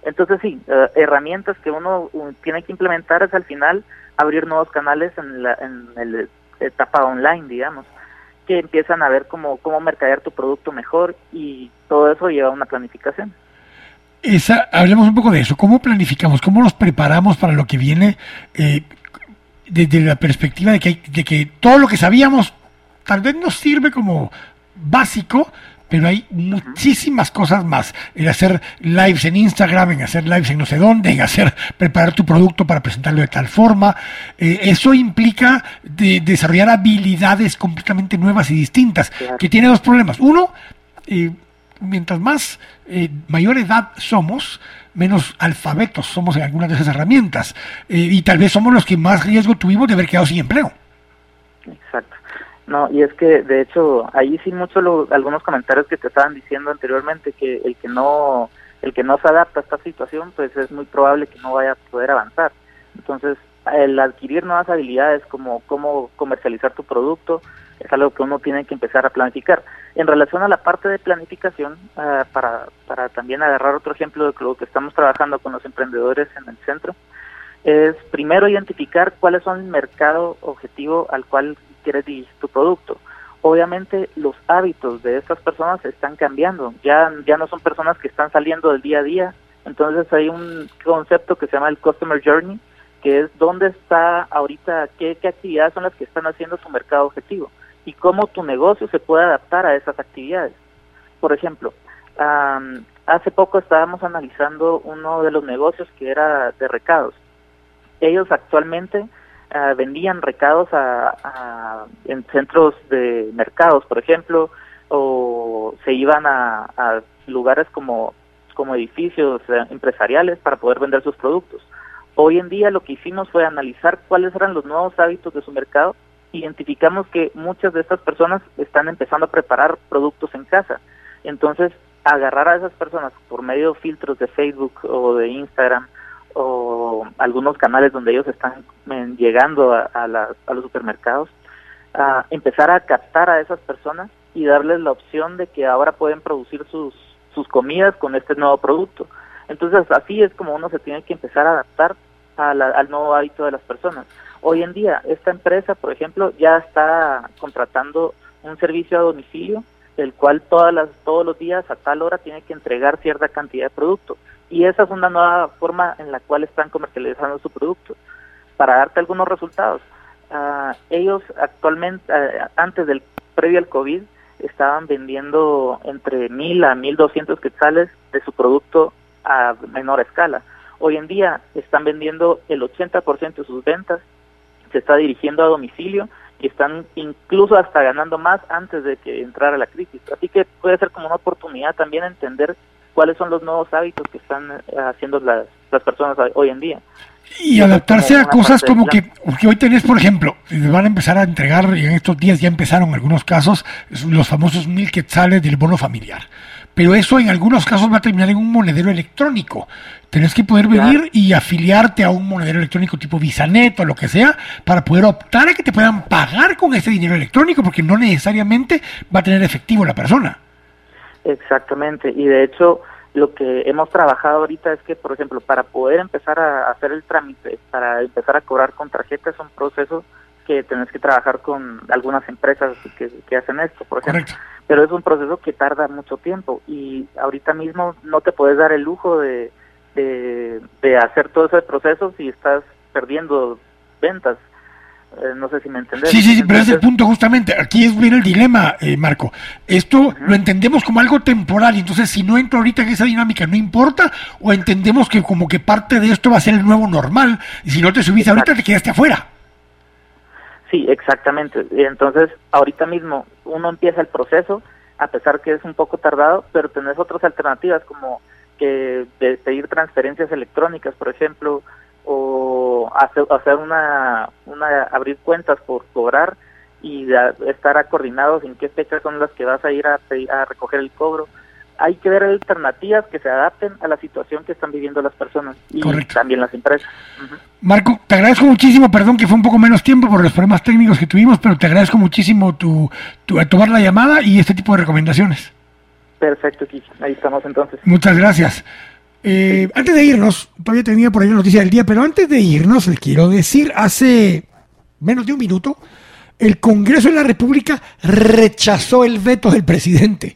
Entonces sí, eh, herramientas que uno tiene que implementar es al final abrir nuevos canales en la, en la etapa online, digamos, que empiezan a ver cómo, cómo mercadear tu producto mejor y todo eso lleva a una planificación esa, hablemos un poco de eso. ¿Cómo planificamos? ¿Cómo nos preparamos para lo que viene eh, desde la perspectiva de que, de que todo lo que sabíamos tal vez nos sirve como básico, pero hay muchísimas cosas más. En hacer lives en Instagram, en hacer lives en no sé dónde, en hacer, preparar tu producto para presentarlo de tal forma. Eh, eso implica de, desarrollar habilidades completamente nuevas y distintas, que tiene dos problemas. Uno, eh, mientras más eh, mayor edad somos, menos alfabetos somos en algunas de esas herramientas. Eh, y tal vez somos los que más riesgo tuvimos de haber quedado sin empleo. Exacto. No, y es que de hecho ahí sí mucho algunos comentarios que te estaban diciendo anteriormente que el que no el que no se adapta a esta situación pues es muy probable que no vaya a poder avanzar. Entonces, el adquirir nuevas habilidades como cómo comercializar tu producto, es algo que uno tiene que empezar a planificar. En relación a la parte de planificación, uh, para, para también agarrar otro ejemplo de lo que estamos trabajando con los emprendedores en el centro, es primero identificar cuáles son el mercado objetivo al cual quieres dirigir tu producto. Obviamente los hábitos de estas personas están cambiando, ya, ya no son personas que están saliendo del día a día, entonces hay un concepto que se llama el Customer Journey, que es dónde está ahorita, qué, qué actividades son las que están haciendo su mercado objetivo y cómo tu negocio se puede adaptar a esas actividades. Por ejemplo, hace poco estábamos analizando uno de los negocios que era de recados. Ellos actualmente ah, vendían recados a, en centros de mercados, por ejemplo, o se iban a, a lugares como, como edificios eh, empresariales para poder vender sus productos. Hoy en día lo que hicimos fue analizar cuáles eran los nuevos hábitos de su mercado. Identificamos que muchas de estas personas están empezando a preparar productos en casa. Entonces, agarrar a esas personas por medio de filtros de Facebook o de Instagram o algunos canales donde ellos están eh, llegando a, a, los supermercados, a empezar a captar a esas personas y darles la opción de que ahora pueden producir sus, sus comidas con este nuevo producto. Entonces así es como uno se tiene que empezar a adaptar al nuevo hábito de las personas. Hoy en día esta empresa, por ejemplo, ya está contratando un servicio a domicilio, el cual todas las, todos los días a tal hora tiene que entregar cierta cantidad de producto. Y esa es una nueva forma en la cual están comercializando su producto. Para darte algunos resultados, uh, ellos actualmente, uh, antes del previo al COVID, estaban vendiendo entre mil a mil doscientos quetzales de su producto a menor escala. Hoy en día están vendiendo el 80% de sus ventas, se está dirigiendo a domicilio y están incluso hasta ganando más antes de que entrara la crisis. Así que puede ser como una oportunidad también entender cuáles son los nuevos hábitos que están eh, haciendo las, las personas hoy en día. Y adaptarse a cosas como que, que, hoy tenés, por ejemplo, van a empezar a entregar, y en estos días ya empezaron algunos casos, los famosos mil quetzales del bono familiar. Pero eso en algunos casos va a terminar en un monedero electrónico. Tenés que poder venir y afiliarte a un monedero electrónico tipo Visanet o lo que sea para poder optar a que te puedan pagar con ese dinero electrónico, porque no necesariamente va a tener efectivo la persona. Exactamente, y de hecho lo que hemos trabajado ahorita es que, por ejemplo, para poder empezar a hacer el trámite, para empezar a cobrar con tarjeta, es un proceso que tenés que trabajar con algunas empresas que, hacen esto, por ejemplo. Pero es un proceso que tarda mucho tiempo y ahorita mismo no te puedes dar el lujo de, de hacer todo ese proceso si estás perdiendo ventas. Eh, no sé si me entendés. Sí, sí, sí, pero es el punto justamente. Aquí es bien el dilema, eh, Marco. Esto lo entendemos como algo temporal, y entonces si no entro ahorita en esa dinámica, no importa, o entendemos que como que parte de esto va a ser el nuevo normal, y si no te subís ahorita te quedaste afuera. Sí, exactamente. Entonces, ahorita mismo uno empieza el proceso, a pesar que es un poco tardado, pero tenés otras alternativas como que de pedir transferencias electrónicas, por ejemplo, o hacer, una, una abrir cuentas por cobrar y estar coordinados en qué fechas son las que vas a ir a recoger el cobro. Hay que ver alternativas que se adapten a la situación que están viviendo las personas y también las empresas. Marco, te agradezco muchísimo, perdón que fue un poco menos tiempo por los problemas técnicos que tuvimos, pero te agradezco muchísimo tu, tu tomar la llamada y este tipo de recomendaciones. Perfecto, Ahí estamos entonces. Muchas gracias. Eh, antes de irnos, todavía tenía por ahí la noticia del día, pero antes de irnos, les quiero decir, hace menos de un minuto, el Congreso de la República rechazó el veto del presidente.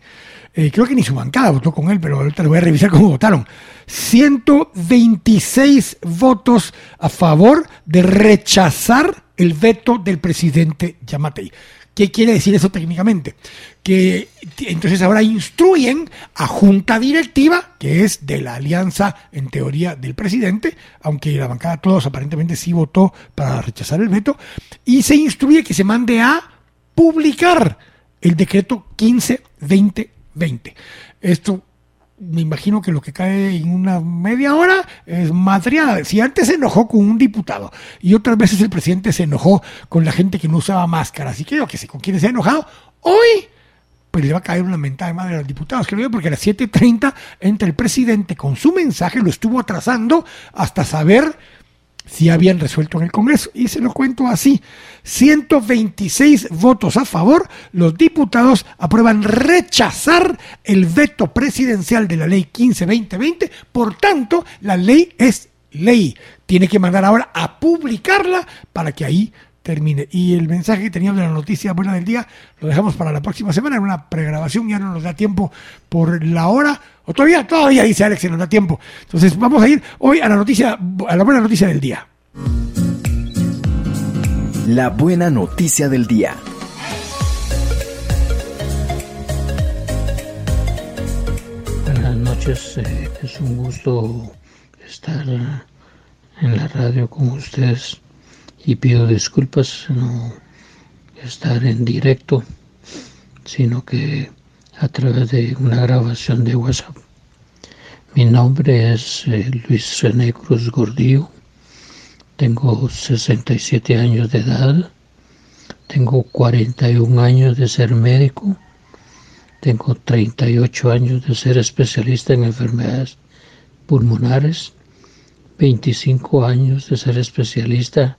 Eh, creo que ni su bancada votó con él, pero ahorita lo voy a revisar cómo votaron. 126 votos a favor de rechazar el veto del presidente Yamatei. ¿Qué quiere decir eso técnicamente? Que entonces ahora instruyen a junta directiva, que es de la alianza en teoría del presidente, aunque la bancada todos aparentemente sí votó para rechazar el veto, y se instruye que se mande a publicar el decreto 15-2020. Esto me imagino que lo que cae en una media hora es madreada. Si antes se enojó con un diputado y otras veces el presidente se enojó con la gente que no usaba máscara, así que yo que sé con quién se ha enojado, hoy pues le va a caer una mentada de madre a los diputados, creo yo, porque a las 7.30 entra el presidente con su mensaje, lo estuvo atrasando hasta saber si habían resuelto en el Congreso. Y se lo cuento así. 126 votos a favor, los diputados aprueban rechazar el veto presidencial de la ley 15-2020, por tanto, la ley es ley. Tiene que mandar ahora a publicarla para que ahí termine. Y el mensaje que teníamos de la noticia buena del día lo dejamos para la próxima semana en una pregrabación, ya no nos da tiempo por la hora, o todavía, todavía dice Alex, se nos da tiempo. Entonces vamos a ir hoy a la noticia, a la buena noticia del día. La buena noticia del día. noches. Eh, es un gusto estar en la radio con ustedes y pido disculpas no estar en directo, sino que a través de una grabación de WhatsApp. Mi nombre es eh, Luis René Cruz Gordillo, tengo 67 años de edad, tengo 41 años de ser médico, tengo 38 años de ser especialista en enfermedades pulmonares, 25 años de ser especialista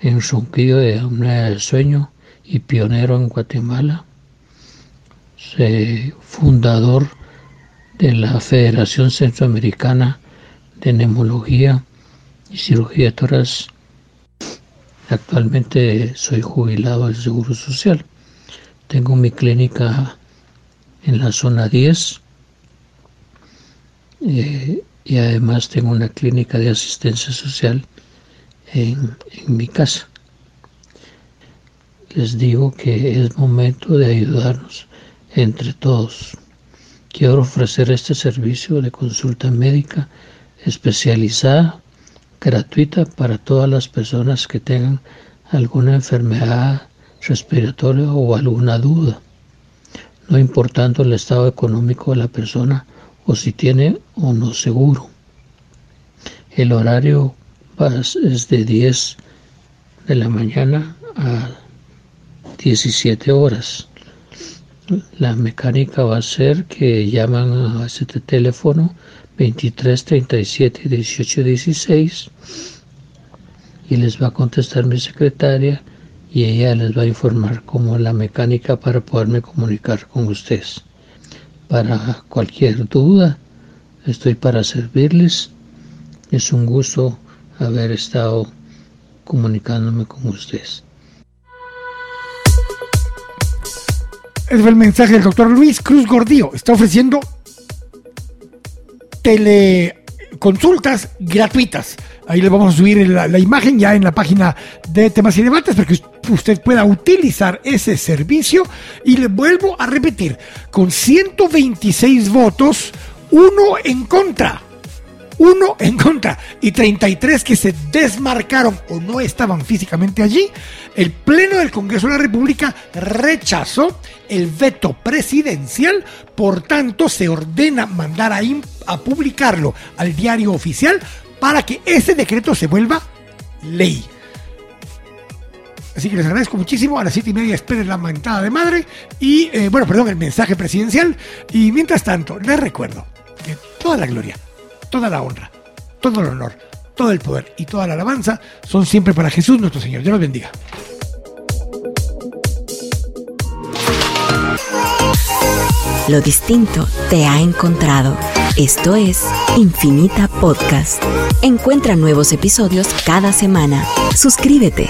en ronquido de apnea del sueño y pionero en Guatemala, fundador de la Federación Centroamericana de Neumología y Cirugía Toras. Actualmente soy jubilado del Seguro Social. Tengo mi clínica en la zona 10 eh, y además tengo una clínica de asistencia social en mi casa. Les digo que es momento de ayudarnos entre todos. Quiero ofrecer este servicio de consulta médica especializada, gratuita para todas las personas que tengan alguna enfermedad respiratoria o alguna duda no importando el estado económico de la persona o si tiene o no seguro. El horario es de 10 de la mañana a 17 horas. La mecánica va a ser que llaman a este teléfono 23 37 18 16 y les va a contestar mi secretaria y ella les va a informar como la mecánica para poderme comunicar con ustedes. Para cualquier duda, estoy para servirles. Es un gusto haber estado comunicándome con ustedes. Es el mensaje del doctor Luis Cruz Gordillo. Está ofreciendo teleconsultas gratuitas. Ahí les vamos a subir la, la, imagen ya en la página de temas y debates para que usted pueda utilizar ese servicio. Y le vuelvo a repetir, con 126 votos, uno en contra. Uno en contra y 33 que se desmarcaron o no estaban físicamente allí, el Pleno del Congreso de la República rechazó el veto presidencial, por tanto se ordena mandar a, a publicarlo al diario oficial para que ese decreto se vuelva ley. Así que les agradezco muchísimo. A las siete y media esperen la mentada de madre. Y, eh, bueno, perdón, el mensaje presidencial. Y mientras tanto, les recuerdo que toda la gloria, toda la honra, todo el honor, todo el poder y toda la alabanza son siempre para Jesús nuestro Señor. Dios los bendiga. Lo distinto te ha encontrado. Esto es Infinita Podcast. Encuentra nuevos episodios cada semana. Suscríbete.